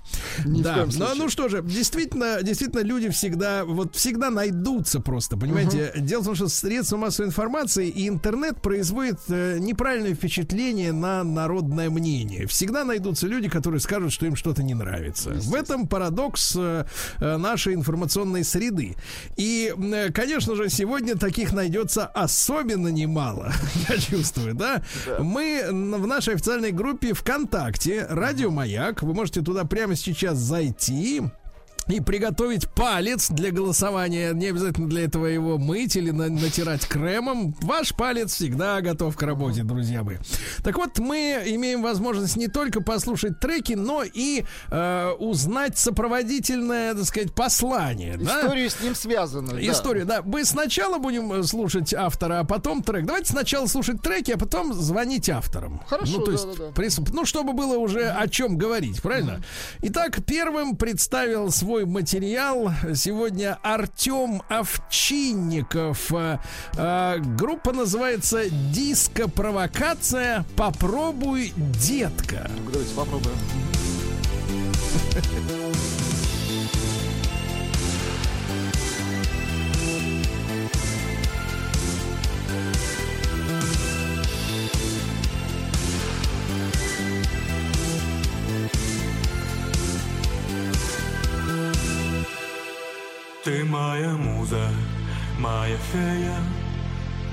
да, ну, ну что же, действительно, действительно, люди всегда, вот всегда найдутся просто, понимаете? Дело в том, что средства массовой информации и интернет производят э, неправильное впечатление на народное мнение. Всегда найдутся люди, которые скажут, что им что-то не нравится. В этом парадокс э, э нашей информационной среды. И, конечно же, сегодня таких найдется особенно немало, <laughs> я чувствую, да? да? Мы в нашей официальной группе ВКонтакте «Радио Маяк», вы можете туда прямо сейчас зайти, и приготовить палец для голосования. Не обязательно для этого его мыть или на натирать кремом. Ваш палец всегда готов к работе, друзья мои. Так вот, мы имеем возможность не только послушать треки, но и э, узнать сопроводительное, так сказать, послание. Историю да? с ним связанную. Историю, да. да. Мы сначала будем э, слушать автора, а потом трек. Давайте сначала слушать треки, а потом звонить авторам. Хорошо, ну, то есть, да, да, да. Ну, чтобы было уже о чем говорить, правильно? Итак, первым представил свой свой материал. Сегодня Артем Овчинников. А, группа называется «Диско-провокация. Попробуй, детка». Давайте попробуем. <laughs> моя муза, моя фея,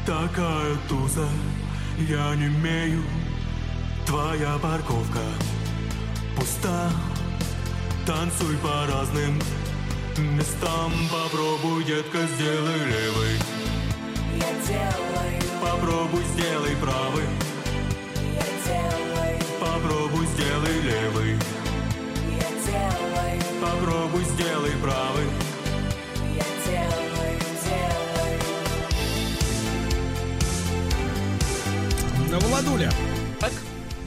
такая туза, я не имею. Твоя парковка пуста, танцуй по разным местам. Попробуй, детка, сделай левый. Я делаю. Попробуй, сделай правый. Я делаю. Попробуй, сделай левый. Я делаю. Попробуй, сделай правый. Владуля. Так.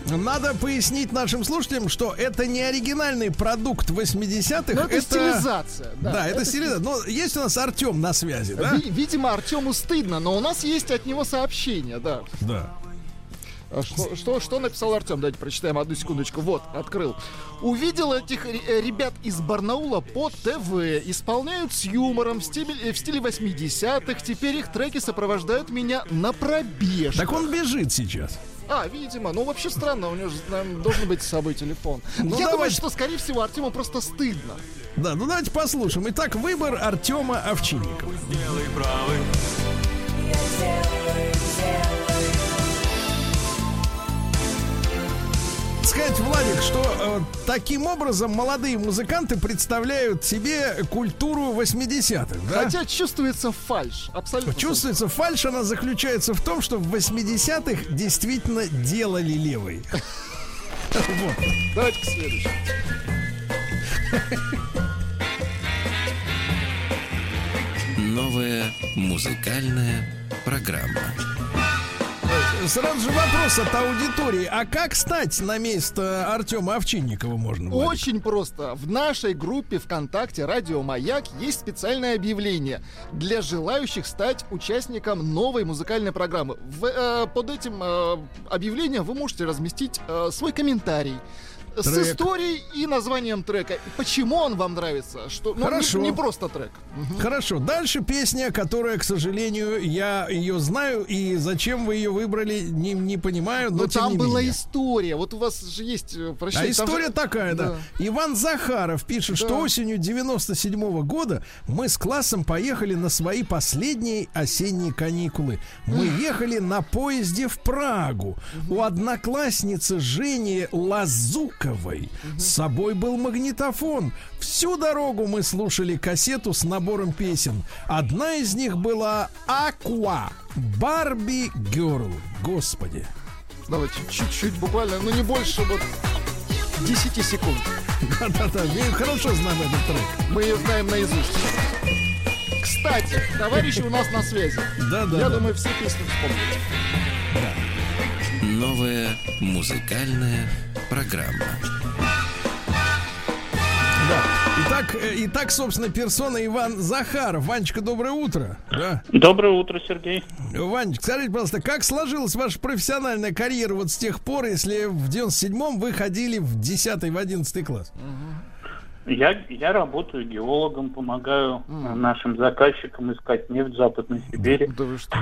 Надо пояснить нашим слушателям, что это не оригинальный продукт 80-х. это, это стилизация. Да, да это, это стилизация. Но есть у нас Артем на связи, да? Видимо, Артему стыдно, но у нас есть от него сообщение, да. Да. А что, что, что написал Артем? Давайте прочитаем одну секундочку. Вот, открыл. Увидел этих э, ребят из Барнаула по ТВ. Исполняют с юмором в стиле, э, в стиле 80-х. Теперь их треки сопровождают меня на пробежках. Так он бежит сейчас. А, видимо. Ну, вообще странно, у него же наверное, должен быть с собой телефон. Ну, Я давайте... думаю, что, скорее всего, Артему просто стыдно. Да, ну давайте послушаем. Итак, выбор Артема Овчинникова. Сделай правый. Я делаю, сказать, Владик, что э, таким образом молодые музыканты представляют себе культуру 80-х, да? Хотя чувствуется фальш. Абсолютно. Чувствуется фальш, она заключается в том, что в 80-х действительно делали левый. Вот. Давайте к следующему. Новая музыкальная программа. Сразу же вопрос от аудитории. А как стать на место Артема Овчинникова можно? Владик? Очень просто. В нашей группе ВКонтакте «Радио Маяк» есть специальное объявление для желающих стать участником новой музыкальной программы. В, э, под этим э, объявлением вы можете разместить э, свой комментарий с Трек. историей и названием трека. Почему он вам нравится? Что, ну, не- Хорошо. Не, просто трек. Хорошо, дальше песня, которая, к сожалению, я ее знаю, и зачем вы ее выбрали, не, не понимаю, но, Но тем там не была менее. история. Вот у вас же есть э, А прощай, там история же- такая, да. Иван Захаров пишет, что Да. осенью 97 года мы с классом поехали на свои последние осенние каникулы. Мы ехали на поезде в Прагу. У одноклассницы Жени Лазуковой с собой был магнитофон. Всю дорогу мы слушали кассету с набором песен. Одна из них была Aqua Барби Герл. Господи. Давайте чуть-чуть, буквально, ну не больше вот 10 секунд. Да-да-да, я хорошо знаю этот трек. Мы ее знаем наизусть. Кстати, товарищи у нас на связи. Да-да-да. Я думаю, все песни вспомнили. Новая музыкальная программа. Да. Итак, э, итак, собственно, персона Иван Захаров. Ванечка, доброе утро. Да. Доброе утро, Сергей. Ванечка, скажите, пожалуйста, как сложилась ваша профессиональная карьера вот с тех пор, если в 97-м вы ходили в 10 в 11 класс? Я, я работаю геологом, помогаю э, нашим заказчикам искать нефть в Западной Сибири.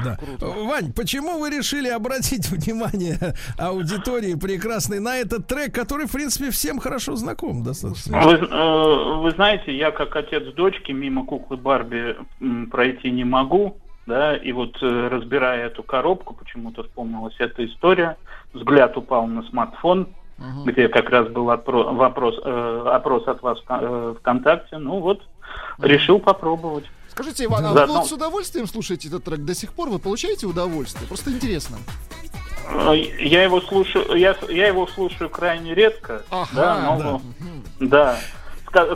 Да. Вань, почему вы решили обратить <laughs> внимание аудитории прекрасной на этот трек, который, в принципе, всем хорошо знаком достаточно? Вы, э, вы знаете, я как отец дочки мимо куклы Барби м, пройти не могу, да, и вот э, разбирая эту коробку, почему-то вспомнилась эта история. Взгляд упал на смартфон, где как раз был отпро- вопрос, э, опрос от вас в э, ВКонтакте. Ну вот, решил попробовать. Скажите, Иван, а вы Заодно- вот с удовольствием слушаете этот трек до сих пор? Вы получаете удовольствие? Просто интересно. Э, Я его слушаю, я, я его слушаю крайне редко, да, но- да. Ска-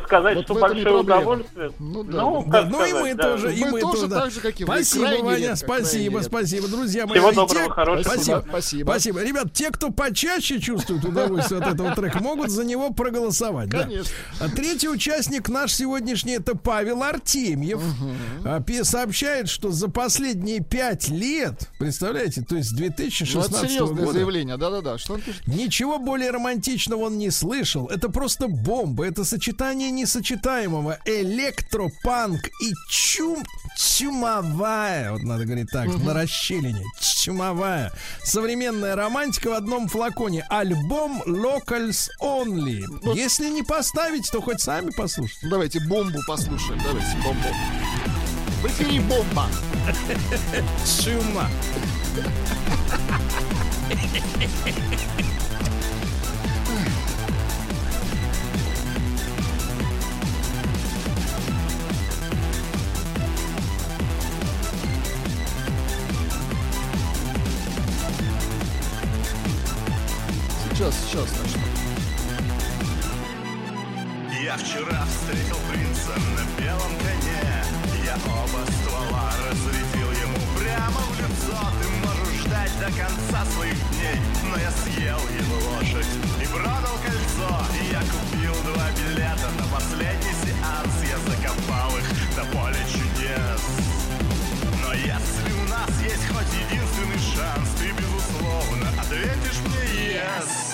сказать, Вот что и большое удовольствие. Ну да. Ну, Да, ну и сказать, мы да. тоже, и Мы мы тоже да. так же, как и вы. Спасибо, Крайне Ваня, редко, спасибо, спасибо, друзья мои. Всего И доброго, те- хорошего. Спасибо, Спасибо. спасибо. Ребят, те, кто почаще чувствует удовольствие от этого трека, могут за него проголосовать. да. Конечно. А третий участник наш сегодняшний это Павел Артемьев. А, сообщает, что за последние пять лет, представляете, то есть с Ну, 2016 это серьезное года, заявление, да-да-да. Что он пишет? Ничего более романтичного он не слышал. Это просто бомба. Это сочетание несочетаемого. Электропанк и чум... Чумовая. Вот надо говорить так, на расщелине. Чумовая. Современная романтика в одном флаконе. Альбом Locals Only. Если не поставить, то хоть сами послушайте. Давайте бомбу послушаем. Давайте бомбу. В эфире бомба. <laughs> Чума. Сейчас, сейчас начну. Я вчера встретил принца на белом коне. Я оба ствола разрядил ему прямо в лицо. Ты можешь ждать до конца своих дней Но я съел его лошадь и продал кольцо. И я купил два билета на последний сеанс. Я закопал их до поля чудес. Но если у нас есть хоть единственный шанс Ты, безусловно, ответишь мне «yes»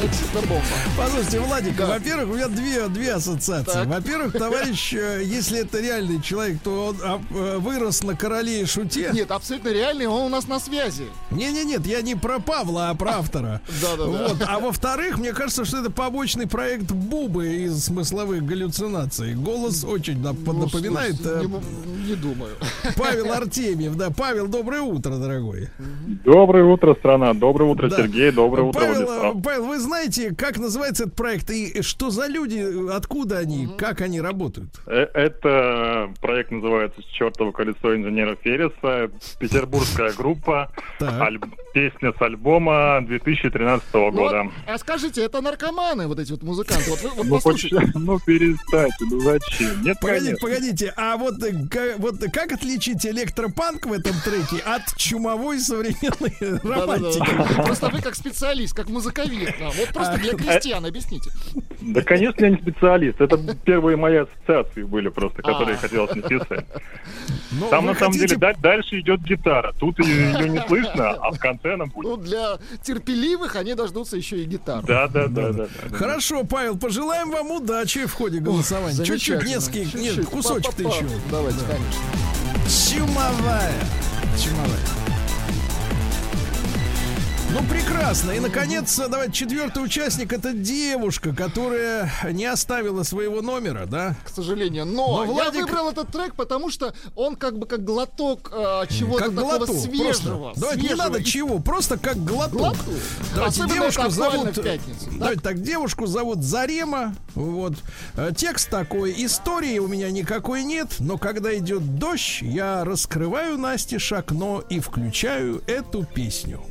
это а. Это супербомба. Послушайте, Владик, во-первых, у меня две, две ассоциации. Так. Во-первых, товарищ, <laughs> э, если это реальный человек, то он а, э, вырос на короле и шуте. Нет, абсолютно реальный, он у нас на связи. Не-не, нет, я не про Павла, а про <laughs> автора. Да-да-да. Вот. А во-вторых, мне кажется, что это побочный проект Бубы из смысловых галлюцинаций. Голос очень нап- Ну, напоминает слушай, э, не, не думаю. <laughs> Павел Артемьев. Да, Павел, доброе утро, дорогой. Доброе утро, страна. Доброе утро, Да. Сергей. Доброе утро, Павел, Владислав. Павел, вы знаете, как называется этот проект и что за люди, откуда они, как они работают? Э, Это проект называется «Чертово колесо инженера Ферриса». Петербургская группа. Песня с альбома 2013 Ну, года. а скажите, это наркоманы, вот эти вот музыканты? Ну, ну перестаньте, ну зачем? Нет, Погодите, погодите, а вот, э, вот как отличить электропанк в этом треке от чумовой современной романтики? Просто вы как специалист, как музыковед. Да. Вот просто для крестьян объясните. Да, конечно, я не специалист. Это первые мои ассоциации были просто, которые А. хотелось написать. Ну, Там на самом деле да- дальше идет гитара. Тут ее не слышно, а в конце она будет. Ну, для терпеливых они дождутся еще и гитары. Да, да, да, да. Хорошо, Павел, пожелаем вам удачи в ходе голосования. Чуть-чуть, несколько, нет, кусочек-то Па-па-па. еще. Давайте, Да. конечно. Чумовая. Чумовая. Ну, прекрасно. И, наконец, давайте четвертый участник. Это девушка, которая не оставила своего номера, да? К сожалению. Но, Но Владик- я выбрал этот трек, потому что он как бы как глоток э, чего-то Как такого глоток, свежего. просто. Давайте не свежего надо и- чего, просто как глоток. Глоток. Давайте Особенно девушку зовут... пятницу, да? Давайте так, девушку зовут Зарема. Вот. Э, Текст такой. Истории у меня никакой нет, но когда идет дождь, я раскрываю настежь окно и включаю эту песню.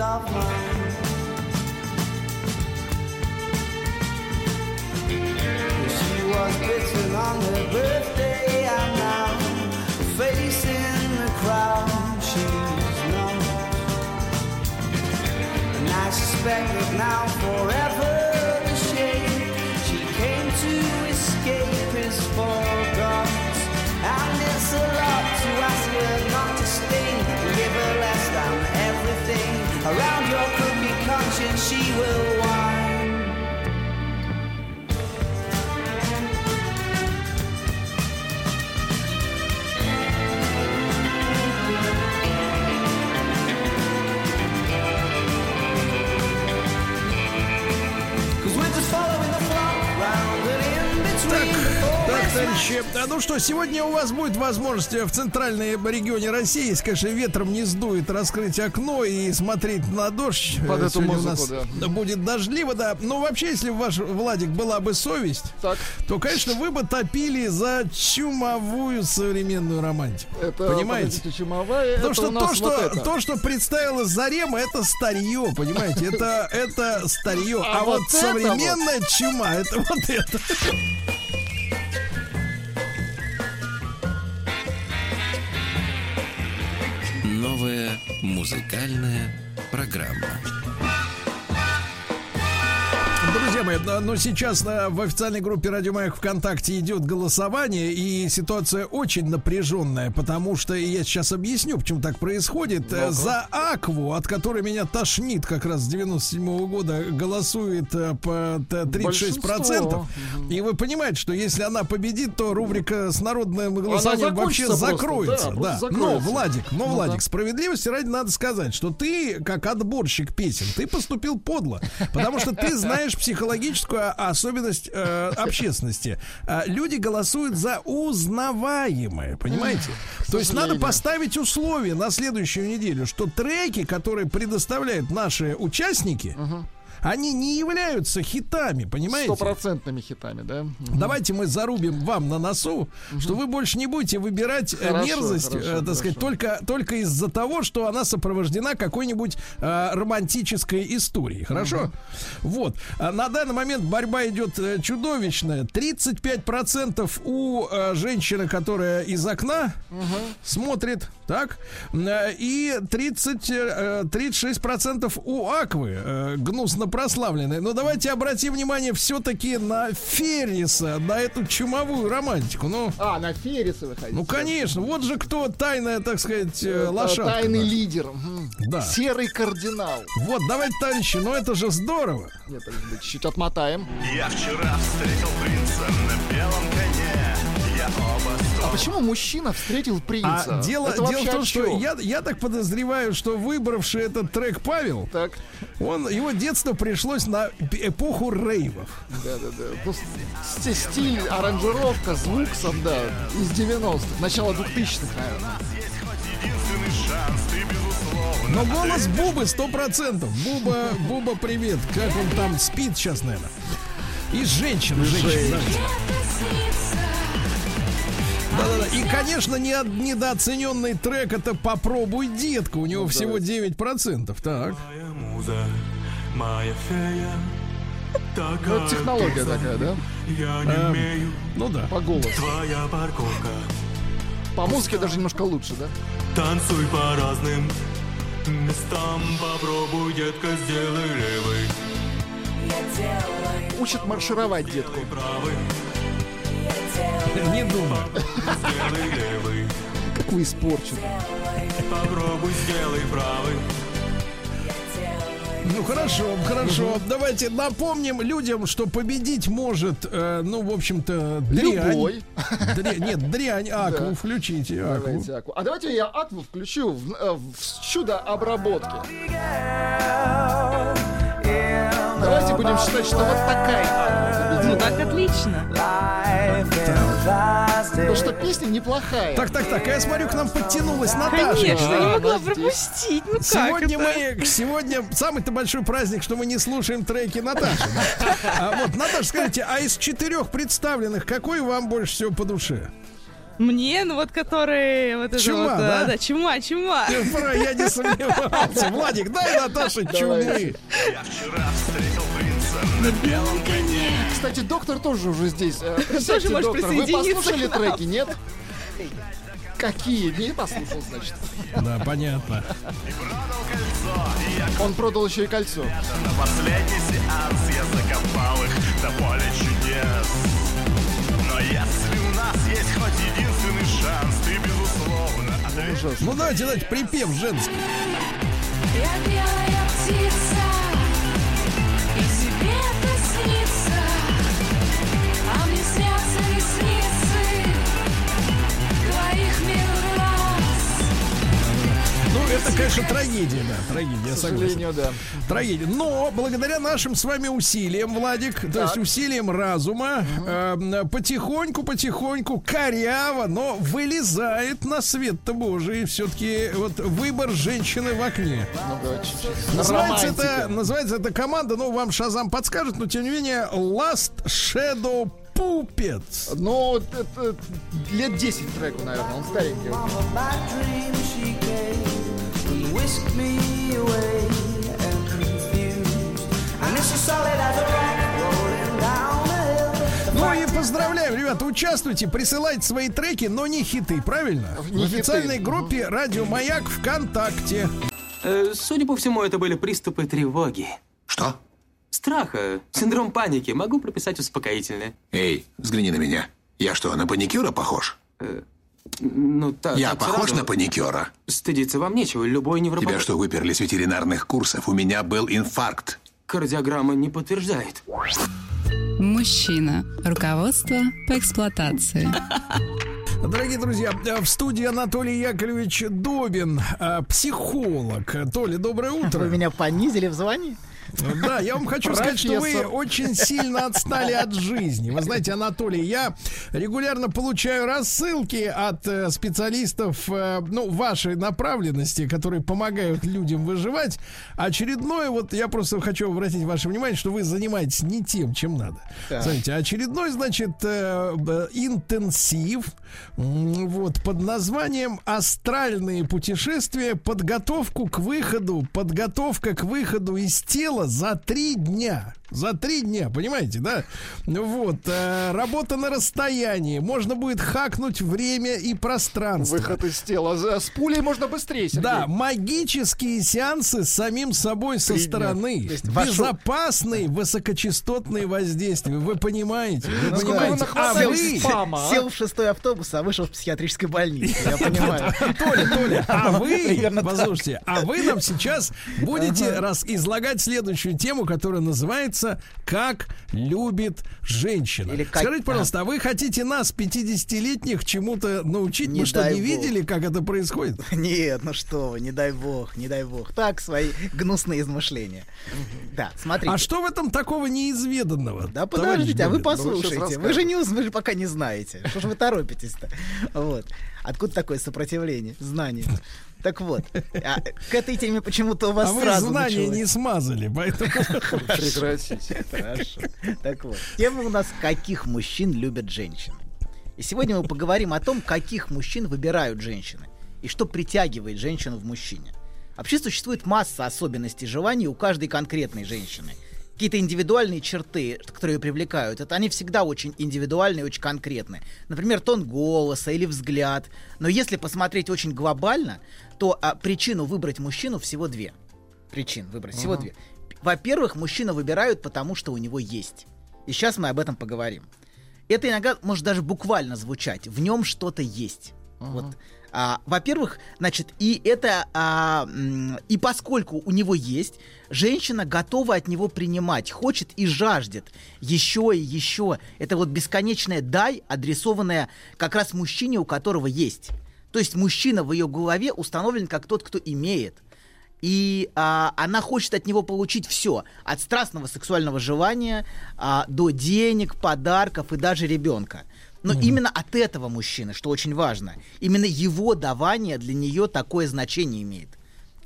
of minds. She was bitten on her birthday and now facing the crowd she's not. And I suspect that now forever and she will walk. Товарищи, а ну что, сегодня у вас будет возможность в центральном регионе России, если, конечно, ветром не сдует, раскрыть окно и смотреть на дождь. Под эту музыку, у нас да. будет дождливо, да. Но вообще, если ваш Владик была бы совесть, то, конечно, вы бы топили за чумовую современную романтику. Это, Понимаете? чумовая, Потому что то, что, вот это. то, что представила Зарема, это старье, понимаете? Это, это старье. А А, вот, вот современная чума, это вот это. Музыкальная программа. Друзья мои, но сейчас э, в официальной группе Радио Маяк ВКонтакте идет голосование, и ситуация очень напряженная, потому что я сейчас объясню, почему так происходит. Э, За Акву, от которой меня тошнит как раз с 97 года, голосует э, по т- 36%. Большинство. И вы понимаете, что если она победит, то рубрика с народным голосованием вообще просто, закроется. да, да. Но, закроется. Владик, но, Ну Владик, да. справедливости ради надо сказать, что ты, как отборщик песен, ты поступил подло. Потому что ты знаешь психологическую особенность э, общественности. А, люди голосуют за узнаваемое, понимаете? То есть надо поставить условия на следующую неделю, что треки, которые предоставляют наши участники, они не являются хитами, понимаете? Стопроцентными хитами, да? Давайте мы зарубим вам на носу, что вы больше не будете выбирать э, Хорошо, мерзость, хорошо, э, так сказать, только, только из-за того, что она сопровождена какой-нибудь э, романтической историей. Хорошо? Вот. А На данный момент борьба идет э, чудовищная. 35% у э, женщины, которая из окна смотрит, так, э, и 30, э, 36% у Аквы, э, гнусно прославленной. Но давайте обратим внимание все-таки на Ферриса, на эту чумовую романтику. Ну, А, на Ферриса вы хотите? ну конечно, вот же кто тайная, так сказать, э, лошадка. Тайный наша. лидер. Да. Серый кардинал. Вот, давайте, товарищи, ну это же здорово. Нет, чуть-чуть отмотаем. Я вчера встретил принца на белом коне. Я оба А почему мужчина встретил принца? А дело, Это дело в том, что я, я так подозреваю, что выбравший этот трек Павел, так. он, его детство пришлось на эпоху рейвов. Да, да, да. Ну, стиль, аранжировка, звук сам, да, из 90-х, начало 2000-х, наверное. Но голос Бубы сто процентов. Буба, Буба, привет. Как он там спит сейчас, наверное? И женщина, женщина. Да-да-да. И, конечно, не, недооцененный трек это «Попробуй, детка». У него всего 9%. Так. Муза, моя фея. Ну, Такая это технология ты такая, да? Я не Эм, умею. Ну да. По голосу. Твоя парковка. По музыке даже немножко лучше, да? Танцуй по разным местам. Попробуй, детка, сделай левый. Учит маршировать детку. Правый. Не думаю. Сделай левый. Как вы испорчены. Попробуй, сделай правый. Ну хорошо, хорошо. Давайте напомним людям, что победить может, э, ну, в общем-то, дрянь. Любой. Дря- Нет, дрянь, <laughs> акву, Да. включите акву. Давайте Аку. А давайте я Акву включу в, э, в чудо обработки. Давайте будем считать, что вот такая Аква Ну победила. так отлично. Потому что песня неплохая. Так, так, так, а я смотрю, к нам подтянулась Наташа. Конечно, не могла пропустить. Ну как Сегодня это? мы, сегодня самый-то большой праздник, что мы не слушаем треки Наташи. А вот, Наташа, скажите, а из четырех представленных, какой вам больше всего по душе? Мне, ну вот которые... Вот это Чума, вот, да? да? Чума, чума. Я не сомневался. Владик, дай Наташе чумы. Я вчера встретил принца на белом коне. Кстати, доктор тоже уже здесь. Э, <laughs> Тоже можешь доктор. Вы присоединиться послушали треки, нет? Какие? Не послушал, значит. Да, понятно. Он продал еще и кольцо. На последний сеанс я закопал их до поля чудес. Но если у нас есть хоть единственный шанс, ты безусловно ответишь. Ну давайте, давайте, припев женский. Я белая птица, Ну, это, конечно, трагедия, да, трагедия, я К согласен. сожалению, да. Трагедия. Но благодаря нашим с вами усилиям, Владик, то есть усилиям разума, э, потихоньку-потихоньку, коряво, но вылезает на свет-то Божий все-таки вот выбор женщины в окне. Ну. Называется это, называется эта команда, ну, вам Шазам подскажет, но тем не менее, Last Shadow Puppets. Ну, это лет 10 треку, наверное, он старенький. Поздравляем, ребята, участвуйте, присылайте свои треки, но не хиты, правильно? Не в хиты. официальной группе Радио Маяк ВКонтакте. Э, Судя по всему, это были приступы тревоги. Что? Страха, синдром паники. Могу прописать успокоительное. Эй, взгляни на меня. Я что, на паникюра похож? Ну, так. Я так похож сразу. на паникюра? Стыдиться вам нечего. Любой невропат... Тебя что, выперли с ветеринарных курсов? У меня был инфаркт. Кардиограмма не подтверждает. Мужчина. Руководство по эксплуатации. Дорогие друзья, в студии Анатолий Яковлевич Добин, э, психолог. Толя, доброе утро. Вы меня понизили в звании? Да, я вам хочу сказать, что вы очень сильно отстали от жизни. Вы знаете, Анатолий, я регулярно получаю рассылки от э, специалистов, э, ну, вашей направленности, которые помогают людям выживать. Очередной, вот я просто хочу обратить ваше внимание, что вы занимаетесь не тем, чем надо. Так. Знаете, очередной, значит, э, интенсив, вот, под названием «Астральные путешествия. Подготовку к выходу, подготовка к выходу из тела за три дня». За три дня, понимаете, да? Вот, э, работа на расстоянии. Можно будет хакнуть время и пространство. Выход из тела. За- С пулей можно быстрее, Сергей. Да, магические сеансы с самим собой со Три дня. стороны. То есть вашу- Безопасные высокочастотные воздействия. Вы понимаете? Вы Ну, понимаете? А сел, вы... сел в шестой автобус, а вышел в психиатрической больнице. Я <laughs> понимаю. Толя, Толя, а <laughs> вы, послушайте, а вы нам сейчас будете раз излагать следующую тему, которая называется «Как любит женщина». Или как- Скажите, пожалуйста, а вы хотите нас, 50-летних, чему-то научить? Не Мы что, не бог. видели, как это происходит? <laughs> Нет, ну что вы, не дай бог, не дай бог. Так, свои гнусные измышления. Да, смотрите. А что в этом такого неизведанного? Да подождите, а вы Гулин? послушайте. Вы же не вы же пока не знаете. Что же вы торопитесь-то? Вот. Откуда такое сопротивление, знание? Так вот, а, к этой теме почему-то у вас А вы сразу знания началось. не смазали, поэтому... <laughs> Прекратите. Хорошо. Так вот, тема у нас «Каких мужчин любят женщины?». И сегодня мы поговорим о том, каких мужчин выбирают женщины и что притягивает женщину в мужчине. Вообще существует масса особенностей желаний у каждой конкретной женщины. Какие-то индивидуальные черты, которые ее привлекают, это они всегда очень индивидуальные очень конкретные. Например, тон голоса или взгляд. Но если посмотреть очень глобально, то а, причину выбрать мужчину всего две. Причин выбрать всего Ага. две. Во-первых, мужчину выбирают, потому что у него есть. И сейчас мы об этом поговорим. Это иногда может даже буквально звучать. В нем что-то есть. Вот. А, во-первых, значит, и это а, и поскольку у него есть, женщина готова от него принимать, хочет и жаждет еще и еще. Это вот бесконечное дай, адресованное как раз мужчине, у которого есть. То есть мужчина в ее голове установлен как тот, кто имеет. И а, она хочет от него получить все, от страстного сексуального желания а, до денег, подарков и даже ребенка. Но именно от этого мужчины, что очень важно, именно его давание для нее такое значение имеет.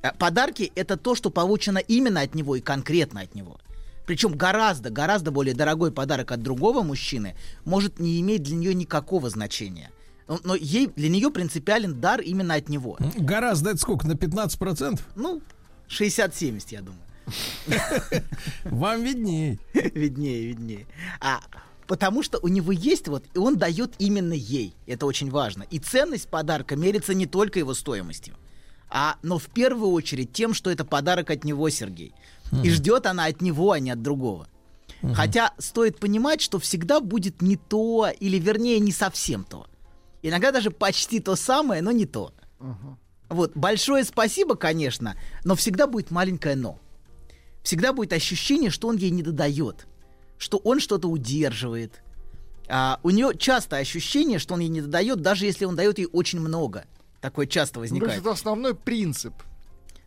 А, Подарки это то, что получено именно от него и конкретно от него. Причем гораздо, гораздо более дорогой подарок от другого мужчины может не иметь для нее никакого значения. Но, но ей, для нее принципиален дар именно от него. Гораздо это сколько? На 15%? Ну, 60-70, я думаю. <laughs> Вам виднее. <laughs> Виднее, виднее. А потому что у него есть вот, и он дает именно ей. Это очень важно. И ценность подарка мерится не только его стоимостью, а, но в первую очередь тем, что это подарок от него, Сергей. И ждет она от него, а не от другого. Хотя стоит понимать, что всегда будет не то, или вернее не совсем то. Иногда даже почти то самое, но не то. Вот, большое спасибо, конечно, но всегда будет маленькое но. Всегда будет ощущение, что он ей не додает, что он что-то удерживает. А, у нее часто ощущение, что он ей не додает, даже если он дает ей очень много. Такое часто Ну, то есть возникает. это основной принцип.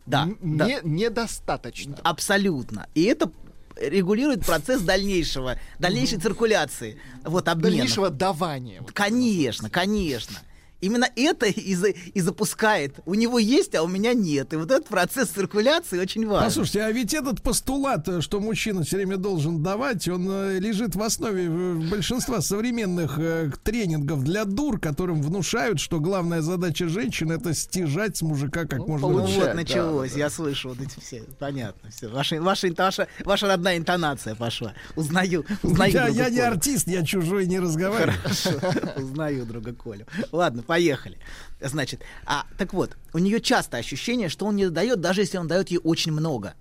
Да, Н- да. не- недостаточно. Абсолютно. И это регулирует процесс дальнейшего, дальнейшей циркуляции, вот обмена. Дальнейшего давания. Вот. Конечно, конечно. Именно это и, за- и запускает. У него есть, а у меня нет. И вот этот процесс циркуляции очень важен. Послушайте, а ведь этот постулат, э, что мужчина все время должен давать, он э, лежит в основе большинства современных э, тренингов для дур, которым внушают, что главная задача женщины это стяжать с мужика как можно Ну больше. вот началось, я слышу вот эти все. Понятно, все. Ваша, ваша, ваша, ваша родная интонация пошла. Узнаю, узнаю Я, друга я не артист, я чужой не разговариваю. Хорошо, узнаю друга Колю. Ладно, поехали. Значит, а, так вот, у нее часто ощущение, что он не дает, даже если он дает ей очень много.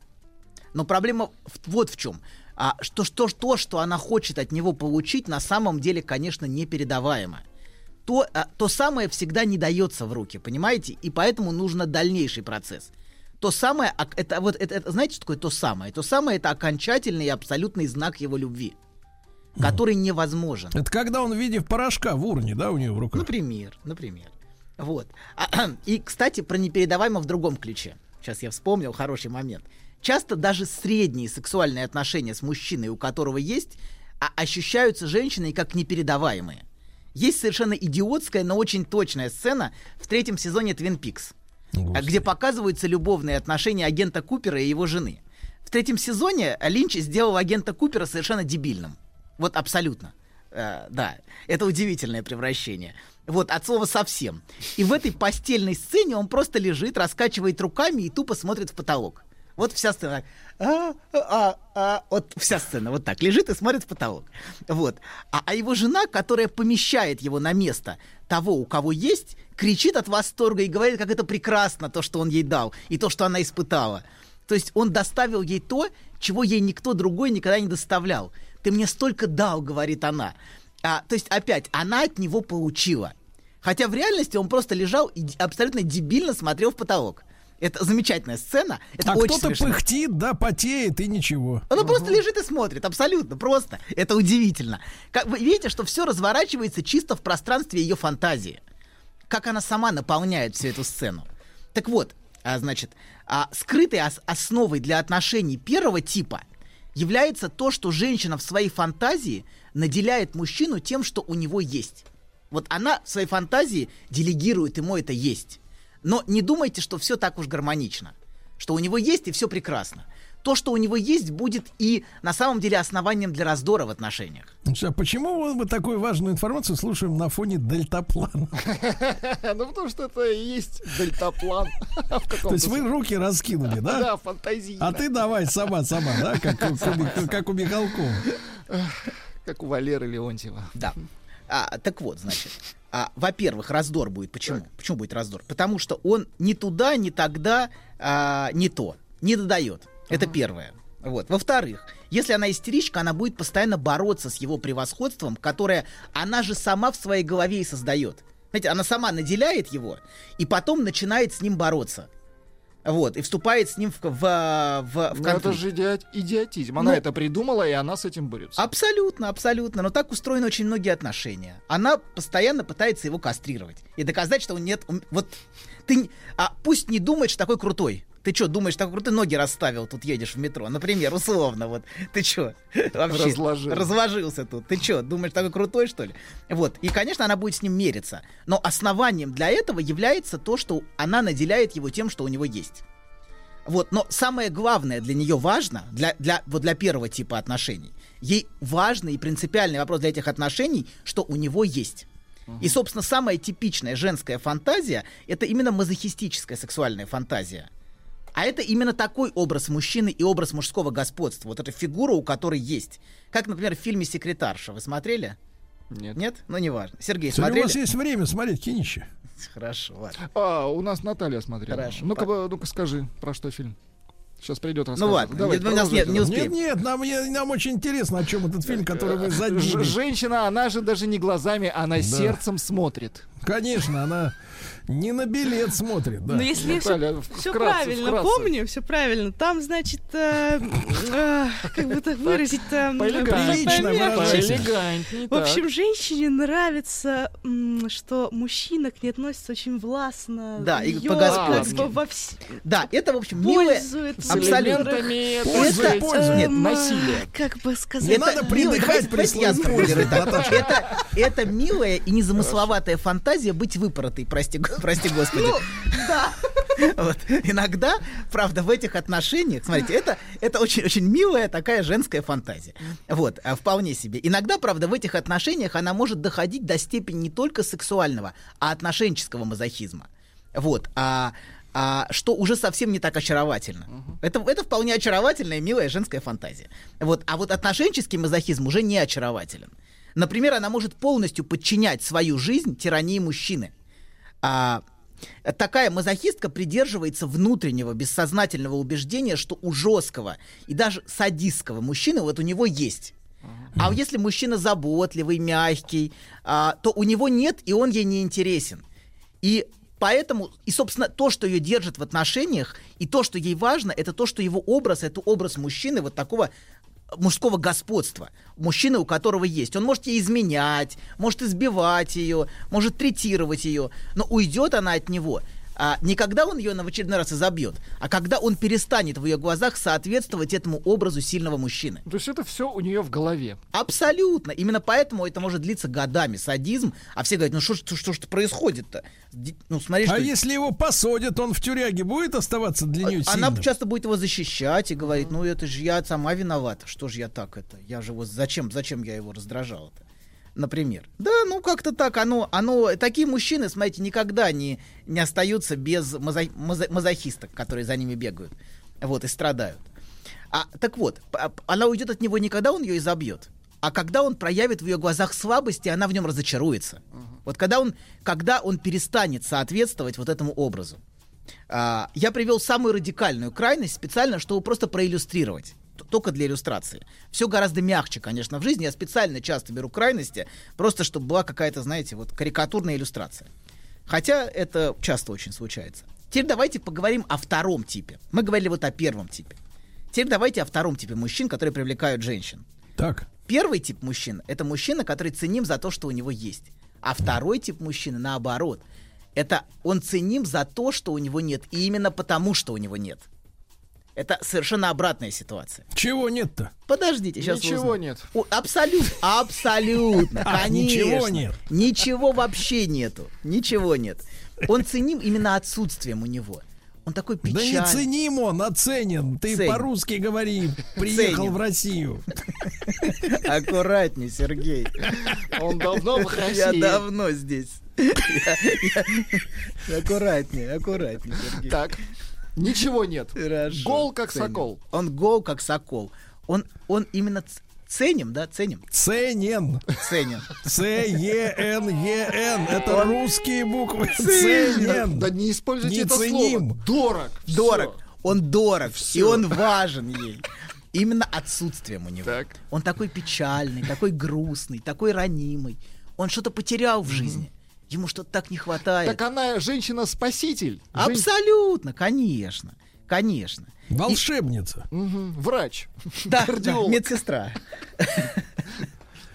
Но проблема в- вот в чем. А, что, что, то, что она хочет от него получить, на самом деле, конечно, непередаваемо. То, а, то самое всегда не дается в руки, понимаете? И поэтому нужно дальнейший процесс. То самое, это вот это, это- знаете, что такое то самое? То самое это окончательный и абсолютный знак его любви, который невозможен. Это когда он в виде порошка в урне, да, у нее в руках? Например, например. Вот. <clears throat> И, кстати, про непередаваемо в другом ключе. Сейчас я вспомнил хороший момент. часто даже средние сексуальные отношения с мужчиной, у которого есть, а ощущаются женщиной как непередаваемые. Есть совершенно идиотская, но очень точная сцена в третьем сезоне Твин Пикс, где показываются любовные отношения агента Купера и его жены. В третьем сезоне Линч сделал агента Купера совершенно дебильным. Вот абсолютно. Э, да, это удивительное превращение. Вот, от слова совсем. И в этой постельной сцене он просто лежит, раскачивает руками и тупо смотрит в потолок. Вот вся сцена. А, а, а, вот вся сцена вот так лежит и смотрит в потолок. Вот. А, а его жена, которая помещает его на место того, у кого есть, кричит от восторга и говорит, как это прекрасно, то, что он ей дал, и то, что она испытала. То есть он доставил ей то, чего ей никто другой никогда не доставлял. Ты мне столько дал, говорит она. А, то есть, опять, она от него получила. Хотя в реальности он просто лежал и абсолютно дебильно смотрел в потолок. Это замечательная сцена. Это а кто-то пыхтит, да, потеет и ничего. Он просто лежит и смотрит, абсолютно, просто. Это удивительно. Как вы видите, что все разворачивается чисто в пространстве ее фантазии. Как она сама наполняет всю эту сцену. Так вот, а, значит, а, скрытой ос- основой для отношений первого типа является то, что женщина в своей фантазии наделяет мужчину тем, что у него есть. Вот она в своей фантазии делегирует ему это есть. Но не думайте, что все так уж гармонично. Что у него есть и все прекрасно. То, что у него есть, будет и на самом деле основанием для раздора в отношениях. А почему мы такую важную информацию слушаем на фоне дельтаплана? <laughs> Ну, потому что это и есть дельтаплан. <laughs> То есть вы руки раскинули, да? Да, фантазийно. А ты давай сама, сама, да, как, у- Михалкова. <laughs> Как у Валеры Леонтьева. Да. А, так вот, значит, а, во-первых, раздор будет. Почему? Почему будет раздор? Потому что он ни туда, ни тогда, а, не то, не додает. Это первое. Вот. Во-вторых, если она истеричка, она будет постоянно бороться с его превосходством, которое она же сама в своей голове и создает. Знаете, она сама наделяет его, и потом начинает с ним бороться. Вот, и вступает с ним в, в, в, в Ну, это конфликт. же идиот- идиотизм. Она Ну, это придумала, и она с этим борется. Абсолютно, абсолютно. Но так устроены очень многие отношения. Она постоянно пытается его кастрировать и доказать, что он нет. он- вот ты, а пусть не думает, что такой крутой. Ты что, думаешь, такой крутой ноги расставил, тут едешь в метро? Например, условно, вот. Ты что? <laughs> Вообще Разложил. разложился тут. Ты что, думаешь, такой крутой, что ли? Вот. И, конечно, она будет с ним мериться. Но основанием для этого является то, что она наделяет его тем, что у него есть. Вот, но самое главное для нее важно, для, для, вот для первого типа отношений, ей важный и принципиальный вопрос для этих отношений, что у него есть. И, собственно, самая типичная женская фантазия — это именно мазохистическая сексуальная фантазия. А это именно такой образ мужчины и образ мужского господства. Вот эта фигура, у которой есть. Как, например, в фильме «Секретарша». Вы смотрели? Нет. Нет? Ну, неважно. Сергей, Сегодня смотрели? у вас есть время смотреть кинище. <laughs> Хорошо, ладно. А, у нас Наталья смотрела. Хорошо. Ну-ка, б- ну-ка скажи, про что фильм. Сейчас придет Ну ладно, Давай, нет, у нас нет, не успеем. Нет, нет, нам, я- нам очень интересно, о чем этот фильм, который вы Ж- задели. Женщина, она же даже не глазами, она Да. сердцем смотрит. Конечно, она не на билет смотрит, да. Ну, если я все, вкратце, правильно вкратце. помню, все правильно, там, значит, э, э, как бы так выразить-то... Поэлегантнее. Прилично В общем, женщине нравится, что мужчина к ней относится очень властно. Да, и во вс- Да, это, в общем, С Абсолютно. нет, эм, насилия. Как бы сказать... Не надо придыхать Это, это милая и незамысловатая фантазия быть выпоротой, прости, го- прости господи. Ну, да. <laughs> Вот. Иногда, правда, в этих отношениях, смотрите, это, это очень-очень милая такая женская фантазия. Вот, а, вполне себе. Иногда, правда, в этих отношениях она может доходить до степени не только сексуального, а отношенческого мазохизма. Вот, а, а, что уже совсем не так очаровательно. Это, это вполне очаровательная, милая женская фантазия. Вот, а вот отношенческий мазохизм уже не очарователен. Например, она может полностью подчинять свою жизнь тирании мужчины. А, такая мазохистка придерживается внутреннего бессознательного убеждения, что у жесткого и даже садистского мужчины вот у него есть. А если мужчина заботливый, мягкий, а, то у него нет, и он ей не интересен. И поэтому, и, собственно, то, что ее держит в отношениях, и то, что ей важно, это то, что его образ, это образ мужчины вот такого мужского господства, мужчины, у которого есть. Он может ей изменять, может избивать ее, может третировать ее, но уйдет она от него а, не когда он ее в очередной раз изобьет, а когда он перестанет в ее глазах соответствовать этому образу сильного мужчины. То есть это все у нее в голове. Абсолютно. Именно поэтому это может длиться годами. Садизм. А все говорят, ну что ж что ж происходит-то? Ди- Ну смотри, А что... если его посадят, он в тюряге будет оставаться для нее Она сильным? часто будет его защищать и говорит, ну это же я сама виновата, что же я так это, я же его, зачем, зачем я его раздражала-то? Например. Да, ну как-то так, оно, оно, такие мужчины, смотрите, никогда не, не остаются без мазо- мазо- мазохисток, которые за ними бегают, вот, и страдают. А, так вот, она уйдет от него не когда он ее изобьет, а когда он проявит в ее глазах слабость, и она в нем разочаруется. Вот когда он, когда он перестанет соответствовать вот этому образу. А, я привел самую радикальную крайность специально, чтобы просто проиллюстрировать. Только для иллюстрации. Все гораздо мягче, конечно, в жизни. Я специально часто беру крайности, просто чтобы была какая-то, знаете, вот карикатурная иллюстрация. Хотя это часто очень случается. Теперь давайте поговорим о втором типе. Мы говорили вот о первом типе. Теперь давайте о втором типе мужчин, которые привлекают женщин. Так. Первый тип мужчин — это мужчина, который ценим за то, что у него есть. А второй тип мужчины, наоборот, это он ценим за то, что у него нет, и именно потому, что у него нет. Это совершенно обратная ситуация. Чего нет-то? Подождите, сейчас Ничего нет. абсолютно, абсолютно, <laughs> А, конечно. ничего нет. Ничего вообще нету. Ничего нет. Он ценим именно отсутствием у него. Он такой Да печальный. не ценим он, а ценен. Ты Ценен. по-русски говори. Приехал Ценен. в Россию. <laughs> Аккуратней, Сергей. Он давно в Я России. давно здесь. <laughs> Я- я- Аккуратнее, аккуратнее, Сергей. Так, ничего нет. Хорошо. Гол как Ценим. сокол. Он гол как сокол. Он, он именно ценим, да, ценим? Ценен. Ценен. Ц-Е-Н-Е-Н. Это Он- русские буквы. Ценен. Да не используйте Не это ценим. слово. Дорог. Дорог. Он дорог. И Всё. он важен ей. Именно отсутствием у него. Так. Он такой печальный, такой грустный, такой ранимый. Он что-то потерял в жизни. Ему что-то так не хватает. Так она женщина-спаситель. Жен- Абсолютно, конечно. Конечно. Волшебница. Мгм, Врач. <laughs> Да, да, медсестра.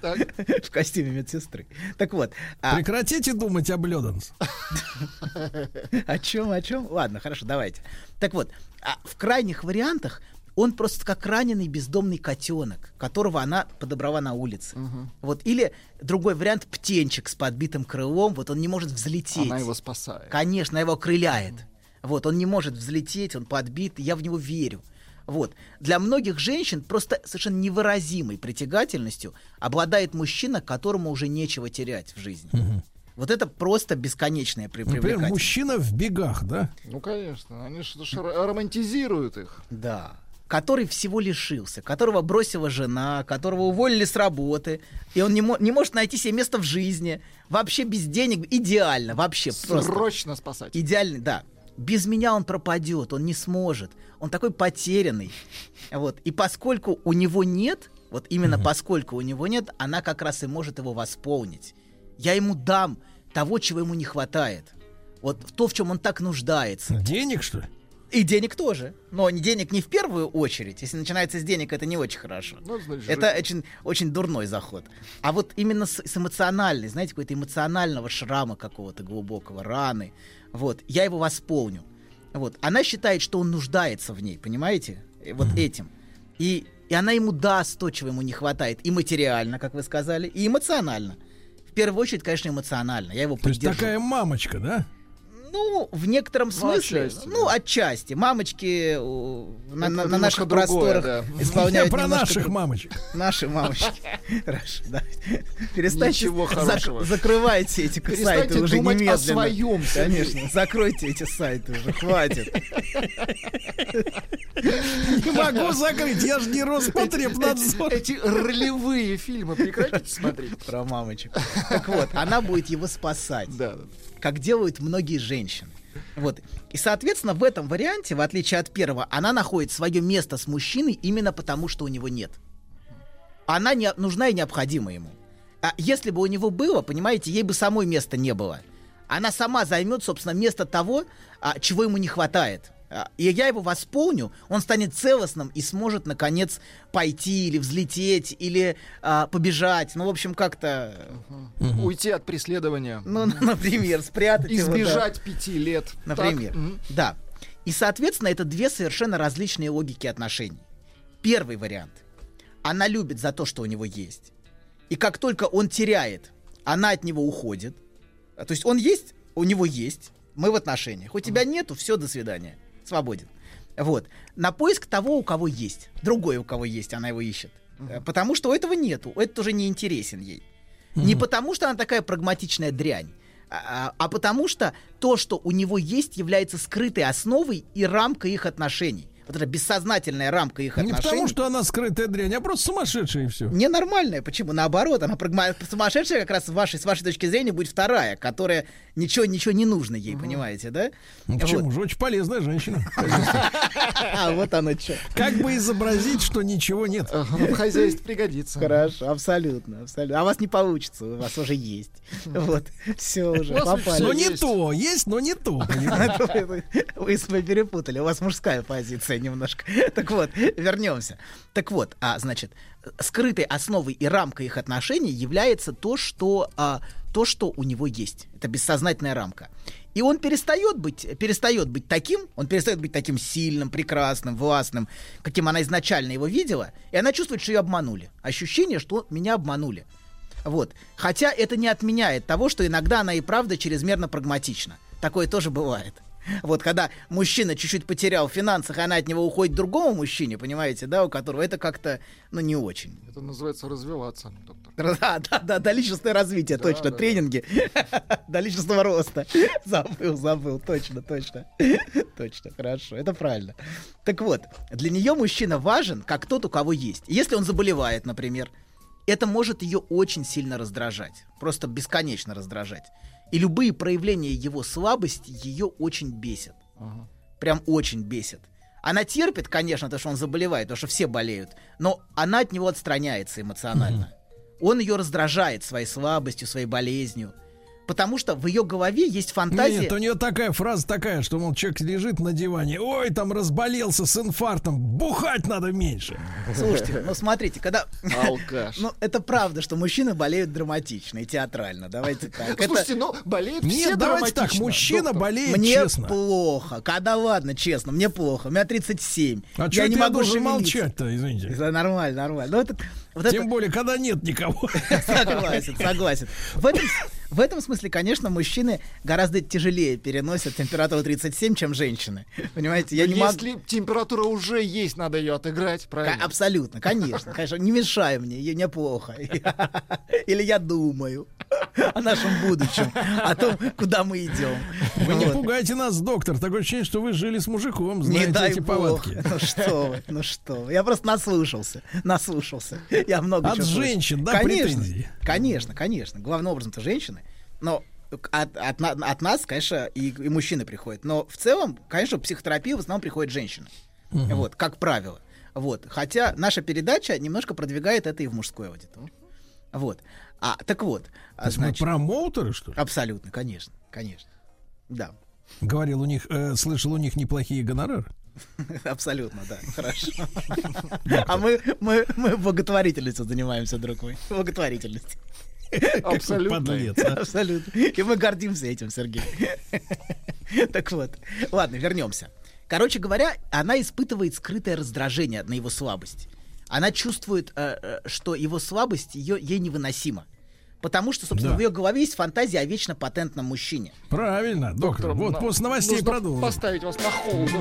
Так. <laughs> В костюме медсестры. Так вот. а- Прекратите думать об Лёданс. <laughs> О чем, о чем? Ладно, хорошо, давайте. Так вот, а в крайних вариантах он просто как раненый бездомный котенок, которого она подобрала на улице. Вот, или другой вариант птенчик с подбитым крылом, вот он не может взлететь. Она его спасает. Конечно, его крыляет. Вот, он не может взлететь, он подбит, я в него верю. Вот. Для многих женщин просто совершенно невыразимой притягательностью обладает мужчина, которому уже нечего терять в жизни. Вот это просто бесконечная при- Например, привлекательность. мужчина в бегах, да? Ну, конечно. Они что ж р- романтизируют их. Да. Который всего лишился, которого бросила жена, которого уволили с работы, и он не, мо- не может найти себе место в жизни, вообще без денег, идеально, вообще просто. Срочно спасать. Идеальный, да. Без меня он пропадет, он не сможет. Он такой потерянный. Вот. И поскольку у него нет, вот именно поскольку у него нет, она как раз и может его восполнить. Я ему дам того, чего ему не хватает. Вот то, в чем он так нуждается. Денег, что ли? И денег тоже. Но не денег не в первую очередь. Если начинается с денег, это не очень хорошо. Ну, значит, Это очень, очень дурной заход. А вот именно с, с эмоциональной, знаете, какой-то эмоционального шрама какого-то глубокого, раны. Вот, я его восполню. Вот. Она считает, что он нуждается в ней, понимаете? И Вот этим. И, и она ему даст то, чего ему не хватает. И материально, как вы сказали, и эмоционально. В первую очередь, конечно, эмоционально. Я его То есть поддержу. такая мамочка, да? Ну, в некотором смысле. отчасти, ну, отчасти. Мамочки э, на, на- на наших другое, просторах да. исполняют Я <laughs> про наших друг- мамочек. Наши мамочки. <laughs> Хорошо, да. Перестаньте, Ничего хорошего. закрывайте эти сайты уже думать о немедленно. своем. Конечно, закройте эти сайты уже, хватит. Не могу закрыть, я же не Роспотребнадзор. Эти ролевые фильмы прекратите смотреть. Про мамочек. Так вот, она будет его спасать. Да, да. Как делают многие женщины. Вот. И, соответственно, в этом варианте, в отличие от первого, она находит свое место с мужчиной именно потому, что у него нет. Она не, нужна и необходима ему. А если бы у него было, понимаете, ей бы самой места не было. Она сама займет, собственно, место того, а, чего ему не хватает. А, и я его восполню, он станет целостным и сможет, наконец, пойти или взлететь, или а, побежать. Ну, в общем, как-то... Уйти от преследования. Ну, <laughs> например, спрятать его, да. Избежать пяти лет. Например. Так. Да. И, соответственно, это две совершенно различные логики отношений. Первый вариант. Она любит за то, что у него есть. И как только он теряет, она от него уходит. А, То есть он есть, у него есть, мы в отношениях. У тебя нету, все, до свидания. Свободен. Вот. На поиск того, у кого есть. Другой, у кого есть, она его ищет. Э, Потому что у этого нету. Это уже не интересен ей. Не потому, что она такая прагматичная дрянь, а, а потому что то, что у него есть, является скрытой основой и рамкой их отношений. Вот эта бессознательная рамка их Не отношений. потому, что она скрытая дрянь, а просто сумасшедшая и все. Ненормальная. Почему? Наоборот, она прагма... сумасшедшая как раз с вашей, с вашей точки зрения будет вторая, которая ничего, ничего не нужно ей, понимаете, да? Ну, Почему Вот. же очень полезная женщина. <laughs> А вот оно что. Как бы изобразить, что ничего нет. В хозяйстве пригодится. Хорошо, абсолютно, абсолютно. А у вас не получится, у вас уже есть. Вот, все уже, попали. Но не то, есть, но не то. понимаете? <laughs> Вы, вы с вами перепутали, у вас мужская позиция немножко. <laughs> Так вот, вернемся. Так вот, а, значит, скрытой основой и рамкой их отношений является то, что, а, то, что у него есть. Это бессознательная рамка. И он перестает быть, перестает быть таким, он перестает быть таким сильным, прекрасным, властным, каким она изначально его видела, и она чувствует, что ее обманули. Ощущение, что меня обманули. Вот. Хотя это не отменяет того, что иногда она и правда чрезмерно прагматична. Такое тоже бывает. Вот когда мужчина чуть-чуть потерял в финансах, она от него уходит другому мужчине, понимаете, да, у которого это как-то, ну, не очень. Это называется развиваться, доктор. Да, да, да, до личностное развитие, Да, точно, да, тренинги, <laughs> до личностного роста. <laughs> Забыл, забыл, точно, точно. <laughs> Точно, хорошо, это правильно. Так вот, для нее мужчина важен, как тот, у кого есть. Если он заболевает, например, это может ее очень сильно раздражать. Просто бесконечно раздражать. И любые проявления его слабости ее очень бесят. Прям очень бесит. Она терпит, конечно, то, что он заболевает, потому что все болеют, но она от него отстраняется эмоционально. Он ее раздражает своей слабостью, своей болезнью. Потому что в ее голове есть фантазия. Нет, у нее такая фраза такая, что, мол, человек лежит на диване, ой, там разболелся с инфарктом, бухать надо меньше. Слушайте, ну смотрите, когда... Алкаш. <laughs> Ну, это правда, что мужчины болеют драматично и театрально. Давайте так. Это- Слушайте, ну, болеют Нет, все давайте так, мужчина доктор. болеет Мне честно. плохо. Когда ладно, честно, мне плохо. У меня 37. А я не я могу шевелиться. молчать-то, извините? Это нормально, нормально. Ну, это- вот Тем это- более, когда нет никого. <laughs> Согласен, согласен. В этом, в этом смысле, конечно, мужчины гораздо тяжелее переносят температуру 37, чем женщины. Понимаете, я Но не могу... Если температура уже есть, надо ее отыграть, правильно? Абсолютно, конечно, конечно. Не мешай мне, мне плохо. <laughs> Или я думаю о нашем будущем, о том, куда мы идем. Вы не Вот. пугайте нас, доктор. Такое ощущение, что вы жили с мужиком, Не знаете дай эти бог. повадки. Ну что вы, ну что вы. Я просто наслушался, наслушался. <laughs> Я много От женщин, да, конечно? Конечно, конечно. Главным образом-то женщины. Но от, от от нас, конечно, и, и мужчины приходят. Но в целом, конечно, в психотерапию в основном приходят женщины. Мгм. Вот, как правило. Вот. Хотя наша передача немножко продвигает это и в мужской аудитории. Вот. А, так вот. а, То есть мы промоутеры, что ли? Абсолютно, конечно, конечно. Да. Говорил у них, э, слышал у них неплохие гонорары. <laughs> Абсолютно, да. <laughs> Хорошо. А мы, мы, мы благотворительностью занимаемся, друг мой. Благотворительностью. <laughs> Абсолютно. Подлец, а. Абсолютно. И мы гордимся этим, Сергей. Так вот. Ладно, вернемся. Короче говоря, она испытывает скрытое раздражение на его слабость. Она чувствует, э, э, что его слабость ее, ей невыносима. Потому что, собственно, Да. в ее голове есть фантазия о вечно патентном мужчине. Правильно, доктор. Вот нам после новостей продолжим. поставить вас на холду.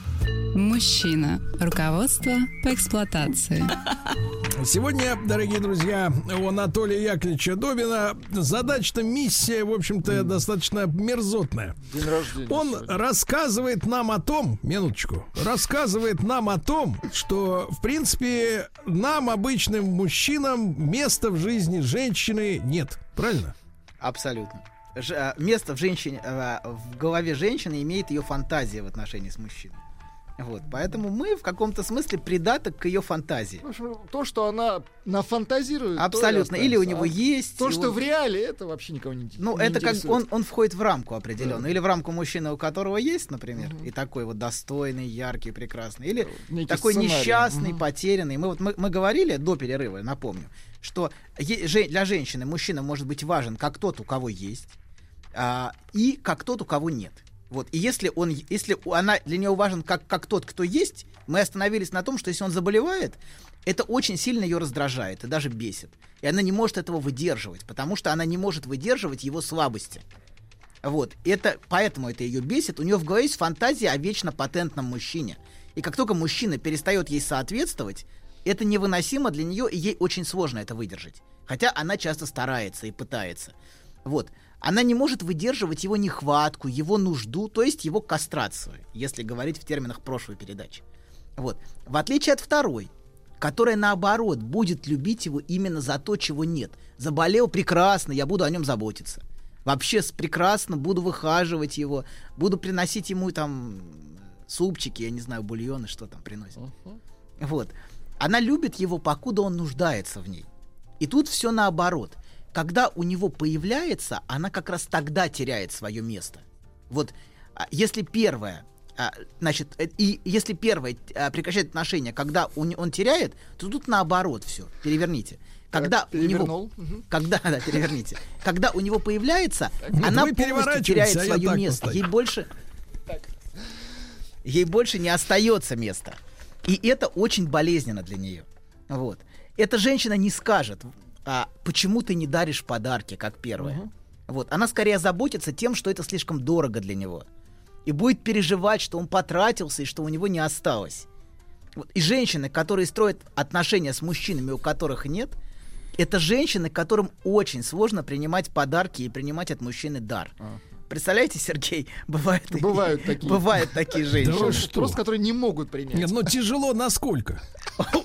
Мужчина. Руководство по эксплуатации. Сегодня, дорогие друзья, у Анатолия Яковлевича Добина задача-то, миссия, в общем-то, достаточно мерзотная. День рождения. Он сегодня. рассказывает нам о том, минуточку, рассказывает нам о том, что, в принципе, нам, обычным мужчинам, места в жизни женщины нет. Правильно? Абсолютно. ж- а, место в женщине, а, в голове женщины имеет ее фантазия в отношении с мужчиной. Вот, поэтому мы в каком-то смысле придаток к ее фантазии. В общем, то, что она нафантазирует, Абсолютно. Или у него А есть. То, что он- в реале, это вообще никого не Ну, не это как интересует. он, он входит в рамку определенную. Или в рамку мужчины, у которого есть, например, и такой вот достойный, яркий, прекрасный. Или Некий такой сценарий. несчастный, Мгм. потерянный. Мы, вот, мы, мы говорили до перерыва, напомню, что для женщины мужчина может быть важен как тот, у кого есть, а, и как тот, у кого нет. Вот. И если он, если она для нее важен как, как тот, кто есть, мы остановились на том, что если он заболевает, это очень сильно ее раздражает и даже бесит. И она не может этого выдерживать, потому что она не может выдерживать его слабости. Вот. Это, поэтому это ее бесит. У нее в голове есть фантазия о вечно патентном мужчине. И как только мужчина перестает ей соответствовать, это невыносимо для нее, и ей очень сложно это выдержать. Хотя она часто старается и пытается. Вот. Она не может выдерживать его нехватку, его нужду, то есть его кастрацию, если говорить в терминах прошлой передачи. Вот. В отличие от второй, которая наоборот будет любить его именно за то, чего нет. Заболел прекрасно, я буду о нем заботиться. Вообще прекрасно буду выхаживать его, буду приносить ему там супчики, я не знаю, бульоны, что там приносят. Вот. Она любит его, покуда он нуждается в ней. И тут все наоборот. Когда у него появляется, она как раз тогда теряет свое место. Вот а, если первое, а, значит, э, и если первое а, прекращает отношения, когда не- он теряет, то тут наоборот все. Переверните. Когда у него, <laughs> когда, да, переверните. Когда у него появляется, Вот она полностью теряет а свое так место. поставлю. Ей больше, ей больше не остается места. И это очень болезненно для нее. Вот. Эта женщина не скажет, а почему ты не даришь подарки, как первое. Вот. Она скорее заботится тем, что это слишком дорого для него. И будет переживать, что он потратился и что у него не осталось. Вот. И женщины, которые строят отношения с мужчинами, у которых нет, это женщины, которым очень сложно принимать подарки и принимать от мужчины дар. Представляете, Сергей, бывают, такие- Бывают такие. бывают такие женщины. Да вы что? Просто, которые не могут принять. Нет, ну тяжело насколько?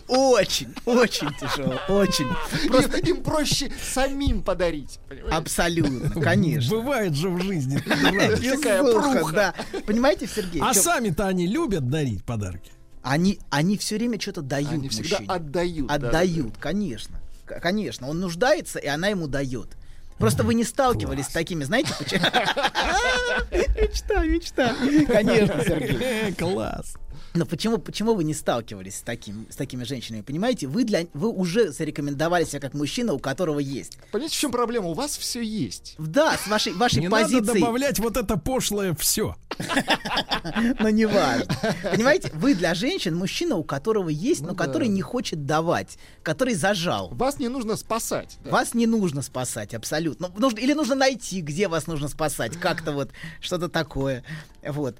Очень, очень тяжело, очень. Просто им проще самим подарить. Абсолютно, конечно. Бывает же в жизни. Такая пруха. да. Понимаете, Сергей? А сами-то они любят дарить подарки. Они, они все время что-то дают Они всегда мужчине. отдают. да, Отдают, конечно. Конечно. Он нуждается, и она ему дает. Просто вы не сталкивались с такими, знаете, почему? <laughs> Мечта, мечта. Конечно, Сергей. Класс. Но почему, почему вы не сталкивались с, таким, с такими женщинами? Понимаете, вы, для, вы уже зарекомендовали себя как мужчина, у которого есть. Понимаете, в чем проблема? У вас все есть. Да, с вашей, <laughs> вашей Не позиции. надо добавлять вот это пошлое все. <laughs> но не важно. Понимаете, вы для женщин мужчина, у которого есть, Ну но да. который не хочет давать, который зажал. Вас не нужно спасать. Вас не нужно спасать, абсолютно. Ну, или нужно найти, где вас нужно спасать. Как-то вот что-то такое. Вот.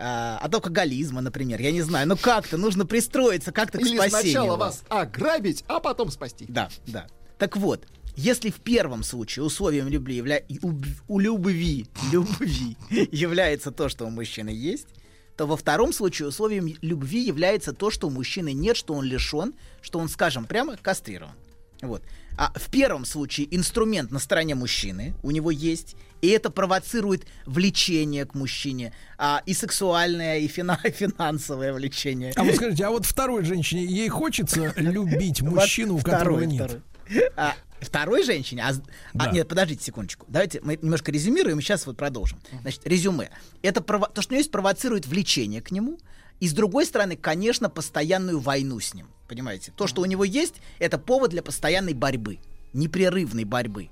А, от алкоголизма, например. Я не знаю. Ну как-то нужно пристроиться как-то к Или спасению. сначала вас. ограбить, а потом спасти. Да, да. Так вот, если в первом случае условием любви, явля... у любви, <laughs> любви является то, что у мужчины есть, то во втором случае условием любви является то, что у мужчины нет, что он лишен, что он, скажем, прямо кастрирован. Вот. А в первом случае инструмент на стороне мужчины у него есть, и это провоцирует влечение к мужчине, а, и сексуальное, и фина- <laughs> финансовое влечение. А вот скажите, а вот второй женщине, ей хочется <laughs> любить мужчину, у которого нет? второй. А, второй женщине? А, а, Да. нет, подождите секундочку. Давайте мы немножко резюмируем, и сейчас вот продолжим. Значит, резюме. Это прово- то, что у нее есть, провоцирует влечение к нему, и с другой стороны, конечно, постоянную войну с ним. Понимаете? То, что у него есть, это повод для постоянной борьбы, непрерывной борьбы.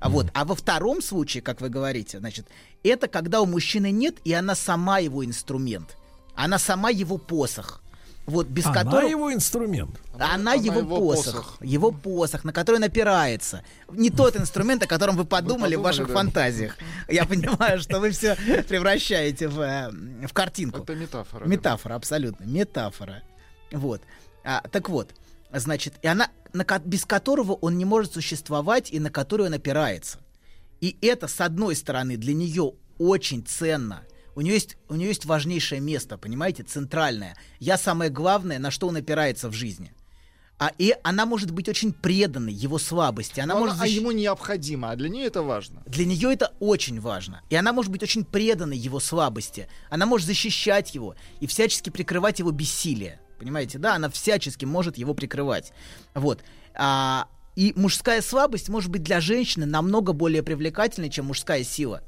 А вот, а во втором случае, как вы говорите, значит, это когда у мужчины нет, и она сама его инструмент. Она сама его посох. Вот, без Она которого... его инструмент. Она, Она его, его посох, посох. Его посох, на который он опирается. Не тот инструмент, о котором вы подумали в подумали, ваших да. фантазиях. Я понимаю, что вы все превращаете в, э, в картинку. Это метафора. да. Метафора, абсолютно. Метафора. Вот. А, так вот, значит, и она, на без которого он не может существовать и на которую он опирается. И это, с одной стороны, для нее очень ценно. У нее, есть, у нее есть важнейшее место, понимаете, центральное. Я самое главное, на что он опирается в жизни. А, и она может быть очень преданной его слабости. Она Но может она- а защищ- ему необходимо, а для нее это важно. Для нее это очень важно. И она может быть очень преданной его слабости. Она может защищать его и всячески прикрывать его бессилие. Понимаете, да, она всячески может его прикрывать. Вот. А, и мужская слабость может быть для женщины намного более привлекательной, чем мужская сила.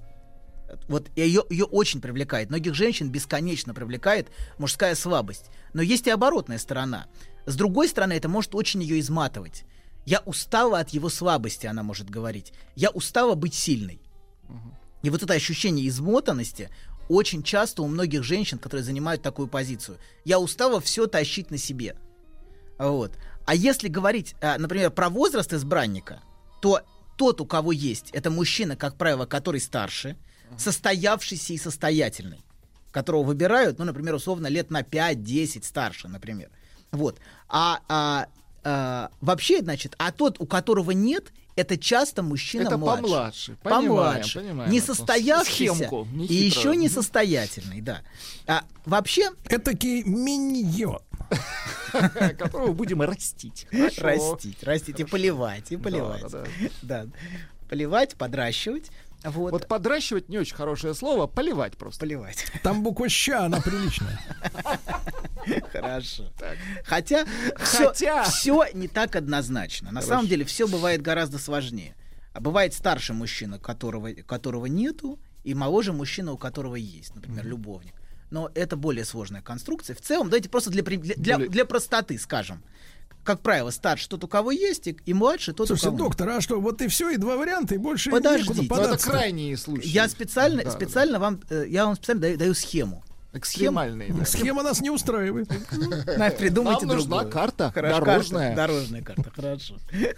Вот ее, ее очень привлекает. Многих женщин бесконечно привлекает мужская слабость. Но есть и оборотная сторона. С другой стороны, это может очень ее изматывать. Я устала от его слабости, она может говорить. Я устала быть сильной. И вот это ощущение измотанности очень часто у многих женщин, которые занимают такую позицию. Я устала все тащить на себе. Вот. А если говорить, а, например, про возраст избранника, то тот, у кого есть, это мужчина, как правило, который старше, состоявшийся и состоятельный, которого выбирают, ну, например, условно, лет на 5-10 старше, например. Вот. А, а, а, вообще, значит, а тот, у которого нет, это часто мужчина Это младше. помладше. Понимаем, помладше. понимаем не эту состоявшийся схемку, и нехитрую. еще не Мгм. состоятельный, да. А, вообще... Этакий миньон. <laughs> Которого будем растить. Растить, растить и поливать, и поливать. Да. Поливать, подращивать. Вот. Вот подращивать не очень хорошее слово, поливать просто. Поливать. Там буква ща, она приличная. Хорошо. Хотя, все, Хотя. все не так однозначно. На самом деле все бывает гораздо сложнее. А бывает старший мужчина, которого, которого нету, и моложе мужчина, у которого есть, например, любовник. Но это более сложная конструкция. В целом, давайте просто для, для простоты скажем. Как правило, старше тот, у кого есть, и, и младше тот, Слушайте, у кого доктор, а что, вот и все, и два варианта, и больше Подождите. некуда Ну, это податься. крайние случаи. Я специально, Да, специально вам, э, я вам специально даю, даю схему. Экстремальные, да. Схема нас не устраивает. На, придумайте Нам нужна другую. карта Хорошо, дорожная. карта, дорожная карта, хорошо. Ты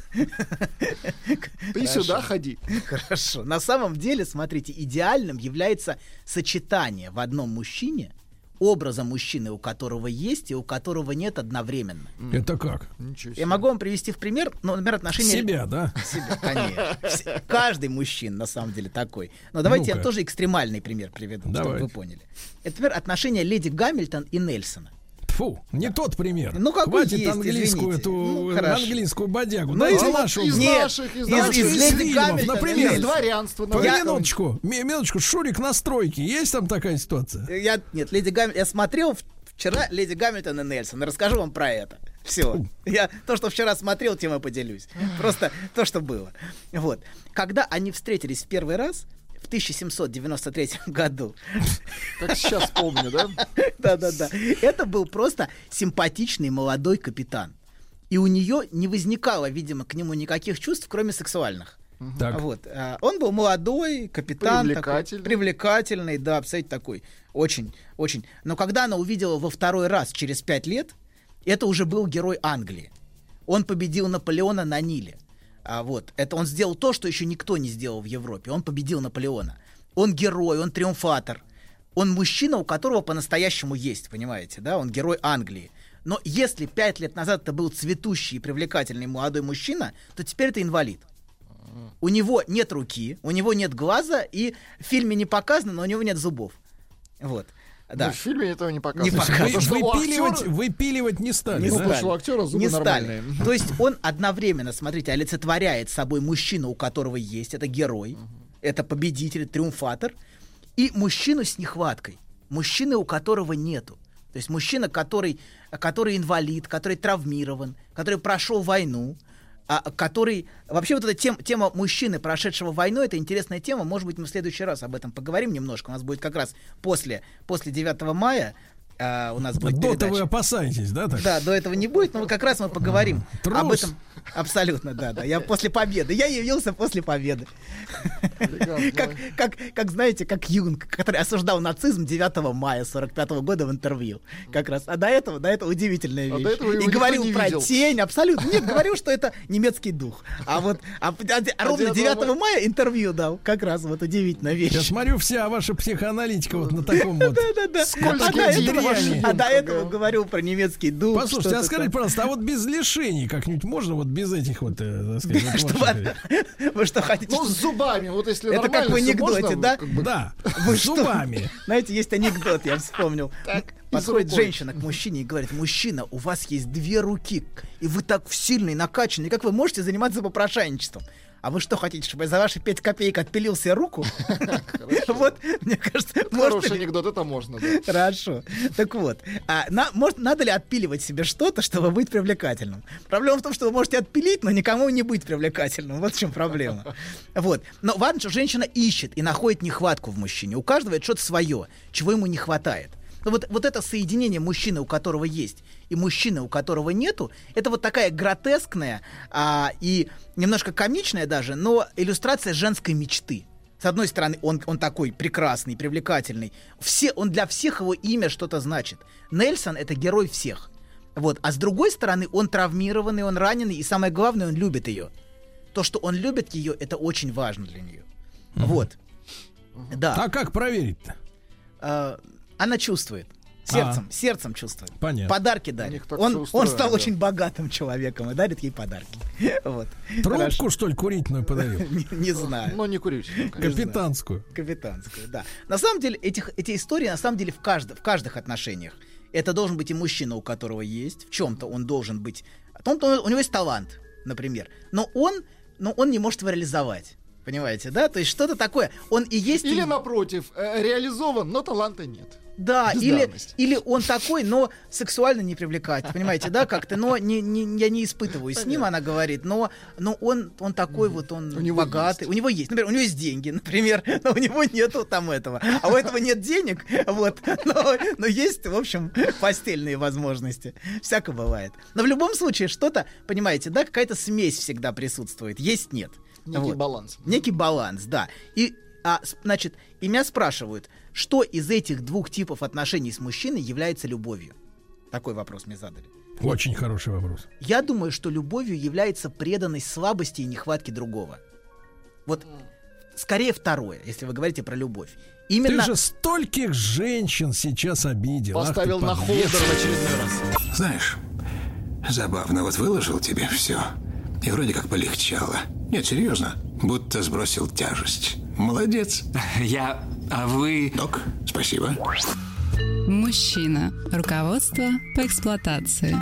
Хорошо. сюда ходи. Хорошо. На самом деле, смотрите, идеальным является сочетание в одном мужчине образа мужчины, у которого есть и у которого нет одновременно. Это как? Я могу вам привести в пример, ну, например, отношения... Себя, да? Себя, <laughs> конечно. Каждый мужчина, на самом деле, такой. Но давайте я тоже экстремальный пример приведу, чтобы вы поняли. Это, например, отношения леди Гамильтон и Нельсона. Фу, не тот пример. Ну, какой Хватит есть, английскую извините. эту Ну, хорошо. английскую бодягу. Ну, Дайте из- нашу. из Нет, наших, из из- наших. из леди фильмов, например. из дворянства, например. Минуточку, ми- минуточку. Шурик на стройке. Есть там такая ситуация? Я, нет, леди Гамильтон, я смотрел вчера Леди Гамильтон и Нельсон, расскажу вам про это. Все. Я то, что вчера смотрел, тем и поделюсь. Просто то, что было. Вот. Когда они встретились в первый раз, в 1793 году. Как сейчас помню, да? <laughs> Да-да-да. Это был просто симпатичный молодой капитан. И у нее не возникало, видимо, к нему никаких чувств, кроме сексуальных. Так. Вот. а, Он был молодой, капитан. Привлекательный. Такой, привлекательный, да, абсолютно такой. Очень, очень. Но когда она увидела во второй раз через пять лет, это уже был герой Англии. Он победил Наполеона на Ниле. А вот, это он сделал то, что еще никто не сделал в Европе. Он победил Наполеона. Он герой, он триумфатор. Он мужчина, у которого по-настоящему есть, понимаете, да? Он герой Англии. Но если пять лет назад это был цветущий и привлекательный молодой мужчина, то теперь это инвалид. У него нет руки, у него нет глаза, и в фильме не показано, но у него нет зубов. Вот. Да. Ну, в фильме этого не Не показывают. Потому что у Выпиливать, актера- выпиливать не стали. Не да? что у актера зубы не стали. То есть он одновременно, смотрите, олицетворяет собой мужчину, у которого есть, это герой, это победитель, триумфатор, и мужчину с нехваткой, мужчины, у которого нету. То есть мужчина, который, который инвалид, который травмирован, который прошел войну, а, который... Вообще вот эта тем- тема мужчины, прошедшего войну, это интересная тема. Может быть, мы в следующий раз об этом поговорим немножко. У нас будет как раз после, после 9 мая а, у нас будет До-то передача. вы опасаетесь, да? Так? Да, до этого не будет, но как раз мы поговорим Трус. об этом. Абсолютно, да, да. Я после победы. Я явился после победы. Как, как, как знаете, как Юнг, который осуждал нацизм 9 мая 45 года в интервью. Как раз. А до этого, до этого удивительная А вещь. до этого И говорил не про видел. тень, абсолютно. Нет, говорил, что это немецкий дух. А вот а, а, а ровно 9 9 мая интервью дал. Как раз вот удивительная вещь. Я смотрю, вся ваша психоаналитика вот на таком вот Да-да-да. А скользком влиянии. а до этого говорил про немецкий дух. Послушайте, а скажите, там. пожалуйста, а вот без лишений как-нибудь можно вот без этих вот, э, так сказать, вот вы- что хотите? Ну, с зубами, вот если Это как в анекдоте, можно, да? как бы- Да, Вы с что? зубами. Знаете, есть анекдот, я вспомнил. Подходит рукой. женщина к мужчине и говорит, мужчина, у вас есть две руки, и вы так сильный, накачанный, как вы можете заниматься попрошайничеством? А вы что хотите, чтобы я за ваши 5 копеек отпилил себе руку? <laughs> Вот, мне кажется, Хороший анекдот, это можно. Хорошо. Так вот, а, надо ли отпиливать себе что-то, чтобы быть привлекательным? Проблема в том, что вы можете отпилить, но никому не быть привлекательным. Вот в чем проблема. Вот. Но важно, что женщина ищет и находит нехватку в мужчине. У каждого это что-то свое, чего ему не хватает. Но вот, вот это соединение мужчины, у которого есть, и мужчины, у которого нету, это вот такая гротескная а, и немножко комичная даже, но иллюстрация женской мечты. С одной стороны, он, он такой прекрасный, привлекательный. Все, он для всех его имя что-то значит. Нельсон — это герой всех. Вот. А с другой стороны, он травмированный, он раненый, и самое главное, он любит ее. То, что он любит ее, это очень важно для нее. Вот. Да. А как проверить-то? А, она чувствует. Сердцем, сердцем чувствует. Понятно. Подарки дарит. Он, он стал да. очень богатым человеком и дарит ей подарки. <laughs> Вот. Трубку, что ли, курительную подарил? <laughs> Не, не знаю. Но не курить. Капитанскую. Капитанскую, да. На самом деле, этих, эти истории, на самом деле, в, каждом, в каждых отношениях. Это должен быть и мужчина, у которого есть, в чем-то он должен быть. В том-то у него есть талант, например. Но он, но он не может его реализовать. Понимаете, да? То есть что-то такое. Он и есть... Или и- напротив, э, реализован, но таланта нет. Да, или, или он такой, но сексуально не привлекает, понимаете, да, как-то, но не, не, я не испытываю с ним, она говорит, но, но он, он такой вот, он богатый, у него есть, например, у него есть деньги, <laughs> например, но у него нету там этого, а у этого нет денег, вот, но, но есть, в общем, постельные возможности, всяко бывает. Но в любом случае что-то, понимаете, да, какая-то смесь всегда присутствует, есть, нет. Некий баланс. Некий баланс, да. И, а, значит, и меня спрашивают, что из этих двух типов отношений с мужчиной является любовью? Такой вопрос мне задали. Очень хороший вопрос. Я думаю, что любовью является преданность слабости и нехватки другого. Вот скорее второе, если вы говорите про любовь. Именно Ты же стольких женщин сейчас обидел. Ах Поставил на подлец. холдер в очередной раз. Знаешь, забавно, вот выложил тебе все. И вроде как полегчало. Нет, серьезно, будто сбросил тяжесть. Молодец. <laughs> Я... А вы... Док, спасибо. Мужчина. Руководство по эксплуатации.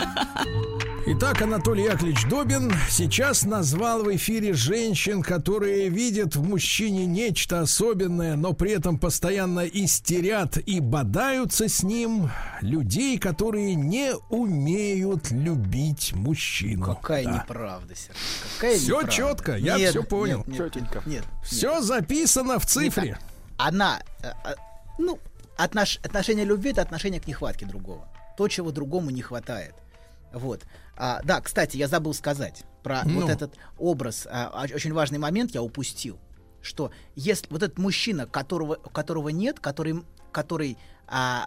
Итак, Анатолий Яковлевич Добин сейчас назвал в эфире женщин, которые видят в мужчине нечто особенное, но при этом постоянно истерят и бодаются с ним. Людей, которые не умеют любить мужчину. Какая Да. неправда, Сергей. Какая Всё неправда. чётко, я Нет, всё понял. Нет, нет, Чётенько. Нет, нет. Все записано в цифре. Не так. Она, э, э, ну, отнош- отношение любви это отношение к нехватке другого. То, чего другому не хватает. Вот. А, да, кстати, я забыл сказать про Ну. вот этот образ. а, оч- очень важный момент я упустил. Что если вот этот мужчина, которого, которого нет, который, который, а,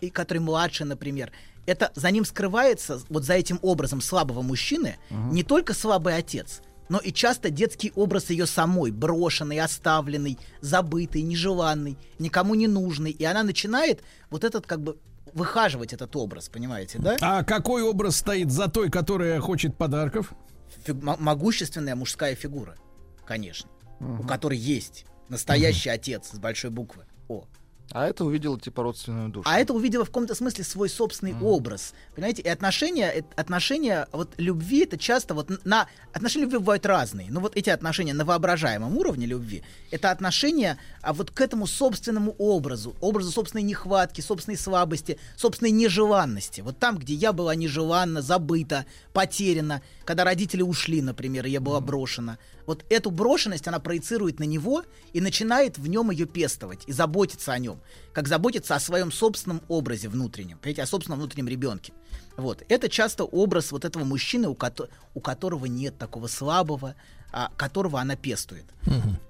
и который младше, например, это за ним скрывается, вот за этим образом слабого мужчины, не только слабый отец, но и часто детский образ ее самой, брошенный, оставленный, забытый, нежеланный, никому не нужный. И она начинает вот этот как бы выхаживать этот образ, понимаете, да? А какой образ стоит за той, которая хочет подарков? Фиг- мо- могущественная мужская фигура, конечно, у которой есть настоящий отец с большой буквы. О. А это увидела типа родственную душу. А это увидела в каком-то смысле свой собственный образ. Понимаете, и отношения, э, отношения вот любви, это часто вот на... Отношения любви бывают разные. Но вот эти отношения на воображаемом уровне любви, это отношения а вот к этому собственному образу, образу собственной нехватки, собственной слабости, собственной нежеланности. Вот там, где я была нежеланна, забыта, потеряна, когда родители ушли, например, и я была брошена. Вот эту брошенность она проецирует на него и начинает в нем ее пестовать и заботиться о нем, как заботиться о своем собственном образе внутреннем, понимаете, о собственном внутреннем ребенке. Вот. Это часто образ вот этого мужчины, у, кото- у которого нет такого слабого, а, которого она пестует.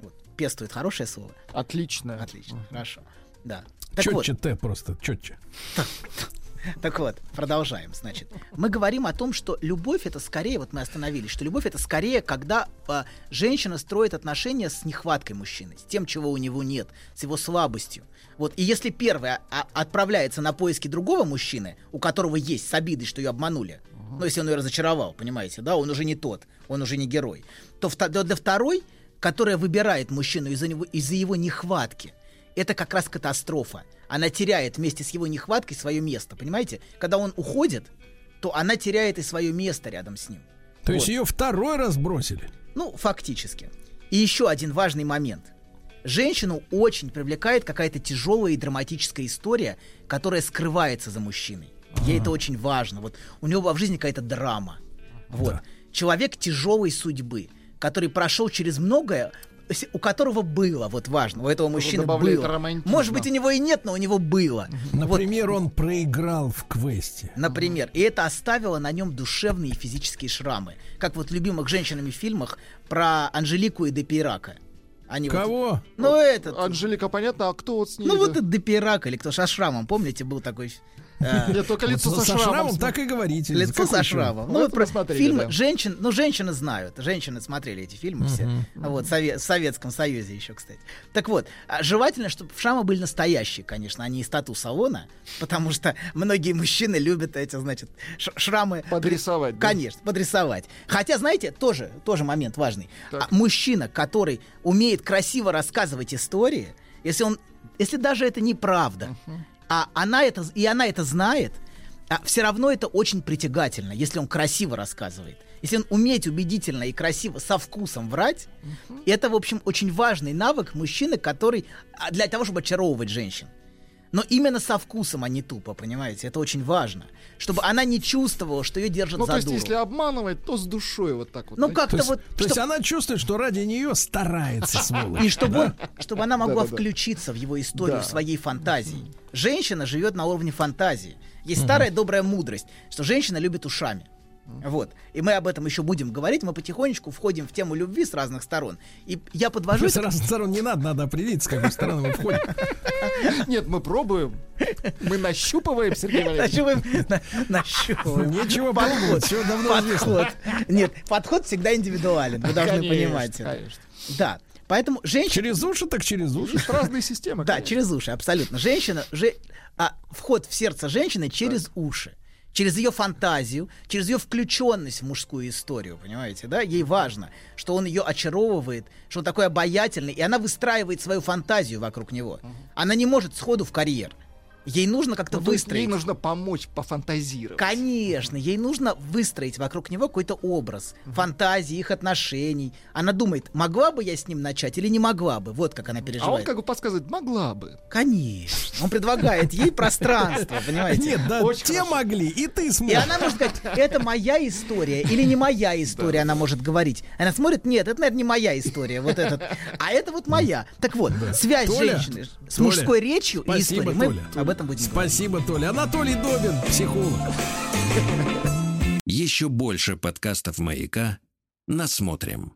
Вот. Пестует хорошее слово? Отличное. Отлично, хорошо. Да. Так вот, Четче Т просто, четче. <laughs> так вот, продолжаем. Значит, мы говорим о том, что любовь это скорее, вот мы остановились, что любовь это скорее, когда а, женщина строит отношения с нехваткой мужчины, с тем, чего у него нет, с его слабостью. Вот, и если первая а, отправляется на поиски другого мужчины, у которого есть с обидой, что ее обманули, ну, если он ее разочаровал, понимаете, да, он уже не тот, он уже не герой, то для второй, которая выбирает мужчину из-за него, из-за его нехватки, это как раз катастрофа. Она теряет вместе с его нехваткой свое место, понимаете? Когда он уходит, то она теряет и свое место рядом с ним. То есть Вот. ее второй раз бросили. Ну, фактически. И еще один важный момент. Женщину очень привлекает какая-то тяжелая и драматическая история, которая скрывается за мужчиной. Ей это очень важно. Вот у него в жизни какая-то драма. Вот. Человек тяжелой судьбы, который прошел через многое, у которого было, вот важно, у этого мужчины было. романтизма. Может быть, у него и нет, но у него было. Например, он проиграл в квесте. Например. И это оставило на нем душевные и физические шрамы. Как вот в любимых женщинами фильмах про Анжелику и Депирака. Они вот- Кого? ну, этот. Анжелика, понятно, а кто вот с ней? Ну, вот да? это Депирак или кто со шрамом, помните, был такой... э, Нет, только лицо со шрамом. так и говорите. Лицо со шрамом. Ну, Ну, вот про мы смотрели, фильмы женщин, ну, женщины знают. Женщины смотрели эти фильмы все. Вот, в Советском Союзе еще, кстати. Так вот, а желательно, чтобы шрамы были настоящие, конечно, а не из тату-салона, потому что многие мужчины любят эти, значит, шрамы... Подрисовать? Конечно, подрисовать. Хотя, знаете, тоже, тоже момент важный. А мужчина, который умеет красиво рассказывать истории, если он, если даже это неправда, а она это, и она это знает, а все равно это очень притягательно, если он красиво рассказывает. Если он умеет убедительно и красиво, со вкусом врать, это, в общем, очень важный навык мужчины, который а, для того, чтобы очаровывать женщин. Но именно со вкусом, а не тупо, понимаете? Это очень важно. Чтобы она не чувствовала, что ее держат Ну, за то есть, дуру. если обманывать, то с душой вот так вот. Ну, как-то То есть, вот... то есть чтоб- она чувствует, что ради нее старается, сволочь. И чтобы, да? он- чтобы она могла включиться в его историю, Да. в своей фантазии. Женщина живет на уровне фантазии. Есть старая добрая мудрость, что женщина любит ушами. Вот. И мы об этом еще будем говорить. Мы потихонечку входим в тему любви с разных сторон. И я подвожу... С разных сторон не надо, надо определиться, с какой стороны мы входим. <laughs> Нет, мы пробуем. Мы нащупываем, Сергей Валерьевич. Нащупываем, <laughs> на- нащупываем. Нечего Подход. пробовать, всё давно Подход. Нет, подход всегда индивидуален. Вы должны понимать это. конечно. Да. Поэтому женщина... Через уши так через уши. Разные системы. Да, через уши, абсолютно. Женщина, же, а, вход в сердце женщины через уши. Через ее фантазию, через ее включенность в мужскую историю, понимаете, да? Ей важно, что он ее очаровывает, что он такой обаятельный, и она выстраивает свою фантазию вокруг него. Она не может сходу в карьер. Ей нужно как-то Ну, выстроить. Ей нужно помочь пофантазировать. Конечно, ей нужно выстроить вокруг него какой-то образ, фантазии, их отношений. Она думает, могла бы я с ним начать или не могла бы. Вот как она А он переживает. как бы подсказывает, могла бы. Конечно. Он предлагает ей пространство, <laughs> понимаете? Нет, да, Очень те хорошо. могли, и ты И сможешь. она может сказать, это моя история или не моя <laughs> история, она может говорить. Она смотрит, нет, это, наверное, не моя история, вот этот. А это вот моя. Так вот, связь Толя, женщины с Толя, мужской речью и историей. Мы Толя. Об этом будем говорить. Спасибо, Толя. Анатолий Добин, психолог. Еще больше подкастов «Маяка» насмотрим.